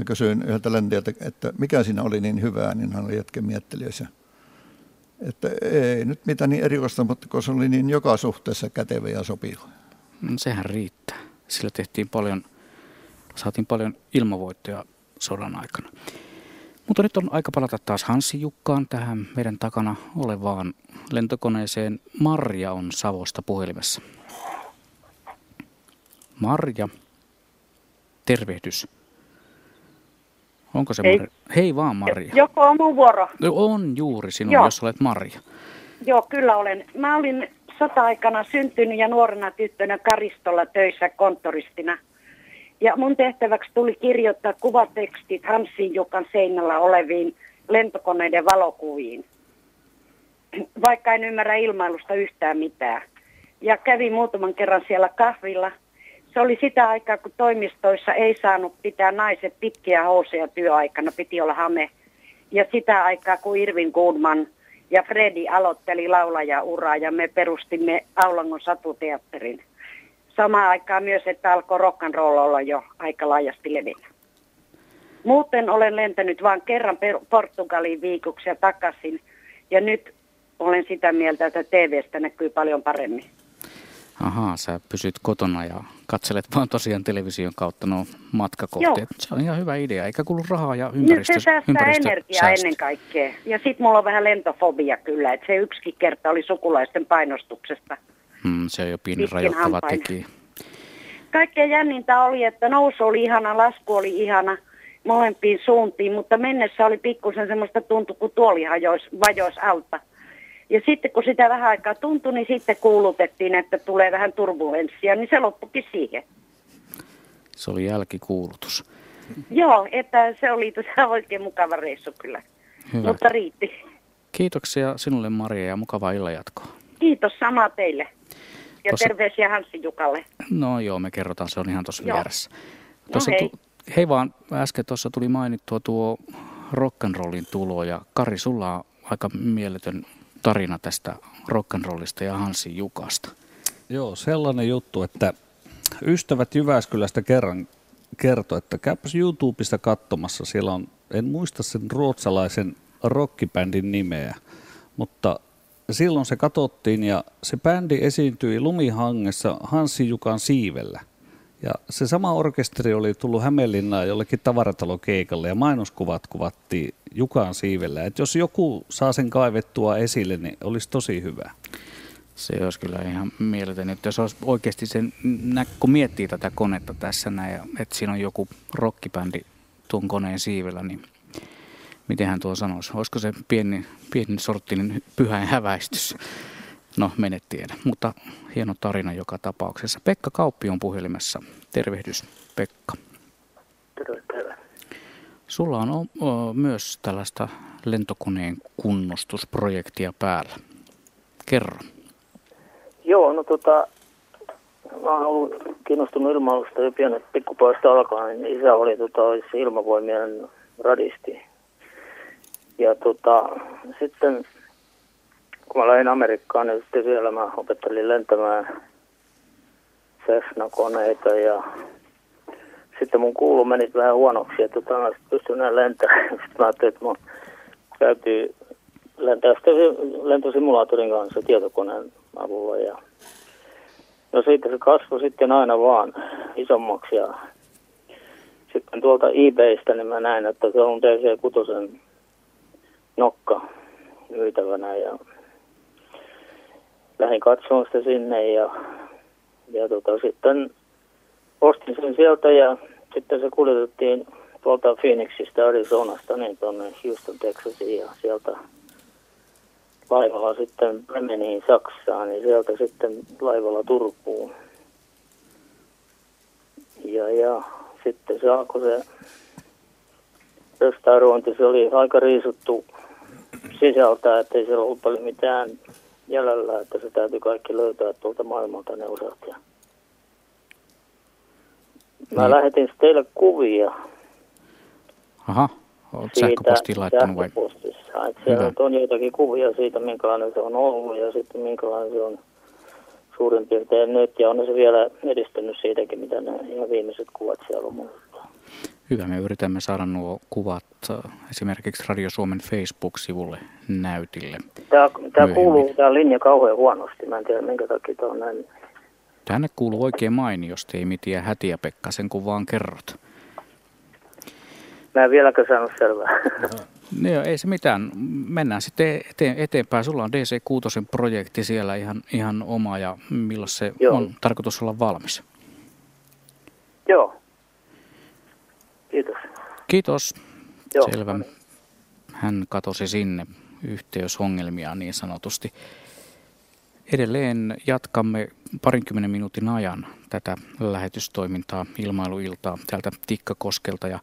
[SPEAKER 3] Mä kysyin yhdeltä lentäjältä, että mikä siinä oli niin hyvää, niin hän oli jätken miettelijöissä että ei nyt mitään niin erikoista, mutta kun se oli niin joka suhteessa kätevä ja sopiva.
[SPEAKER 1] No, sehän riittää. Sillä tehtiin paljon, saatiin paljon ilmavoittoja sodan aikana. Mutta nyt on aika palata taas Hansi Jukkaan tähän meidän takana olevaan lentokoneeseen. Marja on Savosta puhelimessa. Marja, tervehdys. Onko se Hei. Marja? Hei vaan Marja.
[SPEAKER 17] Joko on mun vuoro?
[SPEAKER 1] No, on juuri sinun, Joo. jos olet Marja.
[SPEAKER 17] Joo, kyllä olen. Mä olin sota-aikana syntynyt ja nuorena tyttönä Karistolla töissä konttoristina. Ja mun tehtäväksi tuli kirjoittaa kuvatekstit Hansin Jukan seinällä oleviin lentokoneiden valokuviin. Vaikka en ymmärrä ilmailusta yhtään mitään. Ja kävin muutaman kerran siellä kahvilla – se oli sitä aikaa, kun toimistoissa ei saanut pitää naiset pitkiä housuja työaikana, piti olla hame. Ja sitä aikaa, kun Irvin Goodman ja Fredi aloitteli laulajauraa ja me perustimme Aulangon satuteatterin. Samaan aikaan myös, että alkoi roll olla jo aika laajasti levillä. Muuten olen lentänyt vain kerran Portugaliin viikoksi ja takaisin. Ja nyt olen sitä mieltä, että TVstä näkyy paljon paremmin.
[SPEAKER 1] Ahaa, sä pysyt kotona ja katselet vaan tosiaan television kautta nuo matkakohteet. Joo. Se on ihan hyvä idea, eikä kulu rahaa ja ympäristö.
[SPEAKER 17] Nyt se säästää ympäristö energiaa säästö. ennen kaikkea. Ja sitten mulla on vähän lentofobia kyllä, että se yksikin kerta oli sukulaisten painostuksesta.
[SPEAKER 1] Hmm, se on jo pieni rajoittava tekijä.
[SPEAKER 17] Kaikkein jännintä oli, että nousu oli ihana, lasku oli ihana molempiin suuntiin, mutta mennessä oli pikkusen semmoista tuntu, kun tuoli hajoisi, vajoisi alta. Ja sitten kun sitä vähän aikaa tuntui, niin sitten kuulutettiin, että tulee vähän turbulenssia, niin se loppukin siihen.
[SPEAKER 1] Se oli jälkikuulutus.
[SPEAKER 17] Joo, että se oli tosiaan oikein mukava reissu kyllä. Hyvä. Mutta riitti.
[SPEAKER 1] Kiitoksia sinulle Maria ja mukavaa illanjatkoa.
[SPEAKER 17] Kiitos sama teille. Ja Tossa... terveisiä Hanssi Jukalle.
[SPEAKER 1] No joo, me kerrotaan, se on ihan tuossa vieressä. No hei. Tu... hei vaan, äsken tuossa tuli mainittua tuo rock'n'rollin tulo ja Kari, sulla on aika mieletön tarina tästä rock'n'rollista ja Hansi Jukasta.
[SPEAKER 4] Joo, sellainen juttu, että ystävät Jyväskylästä kerran kertoi, että käypäs YouTubesta katsomassa. Siellä on, en muista sen ruotsalaisen rockibändin nimeä, mutta silloin se katsottiin ja se bändi esiintyi lumihangessa Hansi Jukan siivellä. Ja se sama orkesteri oli tullut Hämeenlinnaan jollekin tavaratalokeikalle ja mainoskuvat kuvattiin Jukan siivellä. Et jos joku saa sen kaivettua esille, niin olisi tosi hyvä.
[SPEAKER 1] Se olisi kyllä ihan mieletön. Että jos olisi oikeasti sen, kun miettii tätä konetta tässä näin, että siinä on joku rockibändi tuon koneen siivellä, niin miten hän tuo sanoisi? Olisiko se pieni, pieni sorttinen pyhäin häväistys? No, menet tiedä. Mutta hieno tarina joka tapauksessa. Pekka Kauppi on puhelimessa. Tervehdys, Pekka.
[SPEAKER 18] Terve, terve.
[SPEAKER 1] Sulla on myös tällaista lentokoneen kunnostusprojektia päällä. Kerro.
[SPEAKER 18] Joo, no tota, mä oon ollut kiinnostunut ilmailusta jo pienet pikkupojasta alkaen. Niin isä oli tota, ilmavoimien radisti. Ja tota, sitten kun mä lähdin Amerikkaan, niin sitten siellä mä opettelin lentämään Cessna-koneita ja sitten mun kuulu meni vähän huonoksi, että tota, mä pystyn enää lentämään. Sitten mä ajattelin, että mun täytyy lentää sitten lentosimulaattorin kanssa tietokoneen avulla. Ja no siitä se kasvoi sitten aina vaan isommaksi ja sitten tuolta eBaystä niin mä näin, että se on DC-6 nokka myytävänä ja lähdin katsomaan sitä sinne ja, ja tota, sitten ostin sen sieltä ja sitten se kuljetettiin tuolta Phoenixista Arizonasta niin tuonne Houston, Texasiin ja sieltä laivalla sitten Bremeniin Saksaan, niin sieltä sitten laivalla Turkuun. Ja, ja sitten se alkoi se restaurointi, se oli aika riisuttu sisältä, ettei siellä ollut paljon mitään jäljellä, että se täytyy kaikki löytää tuolta maailmalta ne osat. Ja mä mm. lähetin teille kuvia.
[SPEAKER 1] Aha, olet sähköpostiin laittanut vai?
[SPEAKER 18] Että siellä on joitakin kuvia siitä, minkälainen se on ollut ja sitten minkälainen se on suurin piirtein nyt. Ja on se vielä edistynyt siitäkin, mitä ne ihan viimeiset kuvat siellä on.
[SPEAKER 1] Hyvä, me yritämme saada nuo kuvat esimerkiksi Radio Suomen Facebook-sivulle näytille.
[SPEAKER 18] Tämä, tämä kuuluu, tämä linja kauhean huonosti. Mä en tiedä, minkä takia tämä on näin.
[SPEAKER 1] Tänne kuuluu oikein mainiosti, ei mitään hätiä Pekka, sen kun vaan kerrot.
[SPEAKER 18] Mä en vieläkään saanut selvää.
[SPEAKER 1] No, ei se mitään. Mennään sitten eteen, eteenpäin. Sulla on DC6 projekti siellä ihan, ihan oma ja milloin se Joo. on tarkoitus olla valmis?
[SPEAKER 18] Joo. Kiitos.
[SPEAKER 1] Kiitos. Joo. Selvä. Hän katosi sinne yhteysongelmia niin sanotusti. Edelleen jatkamme parinkymmenen minuutin ajan tätä lähetystoimintaa, ilmailuiltaa täältä Tikkakoskelta ja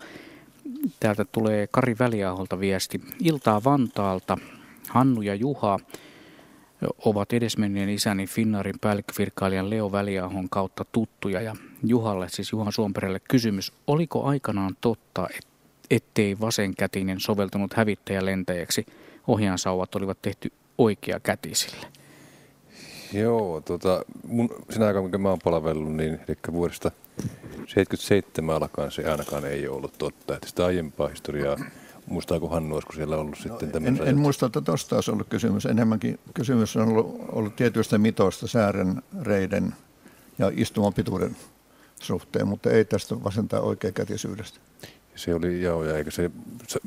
[SPEAKER 1] Täältä tulee Kari Väliaholta viesti. Iltaa Vantaalta Hannu ja Juha ovat edesmenneen isäni Finnaarin päällikkövirkailijan Leo Väliahon kautta tuttuja. Ja Juhalle, siis Juhan Suomperelle kysymys, oliko aikanaan totta, ettei vasenkätinen soveltunut hävittäjälentäjäksi? Ohjaansauvat olivat tehty oikeakätisille.
[SPEAKER 2] Joo, tota, mun, sinä aikaan, kun mä oon palvellut, niin eli vuodesta 77 alkaen se ainakaan ei ollut totta. Että sitä aiempaa historiaa, muistaako Hannu, olisiko siellä ollut sitten
[SPEAKER 3] tämmöinen? En, en muista, että tuosta olisi ollut kysymys. Enemmänkin kysymys on ollut, ollut tietyistä mitoista säären, reiden ja istumapituuden suhteen, mutta ei tästä vasentaa oikeakätisyydestä.
[SPEAKER 2] Se oli joo, ja eikä se, se,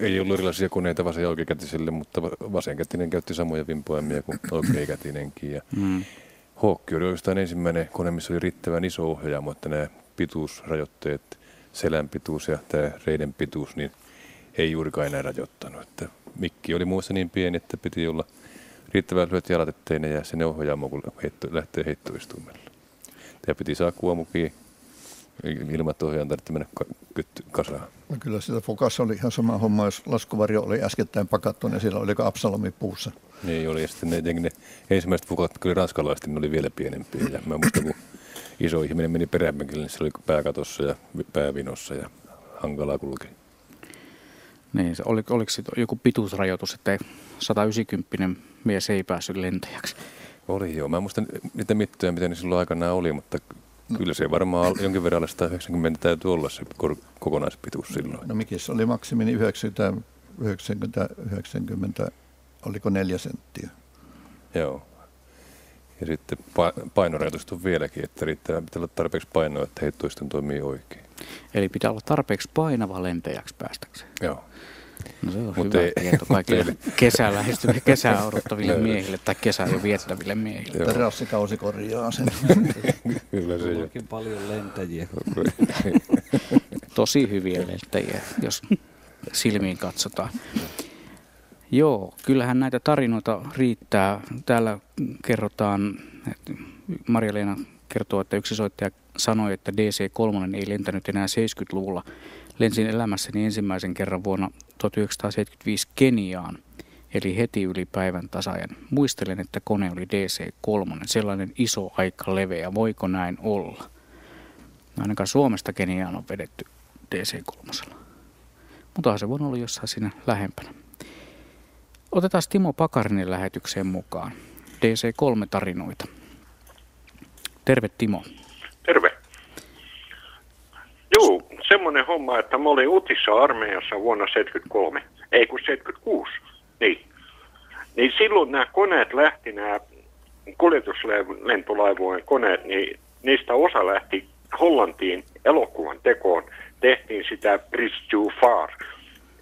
[SPEAKER 2] ei ollut erilaisia koneita vasen- ja oikeakätiselle, mutta vasenkätinen käytti samoja vimpoimia kuin oikeakätinenkin. Ja mm. Hawkki oli oikeastaan ensimmäinen kone, missä oli riittävän iso ohjaamo, että nämä pituusrajoitteet, selän pituus ja tämä reiden pituus, niin ei juurikaan enää rajoittanut. Että mikki oli muissa niin pieni, että piti olla riittävän lyhyet jalat, ettei ne jää sinne ohjaamoon, kun heitto, lähtee heittoistumelle. Ja piti saa kuomukin ilman, ohjaan tarvitse mennä kasaan.
[SPEAKER 3] No kyllä sitä Fokassa oli ihan sama homma, jos laskuvarjo oli äskettäin pakattu, niin siellä oli Absalomi puussa.
[SPEAKER 2] Niin oli, ja sitten ne, ne ensimmäiset Fokat, oli ranskalaiset, ne oli vielä pienempiä. Ja mä muistan, kun iso ihminen meni peräpenkille, niin se oli pääkatossa ja päävinossa ja hankalaa kulkea.
[SPEAKER 1] Niin, oliko, oliko joku pituusrajoitus, että 190 mies ei päässyt lentäjäksi?
[SPEAKER 2] Oli joo. Mä muistan niitä mittoja, mitä ne silloin aikanaan oli, mutta Kyllä se varmaan jonkin verran alle 190 täytyy olla se kokonaispituus silloin.
[SPEAKER 3] No mikä se oli maksimini 90, 90, 90, oliko neljä senttiä?
[SPEAKER 2] Joo. Ja sitten painorajoitus on vieläkin, että riittää pitää olla tarpeeksi painoa, että heittoiston toimii oikein.
[SPEAKER 1] Eli pitää olla tarpeeksi painava lentäjäksi päästäkseen.
[SPEAKER 2] Joo.
[SPEAKER 1] No se on Mut hyvä ei, tieto kaikille kesää lähestyville, kesää odottaville miehille tai kesää jo viettäville miehille.
[SPEAKER 3] Terassikausi korjaa sen.
[SPEAKER 4] Kyllä se on. paljon lentäjiä.
[SPEAKER 1] Tosi hyviä lentäjiä, jos silmiin katsotaan. Joo, kyllähän näitä tarinoita riittää. Täällä kerrotaan, että Maria-Leena kertoo, että yksi soittaja sanoi, että DC-3 ei lentänyt enää 70-luvulla. Lensin elämässäni ensimmäisen kerran vuonna 1975 Keniaan, eli heti yli päivän tasajan. Muistelen, että kone oli DC-3, sellainen iso aika leveä. Voiko näin olla? Ainakaan Suomesta Keniaan on vedetty DC-3. Mutta se voi olla jossain siinä lähempänä. Otetaan Timo Pakarinen lähetykseen mukaan. DC3-tarinoita. Terve Timo.
[SPEAKER 19] Terve. Joo, semmoinen homma, että mä olin Utissa armeijassa vuonna 73, ei kun 76, niin. Niin silloin nämä koneet lähti, nämä kuljetuslentolaivojen koneet, niin niistä osa lähti Hollantiin elokuvan tekoon. Tehtiin sitä Bridge Too Far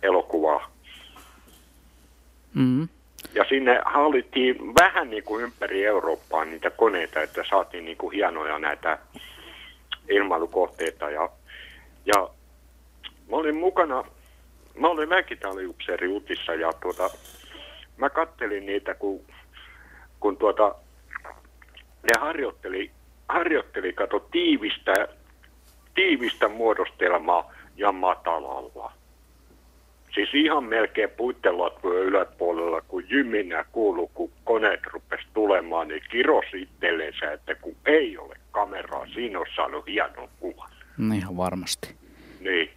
[SPEAKER 19] elokuvaa.
[SPEAKER 1] Mm.
[SPEAKER 19] Ja sinne hallittiin vähän niin kuin ympäri Eurooppaa niitä koneita, että saatiin niin kuin hienoja näitä ilmailukohteita. Ja, ja mä olin mukana, mä olin mäkitaliupseeri Utissa ja tuota, mä kattelin niitä, kun, kun tuota, ne harjoitteli, harjoitteli kato tiivistä, tiivistä muodostelmaa ja matalalla. Siis ihan melkein puittelatvojen yläpuolella, kun jyminä kuuluu, kun koneet rupesi tulemaan, niin kiros itsellensä, että kun ei ole kameraa, siinä on saanut hienon kuvan.
[SPEAKER 1] No ihan varmasti.
[SPEAKER 19] Niin.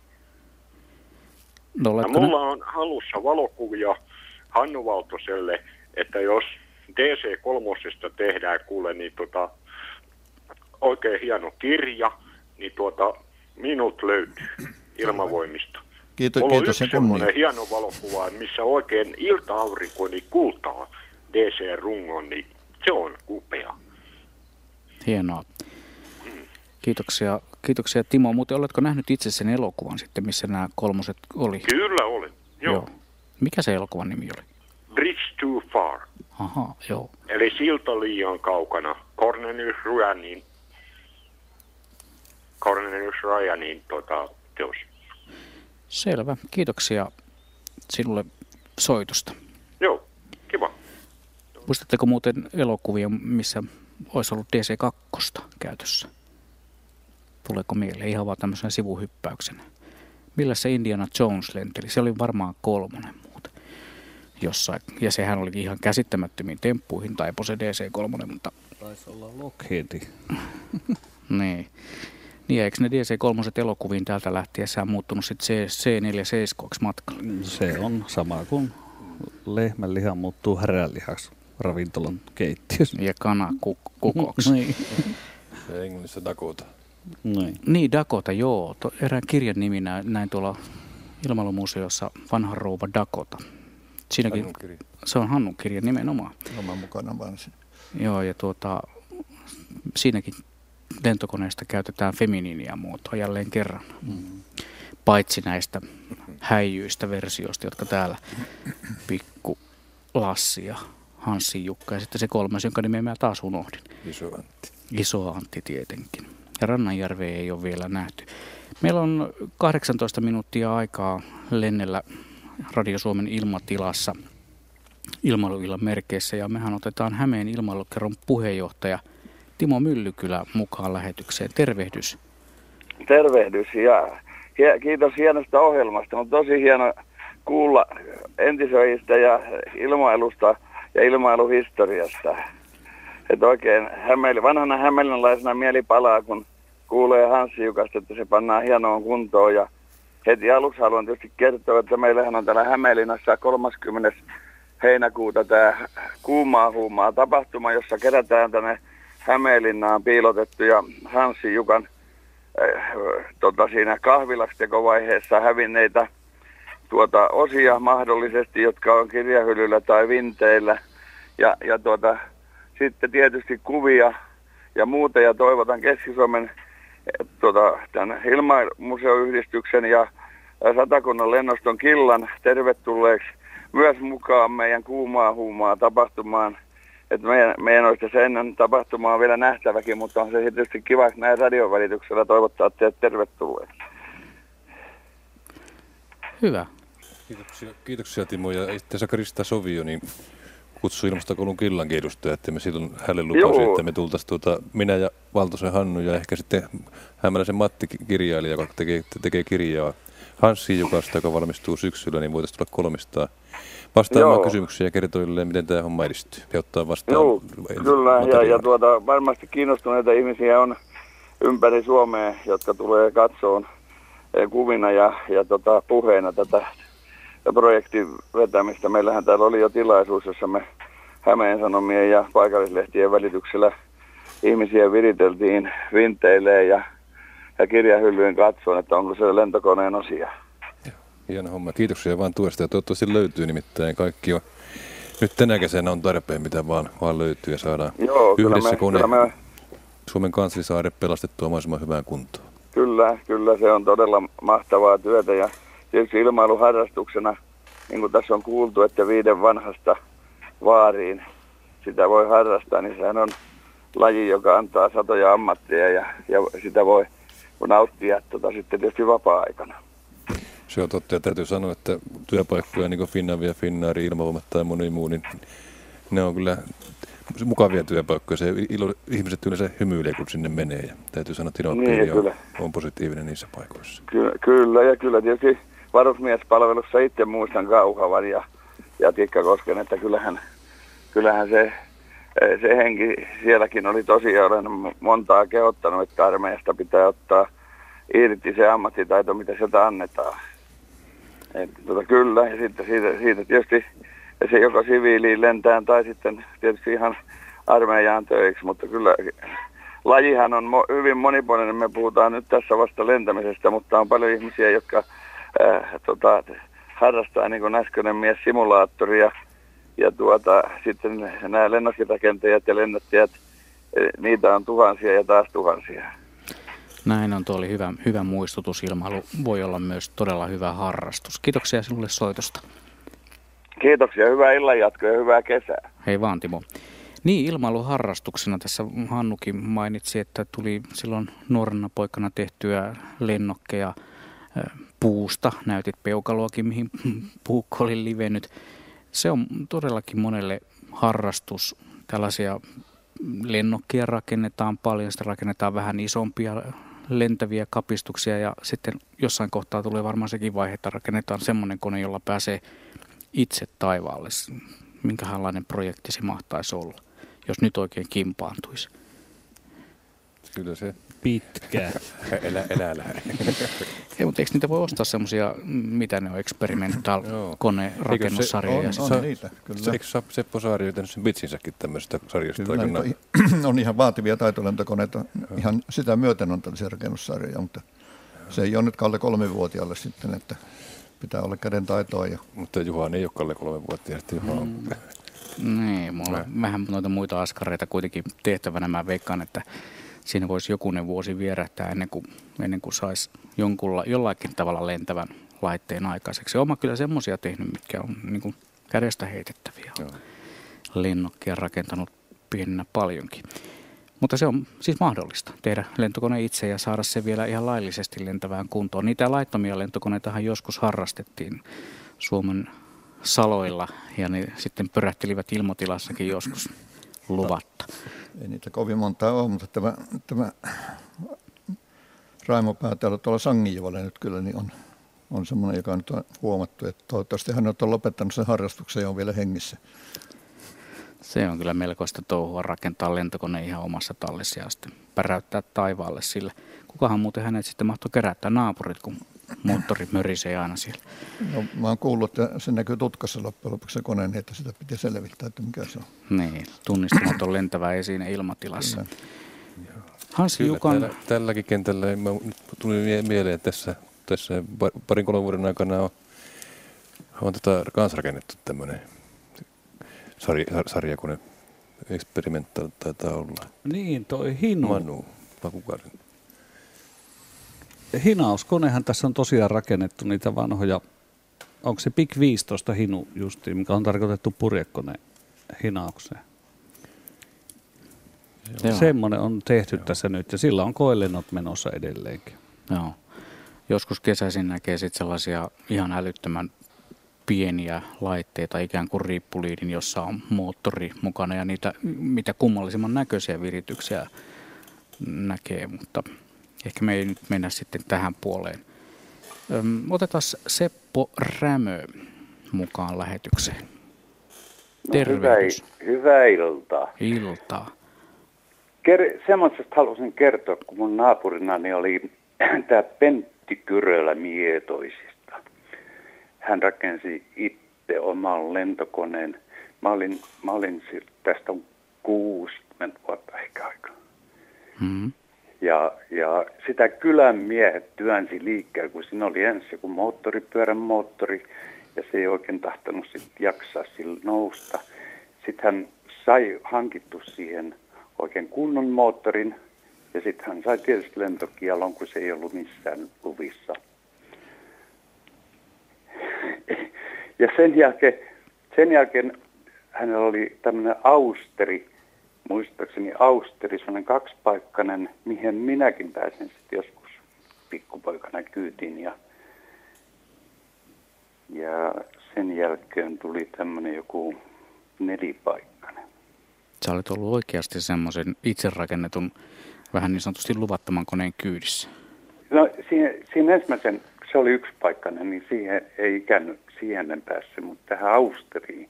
[SPEAKER 1] No,
[SPEAKER 19] ja mulla on halussa valokuvia Hannu Valtoselle, että jos DC3 tehdään kuule, niin tota, oikein hieno kirja, niin tuota, minut löytyy ilmavoimista.
[SPEAKER 3] Kiitos,
[SPEAKER 19] Mulla
[SPEAKER 3] kiitos
[SPEAKER 19] on yksi hieno valokuva, missä oikein ilta-aurinko niin kultaa DC-rungon, niin se on upea.
[SPEAKER 1] Hienoa. Kiitoksia, kiitoksia Timo. Muuten oletko nähnyt itse sen elokuvan sitten, missä nämä kolmoset oli?
[SPEAKER 19] Kyllä olen, joo. joo.
[SPEAKER 1] Mikä se elokuvan nimi oli?
[SPEAKER 19] Bridge Too Far.
[SPEAKER 1] Aha, joo.
[SPEAKER 19] Eli silta liian kaukana. Cornelius Ryanin, Cornelius Ryanin tota, teos.
[SPEAKER 1] Selvä. Kiitoksia sinulle soitosta.
[SPEAKER 19] Joo, kiva.
[SPEAKER 1] Muistatteko muuten elokuvia, missä olisi ollut DC2 käytössä? Tuleeko mieleen ihan vaan tämmöisen sivuhyppäyksenä? Millä se Indiana Jones lenteli? Se oli varmaan kolmonen muuten jossain. Ja sehän oli ihan käsittämättömiin temppuihin taipo se DC3, mutta...
[SPEAKER 4] Taisi olla Lockheedi.
[SPEAKER 1] niin. Niin, eikö ne DC3 elokuviin täältä lähtiessään muuttunut sitten C4-7 matkalla?
[SPEAKER 4] Se on sama kuin lehmän liha muuttuu häränlihaksi ravintolan keittiössä.
[SPEAKER 1] Ja kana kuk- kukoksi.
[SPEAKER 4] niin.
[SPEAKER 2] Englannissa Dakota.
[SPEAKER 1] Niin. niin, Dakota, joo. To, erään kirjan nimi näin, näin tuolla Ilmailumuseossa Vanha rouva Dakota. Siinäkin, se on Hannun kirja nimenomaan.
[SPEAKER 3] Oma mukana vaan.
[SPEAKER 1] Joo, ja tuota, siinäkin lentokoneesta käytetään feminiiniä muotoa jälleen kerran. Mm. Paitsi näistä häijyistä versioista, jotka täällä pikku Lassi ja Hanssi Jukka ja sitten se kolmas, jonka nimeä mä taas unohdin.
[SPEAKER 2] Iso Antti.
[SPEAKER 1] Iso Antti tietenkin. Ja Rannanjärve ei ole vielä nähty. Meillä on 18 minuuttia aikaa lennellä Radio Suomen ilmatilassa ilmailuillan merkeissä ja mehän otetaan Hämeen ilmailukerron puheenjohtaja – Timo Myllykylä mukaan lähetykseen. Tervehdys.
[SPEAKER 20] Tervehdys ja kiitos hienosta ohjelmasta. On tosi hieno kuulla entisöistä ja ilmailusta ja ilmailuhistoriasta. Että oikein hämeli, vanhana hämeenlaisena mieli palaa, kun kuulee Hanssi Jukasta, että se pannaan hienoon kuntoon. Ja heti aluksi haluan tietysti kertoa, että meillähän on täällä Hämeenlinnassa 30. heinäkuuta tämä kuumaa huumaa tapahtuma, jossa kerätään tänne Hämeenlinnaan piilotettuja Hanssi Jukan äh, tota, siinä kahvilastekovaiheessa hävinneitä tuota, osia mahdollisesti, jotka on kirjahyllyllä tai vinteillä. Ja, ja tuota, sitten tietysti kuvia ja muuta. Ja toivotan Keski-Suomen tuota, tämän Ilmaimuseoyhdistyksen ja Satakunnan lennoston killan tervetulleeksi myös mukaan meidän kuumaa huumaa tapahtumaan. Että meidän, meidän olisi se ennen tapahtumaa vielä nähtäväkin, mutta on se tietysti kiva näin radion välityksellä toivottaa teidät tervetulleeksi.
[SPEAKER 1] Hyvä.
[SPEAKER 2] Kiitoksia, kiitoksia Timo. Ja itse Krista Sovio niin kutsui ilmastokoulun killankin edustaja, että me silloin hänelle lupasin, että me tultaisiin tuota, minä ja Valtosen Hannu ja ehkä sitten Hämäläisen Matti kirjailija, joka tekee, tekee kirjaa Hanssi Jukasta, joka valmistuu syksyllä, niin voitaisiin tulla kolmistaan vastaamaan kysymyksiä ja kertoille, miten tämä homma edistyy ja ottaa vastaan.
[SPEAKER 20] Joo, kyllä, ja, ja tuota, varmasti kiinnostuneita ihmisiä on ympäri Suomea, jotka tulee katsoon eh, kuvina ja, ja tota, puheena tätä projektin vetämistä. Meillähän täällä oli jo tilaisuus, jossa me Hämeen Sanomien ja paikallislehtien välityksellä ihmisiä viriteltiin vinteileen ja, ja kirjahyllyjen katsoen, että onko se lentokoneen osia.
[SPEAKER 2] Hieno homma. Kiitoksia vaan tuosta ja toivottavasti löytyy nimittäin kaikki on. Nyt tänä kesänä on tarpeen, mitä vaan, vaan löytyy ja saadaan
[SPEAKER 20] Joo,
[SPEAKER 2] yhdessä
[SPEAKER 20] me,
[SPEAKER 2] kone
[SPEAKER 20] me,
[SPEAKER 2] Suomen kansallisaare pelastettua mahdollisimman hyvään kuntoon.
[SPEAKER 20] Kyllä, kyllä se on todella mahtavaa työtä ja tietysti ilmailuharrastuksena, niin kuin tässä on kuultu, että viiden vanhasta vaariin sitä voi harrastaa, niin sehän on laji, joka antaa satoja ammatteja ja, ja sitä voi nauttia tota, sitten tietysti vapaa-aikana.
[SPEAKER 2] Se on totta ja täytyy sanoa, että työpaikkoja niin kuin Finnavia, Finnaari, Ilmavoimat tai moni muu, niin ne on kyllä mukavia työpaikkoja. Se ilo, ihmiset yleensä hymyilee, kun sinne menee. Ja täytyy sanoa, että
[SPEAKER 20] niin,
[SPEAKER 2] on, on positiivinen niissä paikoissa.
[SPEAKER 20] Kyllä, kyllä ja kyllä tietysti varusmiespalvelussa itse muistan Kauhavan ja, ja Tikkakosken, että kyllähän, kyllähän se, se henki sielläkin oli tosiaan, olen montaa kehottanut, että armeijasta pitää ottaa irti se ammattitaito, mitä sieltä annetaan. Et, tota, kyllä, ja sitten siitä, siitä tietysti se joko siviiliin lentää tai sitten tietysti ihan armeijaan töiksi, mutta kyllä lajihan on mo- hyvin monipuolinen. Me puhutaan nyt tässä vasta lentämisestä, mutta on paljon ihmisiä, jotka äh, tota, harrastaa niin kuin äskeinen mies simulaattoria ja tuota, sitten nämä lennokkirakentajat ja lennättäjät, niitä on tuhansia ja taas tuhansia.
[SPEAKER 1] Näin on, tuo oli hyvä, hyvä muistutus. Ilmailu voi olla myös todella hyvä harrastus. Kiitoksia sinulle soitosta.
[SPEAKER 20] Kiitoksia, hyvää illanjatkoa ja hyvää kesää.
[SPEAKER 1] Hei vaan Timo. Niin, ilmailuharrastuksena tässä Hannukin mainitsi, että tuli silloin nuorena poikana tehtyä lennokkeja puusta. Näytit peukaloakin, mihin puukko oli livennyt. Se on todellakin monelle harrastus. Tällaisia lennokkia rakennetaan paljon, sitten rakennetaan vähän isompia lentäviä kapistuksia ja sitten jossain kohtaa tulee varmaan sekin vaihe, että rakennetaan semmoinen kone, jolla pääsee itse taivaalle. Minkälainen projekti se mahtaisi olla, jos nyt oikein kimpaantuisi?
[SPEAKER 2] Kyllä se
[SPEAKER 4] pitkä.
[SPEAKER 2] elä, elä, elä.
[SPEAKER 1] Ei, mutta eikö niitä voi ostaa semmoisia, mitä ne on, experimental kone rakennussarjoja?
[SPEAKER 3] On, on niitä,
[SPEAKER 2] kyllä. Eikö Seppo Saari tehnyt sen bitsinsäkin tämmöisestä sarjasta?
[SPEAKER 3] Kyllä, on, on ihan vaativia taitolentokoneita. Ihan sitä myöten on tällaisia rakennussarjoja, mutta se ei ole nyt Kalle kolmivuotiaalle sitten, että pitää olla käden taitoa. Ja...
[SPEAKER 2] Mutta Juha ei ole Kalle kolmevuotiaasta. Juha on...
[SPEAKER 1] Mm. Niin, mulla on vähän noita muita askareita kuitenkin tehtävänä. Mä veikkaan, että siinä voisi jokunen vuosi vierähtää ennen kuin, ennen kuin saisi jonkulla, jollakin tavalla lentävän laitteen aikaiseksi. Oma kyllä semmoisia tehnyt, mitkä on niin kuin kädestä heitettäviä. Joo. Lennokkia rakentanut pienenä paljonkin. Mutta se on siis mahdollista tehdä lentokone itse ja saada se vielä ihan laillisesti lentävään kuntoon. Niitä laittomia lentokoneitahan joskus harrastettiin Suomen saloilla ja ne sitten pyrähtelivät ilmatilassakin joskus luvatta.
[SPEAKER 3] Ei niitä kovin monta ole, mutta tämä, tämä Raimo Päätälä tuolla Sangijovalle nyt kyllä niin on, on semmoinen, joka nyt on huomattu, että toivottavasti hän on lopettanut sen harrastuksen ja on vielä hengissä.
[SPEAKER 1] Se on kyllä melkoista touhua rakentaa lentokone ihan omassa tallissa ja sitten päräyttää taivaalle sillä. Kukahan muuten hänet sitten mahtoi kerättää naapurit, kun moottori mörisee aina siellä.
[SPEAKER 3] No, mä oon kuullut, että se näkyy tutkassa loppujen lopuksi se kone, niin että sitä pitää selvittää, että mikä se on.
[SPEAKER 1] Niin, tunnistamaton lentävä esine ilmatilassa. Kyllä. Hans
[SPEAKER 2] Kyllä,
[SPEAKER 1] Jukan...
[SPEAKER 2] Tällä, tälläkin kentällä mä, tuli mieleen tässä, tässä parin kolmen vuoden aikana on, on tota, kans rakennettu tämmöinen sarja, sarjakone Experimental taitaa olla.
[SPEAKER 4] Niin, toi Hinu.
[SPEAKER 2] Manu, vai kuka
[SPEAKER 4] hinauskonehan tässä on tosiaan rakennettu niitä vanhoja, onko se Big 15 hinu justiin, mikä on tarkoitettu purjekoneen hinaukseen. Joo. Semmoinen on tehty Joo. tässä nyt ja sillä on koelennot menossa edelleenkin.
[SPEAKER 1] Joo. Joskus kesäisin näkee sitten sellaisia ihan älyttömän pieniä laitteita, ikään kuin riippuliidin, jossa on moottori mukana ja niitä mitä kummallisimman näköisiä virityksiä näkee, mutta ehkä me ei nyt mennä sitten tähän puoleen. Öm, otetaan Seppo Rämö mukaan lähetykseen.
[SPEAKER 21] No, Tervehdys. Hyvää, hyvää iltaa.
[SPEAKER 1] Iltaa.
[SPEAKER 21] Ker- semmoisesta halusin kertoa, kun mun naapurinani oli tämä Pentti Kyrölä Mietoisista. Hän rakensi itse oman lentokoneen. Mä olin, mä olin tästä 60 vuotta ehkä aikaa. Mm-hmm. Ja, ja sitä kylän miehet työnsi liikkeelle, kun siinä oli ensin joku moottoripyörän moottori, ja se ei oikein tahtonut sit jaksaa sillä nousta. Sitten hän sai hankittu siihen oikein kunnon moottorin, ja sitten hän sai tietysti lentokielon, kun se ei ollut missään luvissa. Ja sen jälkeen, sen jälkeen hänellä oli tämmöinen austeri, muistaakseni austeri, semmoinen kaksipaikkainen, mihin minäkin pääsin sitten joskus pikkupoikana kyytiin. Ja, ja sen jälkeen tuli tämmöinen joku nelipaikkainen.
[SPEAKER 1] Sä olet ollut oikeasti semmoisen itse rakennetun, vähän niin sanotusti luvattoman koneen kyydissä.
[SPEAKER 21] No siihen, siihen ensimmäisen, se oli yksipaikkainen, niin siihen ei ikään siihen en päässyt, mutta tähän Austeriin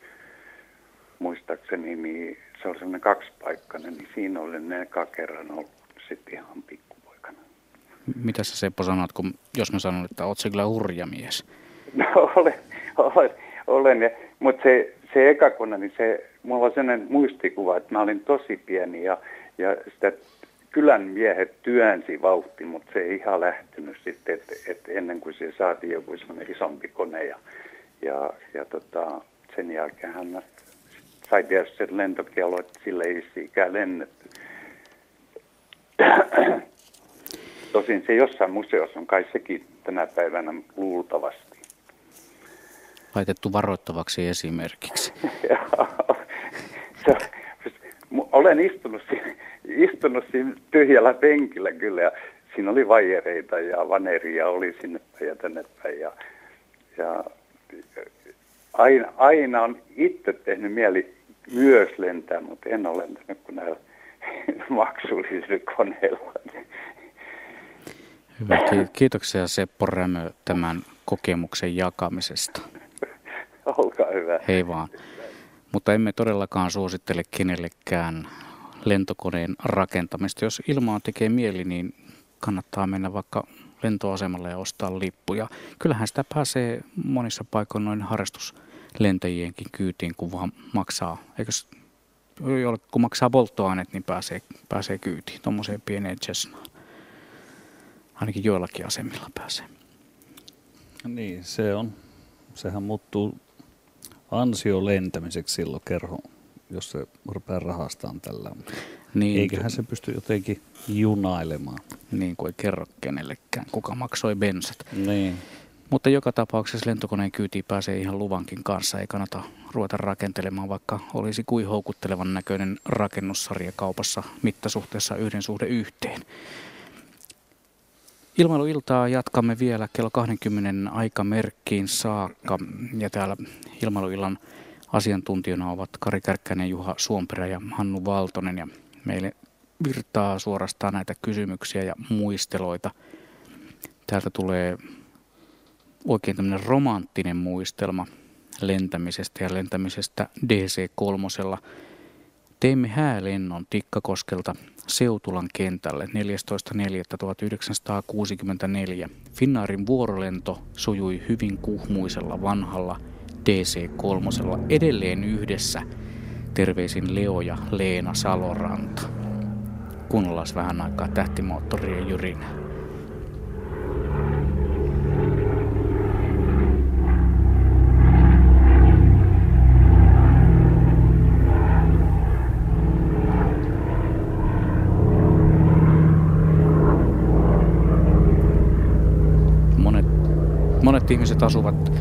[SPEAKER 21] muistaakseni, niin se oli semmoinen kaksipaikkainen, niin siinä oli ne kerran ollut sitten ihan pikkupoikana.
[SPEAKER 1] Mitä sä Seppo sanot, kun, jos mä sanon, että oot se kyllä hurja mies?
[SPEAKER 21] No olen, olen, olen mutta se, se eka kone, niin se, mulla on sellainen muistikuva, että mä olin tosi pieni ja, ja sitä kylän miehet työnsi vauhti, mutta se ei ihan lähtenyt sitten, että, että ennen kuin se saatiin joku semmoinen isompi kone ja, ja, ja tota, sen jälkeen hän sai tietysti sen lentokielo, että sille ei ikään lennetty. Tosin se jossain museossa on kai sekin tänä päivänä luultavasti.
[SPEAKER 1] Laitettu varoittavaksi esimerkiksi.
[SPEAKER 21] se, olen istunut, istunut siinä tyhjällä penkillä kyllä ja siinä oli vaijereita ja vaneria oli sinne ja tänne päin ja, ja aina, aina on itse tehnyt mieli myös lentää, mutta en ole lentänyt kuin näillä maksullisilla koneilla.
[SPEAKER 1] Hyvä. Kiitoksia Seppo Rämö tämän kokemuksen jakamisesta.
[SPEAKER 21] Olkaa hyvä.
[SPEAKER 1] Hei vaan. Mutta emme todellakaan suosittele kenellekään lentokoneen rakentamista. Jos ilmaa tekee mieli, niin kannattaa mennä vaikka lentoasemalle ja ostaa lippuja. Kyllähän sitä pääsee monissa paikoin noin harrastuslentäjienkin kyytiin, kun vaan maksaa. Eikö kun maksaa polttoaineet, niin pääsee, pääsee kyytiin tuommoiseen pieneen Cessnaan. Ainakin joillakin asemilla pääsee.
[SPEAKER 4] Niin, se on. Sehän muuttuu ansiolentämiseksi silloin kerho, jos se rupeaa rahastaan tällä. Niin, Eiköhän se pysty jotenkin junailemaan.
[SPEAKER 1] Niin kuin ei kerro kenellekään, kuka maksoi bensat.
[SPEAKER 4] Niin.
[SPEAKER 1] Mutta joka tapauksessa lentokoneen kyytiin pääsee ihan luvankin kanssa. Ei kannata ruveta rakentelemaan, vaikka olisi kuin houkuttelevan näköinen rakennussarja kaupassa mittasuhteessa yhden suhde yhteen. Ilmailuiltaa jatkamme vielä kello 20 aikamerkkiin saakka. Ja täällä ilmailuillan asiantuntijana ovat Kari Kärkkäinen, Juha Suomperä ja Hannu Valtonen. Ja meille virtaa suorastaan näitä kysymyksiä ja muisteloita. Täältä tulee oikein tämmöinen romanttinen muistelma lentämisestä ja lentämisestä DC-3. Teimme häälennon Tikkakoskelta Seutulan kentälle 14.4.1964. Finnaarin vuorolento sujui hyvin kuhmuisella vanhalla DC-3 edelleen yhdessä. Terveisin Leo ja Leena Saloranta. Kuunnellaan vähän aikaa tähtimoottorien jyrinää. Monet ihmiset asuvat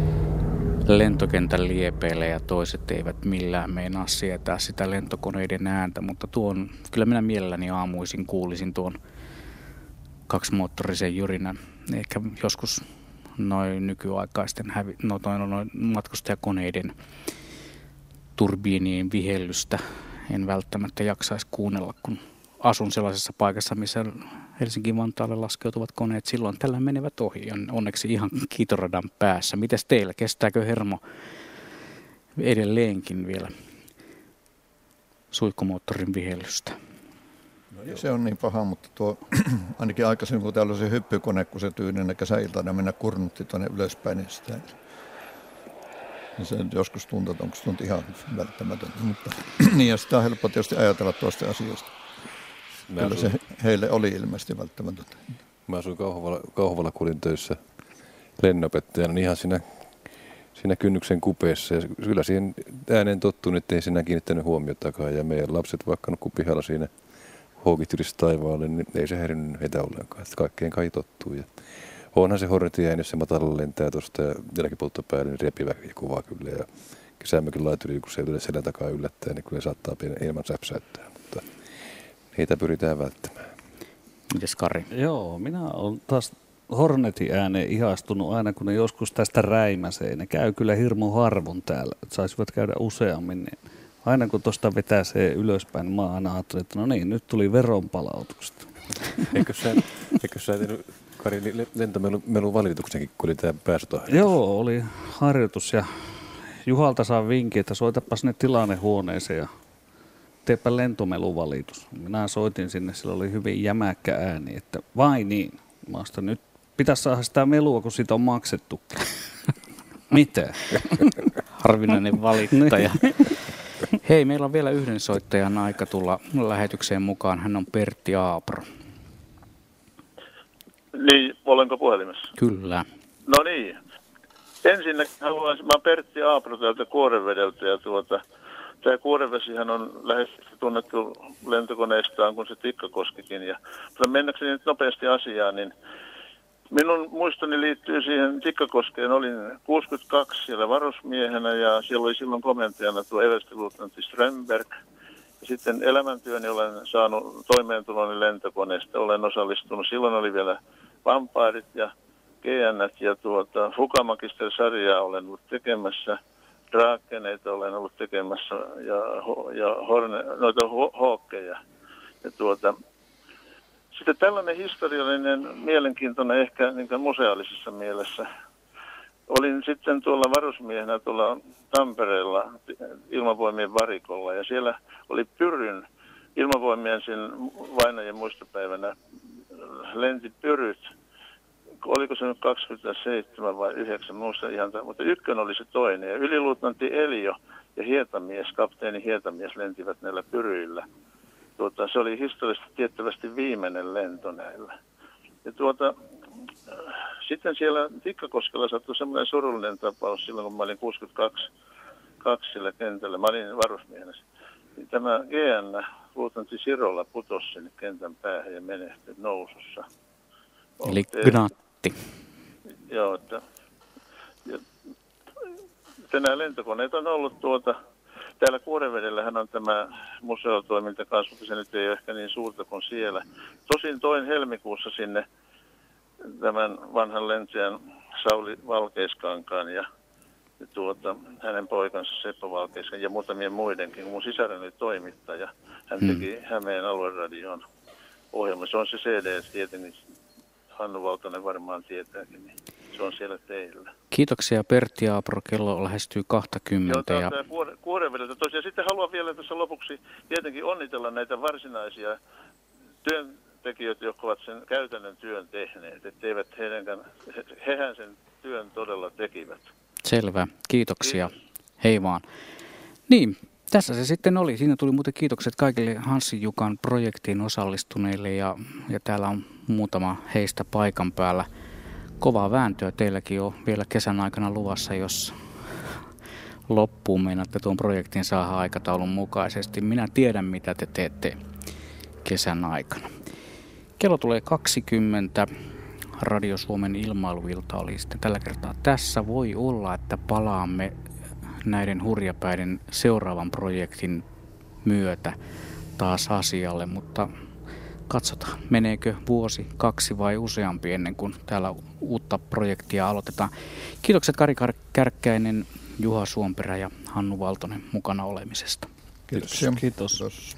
[SPEAKER 1] lentokentän liepeille ja toiset eivät millään meinaa sietää sitä lentokoneiden ääntä, mutta tuon, kyllä minä mielelläni aamuisin kuulisin tuon kaksimoottorisen jyrinän. Ehkä joskus noin nykyaikaisten hävi, no, noin, noin matkustajakoneiden turbiinien vihellystä en välttämättä jaksaisi kuunnella, kun asun sellaisessa paikassa, missä Helsinki-Vantaalle laskeutuvat koneet silloin tällä menevät ohi. On onneksi ihan kiitoradan päässä. Mites teillä? Kestääkö hermo edelleenkin vielä suihkumoottorin vihellystä?
[SPEAKER 3] No, se on niin paha, mutta tuo, ainakin aikaisemmin kun täällä oli se hyppykone, kun se tyyninen kesäiltana mennä kurnutti tuonne ylöspäin, niin sitä niin se joskus tuntuu, että onko se ihan välttämätöntä. Mutta, niin ja sitä on helppo tietysti ajatella tuosta asioista. Mä Kyllä se heille oli ilmeisesti välttämätöntä.
[SPEAKER 2] Mä asuin Kauhavalla, Kauhavalla kulin töissä lennopettajana, niin ihan siinä, siinä kynnyksen kupeessa. Ja kyllä siihen ääneen tottuun, että ei siinä kiinnittänyt huomiotakaan. Ja meidän lapset vaikka nukkuu pihalla siinä houkityristä taivaalle, niin ei se häirinnyt heitä ollenkaan. Että kaikkeen kai tottuu. Ja onhan se hornetin ääni, jos se matalla lentää tuosta ja jälkipoltto päälle, niin repivä ja kuvaa kyllä. Ja kesämökin laituri, kun se ei selän takaa yllättää, niin kyllä saattaa ilman säpsäyttää. Niitä pyritään välttämään.
[SPEAKER 1] Mites Kari?
[SPEAKER 4] Joo, minä olen taas Hornetin ääneen ihastunut aina, kun ne joskus tästä räimäsee. Ne käy kyllä hirmu harvon täällä, että saisivat käydä useammin. Niin aina kun tuosta vetää se ylöspäin, niin mä aina ajattelin, että no niin, nyt tuli veronpalautuksesta.
[SPEAKER 2] eikö sä, eikö sä tehnyt Kari lentomelun valituksenkin, kun oli tämä päästötohdus?
[SPEAKER 4] Joo, oli harjoitus ja Juhalta saa vinkki, että soitapa sinne tilannehuoneeseen ja teepä lentomeluvalitus. Minä soitin sinne, sillä oli hyvin jämäkkä ääni, että vai niin. Mä nyt pitäisi saada sitä melua, kun siitä on maksettu. Mitä?
[SPEAKER 1] Harvinainen valittaja. Niin. Hei, meillä on vielä yhden soittajan aika tulla lähetykseen mukaan. Hän on Pertti Aapro.
[SPEAKER 22] Niin, olenko puhelimessa?
[SPEAKER 1] Kyllä.
[SPEAKER 22] No niin. Ensinnäkin haluaisin, mä Pertti Aapro täältä Kuorevedeltä ja tuota, tämä Kuorevesihän on lähes tunnettu lentokoneistaan kuin se Tikkakoskikin. Ja, mutta mennäkseni nyt nopeasti asiaan, niin minun muistoni liittyy siihen Tikkakoskeen. Olin 62 siellä varusmiehenä ja siellä oli silloin komentajana tuo everstiluutnantti Strömberg. Ja sitten elämäntyöni olen saanut toimeentuloni lentokoneesta. Olen osallistunut. Silloin oli vielä vampairit ja GN ja tuota, Fukamakister-sarjaa olen ollut tekemässä. Draakeneita olen ollut tekemässä ja, ja horne, noita hookkeja. Ja tuota, sitten tällainen historiallinen, mielenkiintoinen ehkä niin museaalisessa mielessä. Olin sitten tuolla varusmiehenä tuolla Tampereella ilmavoimien varikolla ja siellä oli Pyryn ilmavoimien sen vainajan muistopäivänä lenti Pyryt oliko se nyt 27 vai 9, muista ihan, mutta ykkönen oli se toinen. Ja yliluutnantti Elio ja hietamies, kapteeni hietamies lentivät näillä pyryillä. Tuota, se oli historiallisesti tiettävästi viimeinen lento näillä. Ja tuota, sitten siellä Tikkakoskella sattui semmoinen surullinen tapaus silloin, kun mä olin 62 kaksi sillä kentällä. Mä olin varusmiehenä. Niin tämä GN, luutnantti Sirolla, putosi sinne kentän päähän ja menehtyi nousussa.
[SPEAKER 1] Eli Gnat
[SPEAKER 22] lähti. Joo, että, ja, nämä lentokoneet on ollut tuota, täällä Kuorevedellähän on tämä museotoiminta kanssa, mutta se nyt ei ole ehkä niin suurta kuin siellä. Tosin toin helmikuussa sinne tämän vanhan lentäjän Sauli Valkeiskankaan ja, ja tuota, hänen poikansa Seppo Valkeiskan ja muutamien muidenkin. Mun sisareni oli toimittaja. Hän hmm. teki hmm. Hämeen alueradion ohjelma. Se on se CD tietenkin Hannu Valtonen varmaan tietääkin, niin se on siellä teillä.
[SPEAKER 1] Kiitoksia Pertti Aapro, kello lähestyy 20.
[SPEAKER 22] Joo, ja... Kuorevedeltä tosiaan. Sitten haluan vielä tässä lopuksi tietenkin onnitella näitä varsinaisia työntekijöitä, jotka ovat sen käytännön työn tehneet, etteivät heidänkään, hehän sen työn todella tekivät.
[SPEAKER 1] Selvä, kiitoksia. Kiitos. Hei vaan. Niin, tässä se sitten oli. Siinä tuli muuten kiitokset kaikille Hanssi Jukan projektiin osallistuneille ja, ja täällä on muutama heistä paikan päällä. Kovaa vääntöä teilläkin on vielä kesän aikana luvassa, jos loppuun meinaatte tuon projektin saada aikataulun mukaisesti. Minä tiedän, mitä te teette kesän aikana. Kello tulee 20. Radio Suomen ilmailuilta oli sitten tällä kertaa tässä. Voi olla, että palaamme näiden hurjapäiden seuraavan projektin myötä taas asialle, mutta katsotaan, meneekö vuosi, kaksi vai useampi ennen kuin täällä uutta projektia aloitetaan. Kiitokset Kari Kärkkäinen, Juha Suomperä ja Hannu Valtonen mukana olemisesta.
[SPEAKER 3] Kiitos.
[SPEAKER 4] Kiitos. Kiitos.